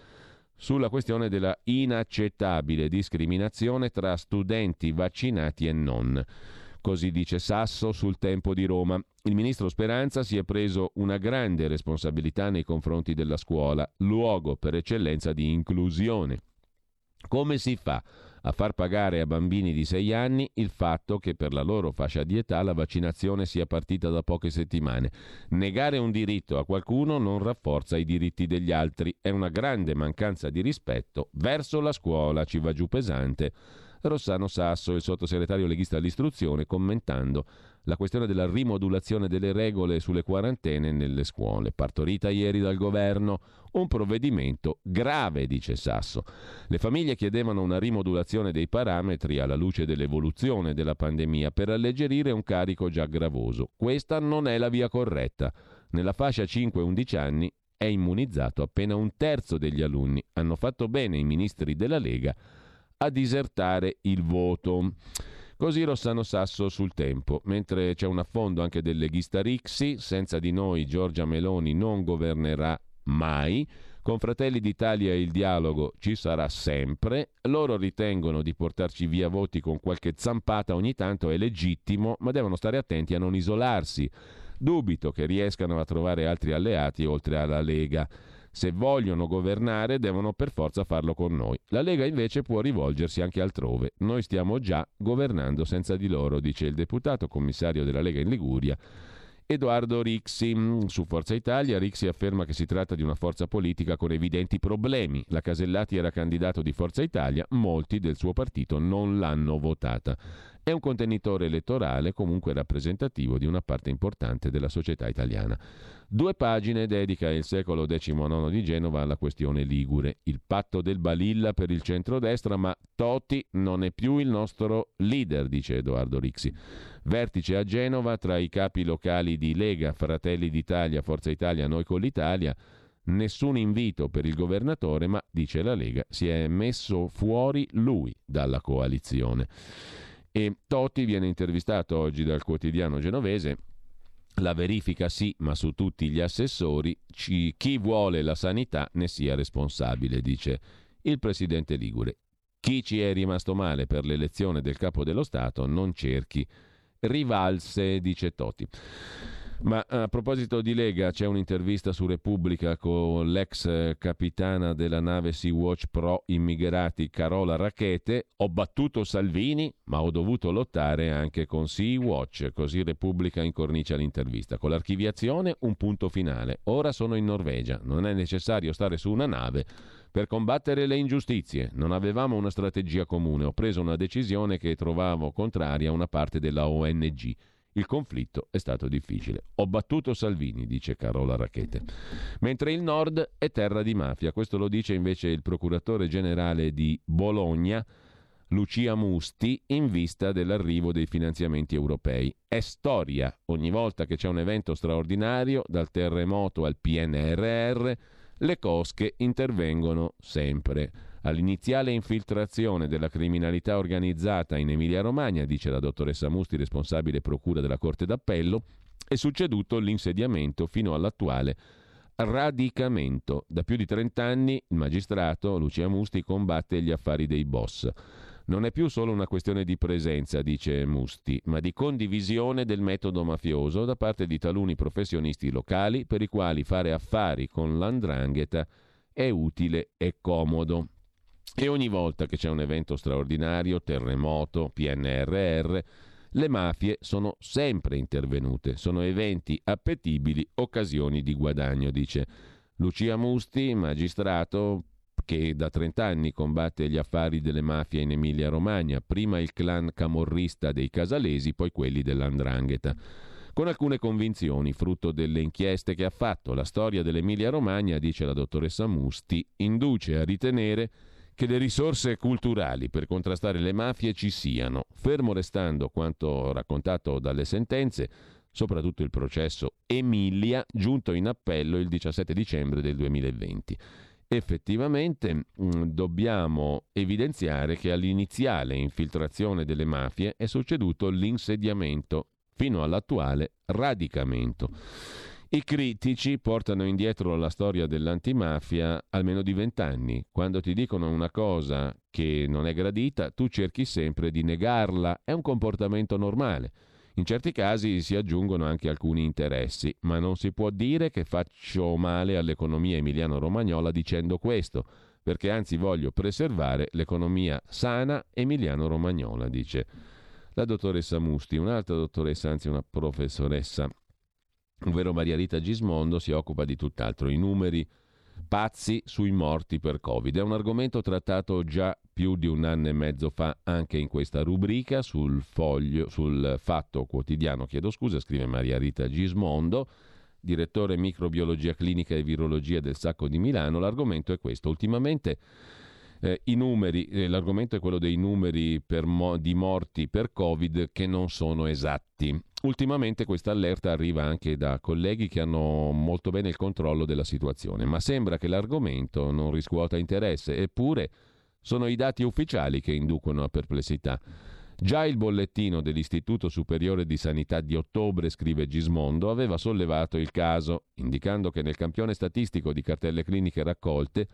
sulla questione della inaccettabile discriminazione tra studenti vaccinati e non. Così dice Sasso sul tempo di Roma. Il ministro Speranza si è preso una grande responsabilità nei confronti della scuola, luogo per eccellenza di inclusione. Come si fa a far pagare a bambini di 6 anni il fatto che per la loro fascia di età la vaccinazione sia partita da poche settimane? Negare un diritto a qualcuno non rafforza i diritti degli altri, è una grande mancanza di rispetto verso la scuola, ci va giù pesante. Rossano Sasso, il sottosegretario leghista all'istruzione, commentando la questione della rimodulazione delle regole sulle quarantene nelle scuole, partorita ieri dal governo, un provvedimento grave, dice Sasso. Le famiglie chiedevano una rimodulazione dei parametri alla luce dell'evoluzione della pandemia per alleggerire un carico già gravoso. Questa non è la via corretta. Nella fascia 5-11 anni è immunizzato appena un terzo degli alunni. Hanno fatto bene i ministri della Lega a disertare il voto. Così Rossano Sasso sul tempo, mentre c'è un affondo anche del leghista Rixi, senza di noi Giorgia Meloni non governerà mai, con Fratelli d'Italia il dialogo ci sarà sempre, loro ritengono di portarci via voti con qualche zampata ogni tanto è legittimo, ma devono stare attenti a non isolarsi. Dubito che riescano a trovare altri alleati oltre alla Lega. Se vogliono governare devono per forza farlo con noi. La Lega invece può rivolgersi anche altrove. Noi stiamo già governando senza di loro, dice il deputato commissario della Lega in Liguria. Edoardo Rixi. Su Forza Italia Rixi afferma che si tratta di una forza politica con evidenti problemi. La Casellati era candidato di Forza Italia, molti del suo partito non l'hanno votata. è un contenitore elettorale comunque rappresentativo di una parte importante della società italiana. Due pagine dedica il secolo XIX di Genova alla questione Ligure, il patto del Balilla per il centrodestra, ma Toti non è più il nostro leader, dice Edoardo Rixi. Vertice a Genova tra i capi locali di Lega, Fratelli d'Italia, Forza Italia, Noi con l'Italia. Nessun invito per il governatore, ma, dice la Lega, si è messo fuori lui dalla coalizione. E Totti viene intervistato oggi dal quotidiano genovese. La verifica sì, ma su tutti gli assessori, ci, chi vuole la sanità ne sia responsabile, dice il presidente Ligure. Chi ci è rimasto male per l'elezione del capo dello Stato non cerchi rivalse, dice Totti. Ma a proposito di Lega, c'è un'intervista su Repubblica con l'ex capitana della nave Sea-Watch Pro immigrati Carola Rachete. Ho battuto Salvini, ma ho dovuto lottare anche con Sea-Watch. Così Repubblica incornicia l'intervista. Con l'archiviazione un punto finale. Ora sono in Norvegia. Non è necessario stare su una nave per combattere le ingiustizie. Non avevamo una strategia comune. Ho preso una decisione che trovavo contraria a una parte della ONG. Il conflitto è stato difficile. Ho battuto Salvini, dice Carola Rachete. Mentre il nord è terra di mafia. Questo lo dice invece il procuratore generale di Bologna, Lucia Musti, in vista dell'arrivo dei finanziamenti europei. È storia. Ogni volta che c'è un evento straordinario, dal terremoto al PNRR, le cosche intervengono sempre. All'iniziale infiltrazione della criminalità organizzata in Emilia-Romagna, dice la dottoressa Musti, responsabile procura della Corte d'Appello, è succeduto l'insediamento fino all'attuale radicamento. Da più di 30 anni il magistrato Lucia Musti combatte gli affari dei boss. Non è più solo una questione di presenza, dice Musti, ma di condivisione del metodo mafioso da parte di taluni professionisti locali per i quali fare affari con l'andrangheta è utile e comodo. E ogni volta che c'è un evento straordinario, terremoto, PNRR, le mafie sono sempre intervenute. Sono eventi appetibili, occasioni di guadagno, dice Lucia Musti, magistrato che da 30 anni combatte gli affari delle mafie in Emilia-Romagna, prima il clan camorrista dei Casalesi, poi quelli dell'Andrangheta. Con alcune convinzioni, frutto delle inchieste che ha fatto, la storia dell'Emilia-Romagna, dice la dottoressa Musti, induce a ritenere che le risorse culturali per contrastare le mafie ci siano, fermo restando quanto raccontato dalle sentenze, soprattutto il processo Emilia, giunto in appello il 17 dicembre del 2020. Effettivamente mh, mm, dobbiamo evidenziare che all'iniziale infiltrazione delle mafie è succeduto l'insediamento, fino all'attuale radicamento. I critici portano indietro la storia dell'antimafia almeno di vent'anni. Quando ti dicono una cosa che non è gradita, tu cerchi sempre di negarla. È un comportamento normale. In certi casi si aggiungono anche alcuni interessi, ma non si può dire che faccio male all'economia emiliano-romagnola dicendo questo, perché anzi voglio preservare l'economia sana emiliano-romagnola, dice la dottoressa Musti, un'altra dottoressa, anzi una professoressa ovvero Maria Rita Gismondo, si occupa di tutt'altro, i numeri pazzi sui morti per Covid. È un argomento trattato già più di un anno e mezzo fa anche in questa rubrica sul, foglio, sul Fatto Quotidiano, chiedo scusa, scrive Maria Rita Gismondo, direttore microbiologia clinica e virologia del Sacco di Milano. L'argomento è questo. Ultimamente eh, i numeri, eh, l'argomento è quello dei numeri mo- di morti per Covid che non sono esatti. Ultimamente questa allerta arriva anche da colleghi che hanno molto bene il controllo della situazione, ma sembra che l'argomento non riscuota interesse, eppure sono i dati ufficiali che inducono a perplessità. Già il bollettino dell'Istituto Superiore di Sanità di ottobre, scrive Gismondo, aveva sollevato il caso, indicando che nel campione statistico di cartelle cliniche raccolte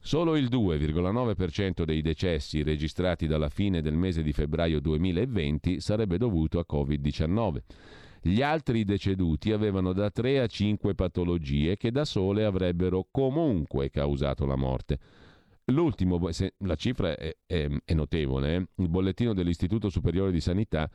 Solo il 2,9% dei decessi registrati dalla fine del mese di febbraio 2020 sarebbe dovuto a Covid-19. Gli altri deceduti avevano da 3 a 5 patologie che da sole avrebbero comunque causato la morte. L'ultimo, la cifra è, è, è notevole, eh? il bollettino dell'Istituto Superiore di Sanità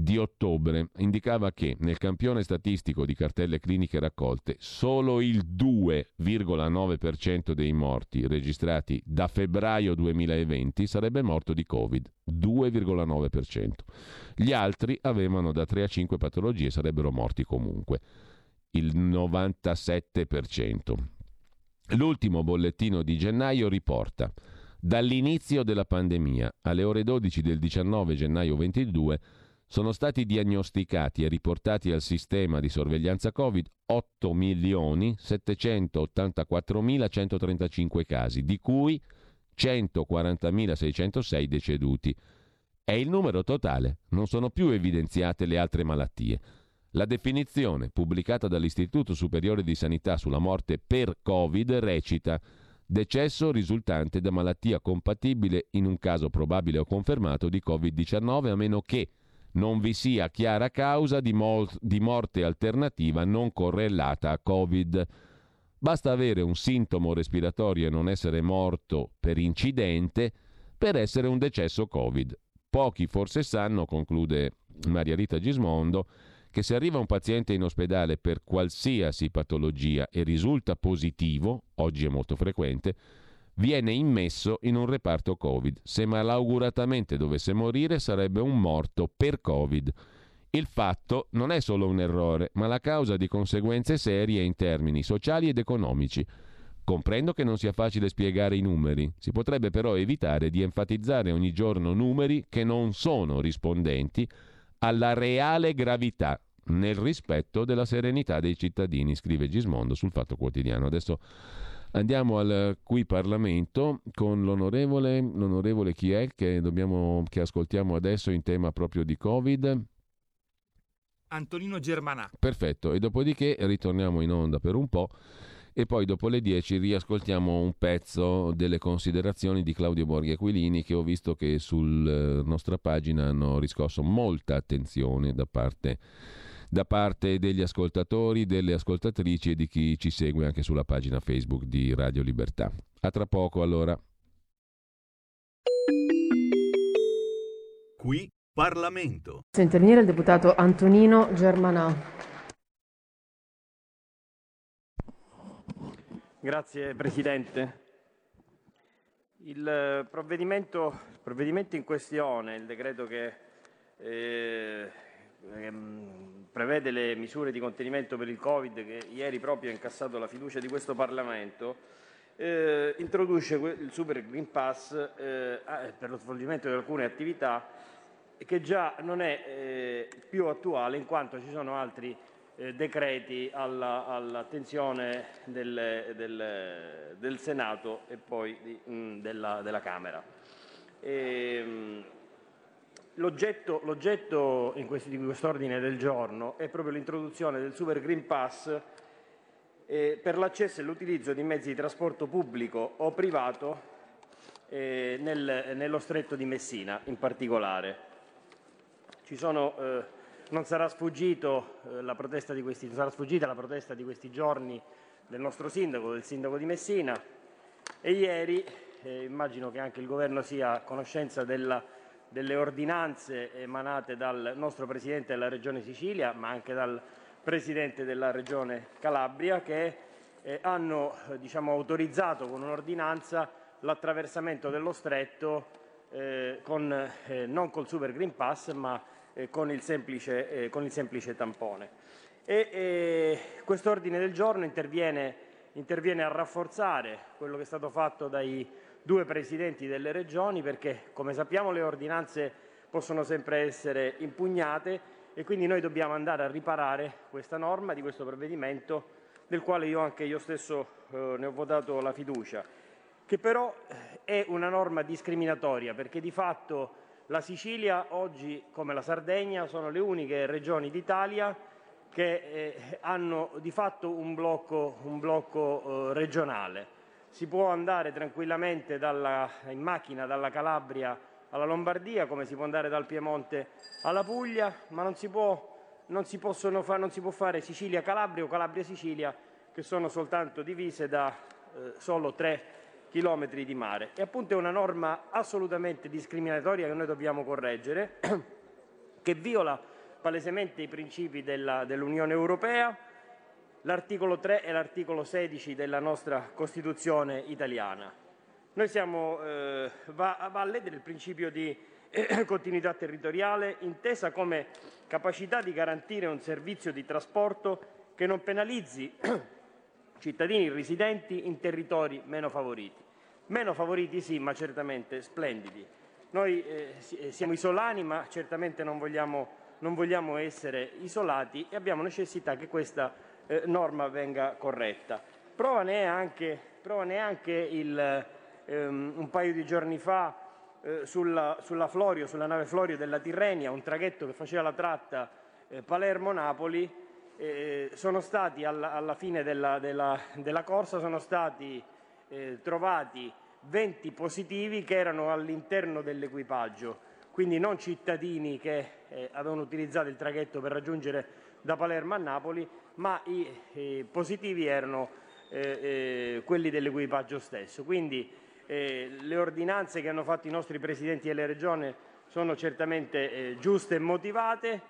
di ottobre indicava che nel campione statistico di cartelle cliniche raccolte solo il 2,9% dei morti registrati da febbraio 2020 sarebbe morto di Covid. 2,9%. Gli altri avevano da 3 a 5 patologie e sarebbero morti comunque. Il 97%. L'ultimo bollettino di gennaio riporta dall'inizio della pandemia alle ore 12 del 19 gennaio 22 sono stati diagnosticati e riportati al sistema di sorveglianza Covid 8.784.135 casi, di cui 140.606 deceduti. È il numero totale, non sono più evidenziate le altre malattie. La definizione pubblicata dall'Istituto Superiore di Sanità sulla morte per Covid recita decesso risultante da malattia compatibile in un caso probabile o confermato di Covid-19 a meno che non vi sia chiara causa di, mol- di morte alternativa non correlata a Covid. Basta avere un sintomo respiratorio e non essere morto per incidente per essere un decesso Covid. Pochi forse sanno, conclude Maria Rita Gismondo, che se arriva un paziente in ospedale per qualsiasi patologia e risulta positivo, oggi è molto frequente, viene immesso in un reparto Covid. Se malauguratamente dovesse morire sarebbe un morto per Covid. Il fatto non è solo un errore, ma la causa di conseguenze serie in termini sociali ed economici. Comprendo che non sia facile spiegare i numeri, si potrebbe però evitare di enfatizzare ogni giorno numeri che non sono rispondenti alla reale gravità nel rispetto della serenità dei cittadini, scrive Gismondo sul Fatto Quotidiano. Adesso Andiamo al qui Parlamento con l'onorevole, l'onorevole chi è che, dobbiamo, che ascoltiamo adesso in tema proprio di Covid? Antonino Germanà. Perfetto, e dopodiché ritorniamo in onda per un po' e poi dopo le 10 riascoltiamo un pezzo delle considerazioni di Claudio Borghi Aquilini che ho visto che sulla nostra pagina hanno riscosso molta attenzione da parte da parte degli ascoltatori, delle ascoltatrici e di chi ci segue anche sulla pagina Facebook di Radio Libertà. A tra poco allora. Qui Parlamento. Intervenire il deputato Antonino Germanà. Grazie Presidente. Il provvedimento, il provvedimento in questione, il decreto che eh, ehm, prevede le misure di contenimento per il Covid, che ieri proprio ha incassato la fiducia di questo Parlamento, eh, introduce il Super Green Pass eh, per lo svolgimento di alcune attività che già non è eh, più attuale in quanto ci sono altri eh, decreti alla, all'attenzione del, del, del, Senato e poi di, mh, mm, della, della, Camera. E, ehm, L'oggetto, l'oggetto questi, di quest'ordine del giorno è proprio l'introduzione del Super Green Pass eh, per l'accesso e l'utilizzo di mezzi di trasporto pubblico o privato eh, nel, nello stretto di Messina in particolare. Sono, eh, non sarà, sfuggito, eh, questi, non sarà sfuggita la protesta di questi giorni del nostro sindaco, del sindaco di Messina e ieri, eh, immagino che anche il governo sia a conoscenza della delle ordinanze emanate dal nostro Presidente della Regione Sicilia, ma anche dal Presidente della Regione Calabria, che eh, hanno diciamo, autorizzato con un'ordinanza l'attraversamento dello stretto eh, con, eh, non col Super Green Pass, ma eh, con il, semplice, eh, con, il semplice, tampone. E, questo ordine del giorno interviene, interviene a rafforzare quello che è stato fatto dai due presidenti delle regioni perché, come sappiamo, le ordinanze possono sempre essere impugnate e quindi noi dobbiamo andare a riparare questa norma di questo provvedimento del quale io anche io stesso eh, ne ho votato la fiducia, che però eh, è una norma discriminatoria perché di fatto la Sicilia oggi, come la Sardegna, sono le uniche regioni d'Italia che eh, hanno di fatto un blocco, un blocco eh, regionale si può andare tranquillamente dalla, in macchina dalla Calabria alla Lombardia, come si può andare dal Piemonte alla Puglia, ma non si può, non si fa, non si può fare Sicilia-Calabria o Calabria-Sicilia, che sono soltanto divise da eh, solo tre chilometri di mare. E appunto è una norma assolutamente discriminatoria che noi dobbiamo correggere, che viola palesemente i principi dell'Unione Europea, l'articolo 3 e l'articolo 16 della nostra Costituzione italiana. Noi siamo, eh, va, a ledere il principio di eh, continuità territoriale intesa come capacità di garantire un servizio di trasporto che non penalizzi cittadini residenti in territori meno favoriti. Meno favoriti sì, ma certamente splendidi. Noi eh, eh, siamo isolani, ma certamente non vogliamo, non vogliamo, essere isolati e abbiamo necessità che questa eh, norma venga corretta. Prova ne è anche, prova ne è anche il, ehm, un paio di giorni fa eh, sulla, sulla, Florio, sulla nave Florio della Tirrenia, un traghetto che faceva la tratta eh, Palermo-Napoli, eh, sono stati alla, alla fine della, della, della, corsa sono stati eh, trovati 20 positivi che erano all'interno dell'equipaggio, quindi non cittadini che eh, avevano utilizzato il traghetto per raggiungere da Palermo a Napoli, ma i, i positivi erano eh, eh, quelli dell'equipaggio stesso. Quindi eh, le ordinanze che hanno fatto i nostri presidenti delle regioni sono certamente giuste e motivate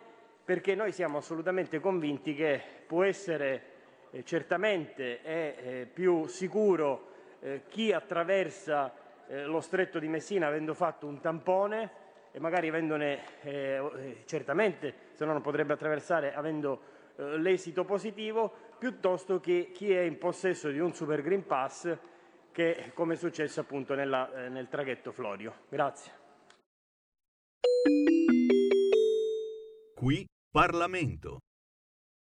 perché noi siamo assolutamente convinti che può essere eh, certamente è, eh, più sicuro eh, chi attraversa eh, lo stretto di Messina avendo fatto un tampone e magari avendone eh, eh, certamente se no non potrebbe attraversare avendo l'esito positivo piuttosto che chi è in possesso di un super green pass che come è successo appunto nella, nel traghetto Florio. Grazie. Qui Parlamento.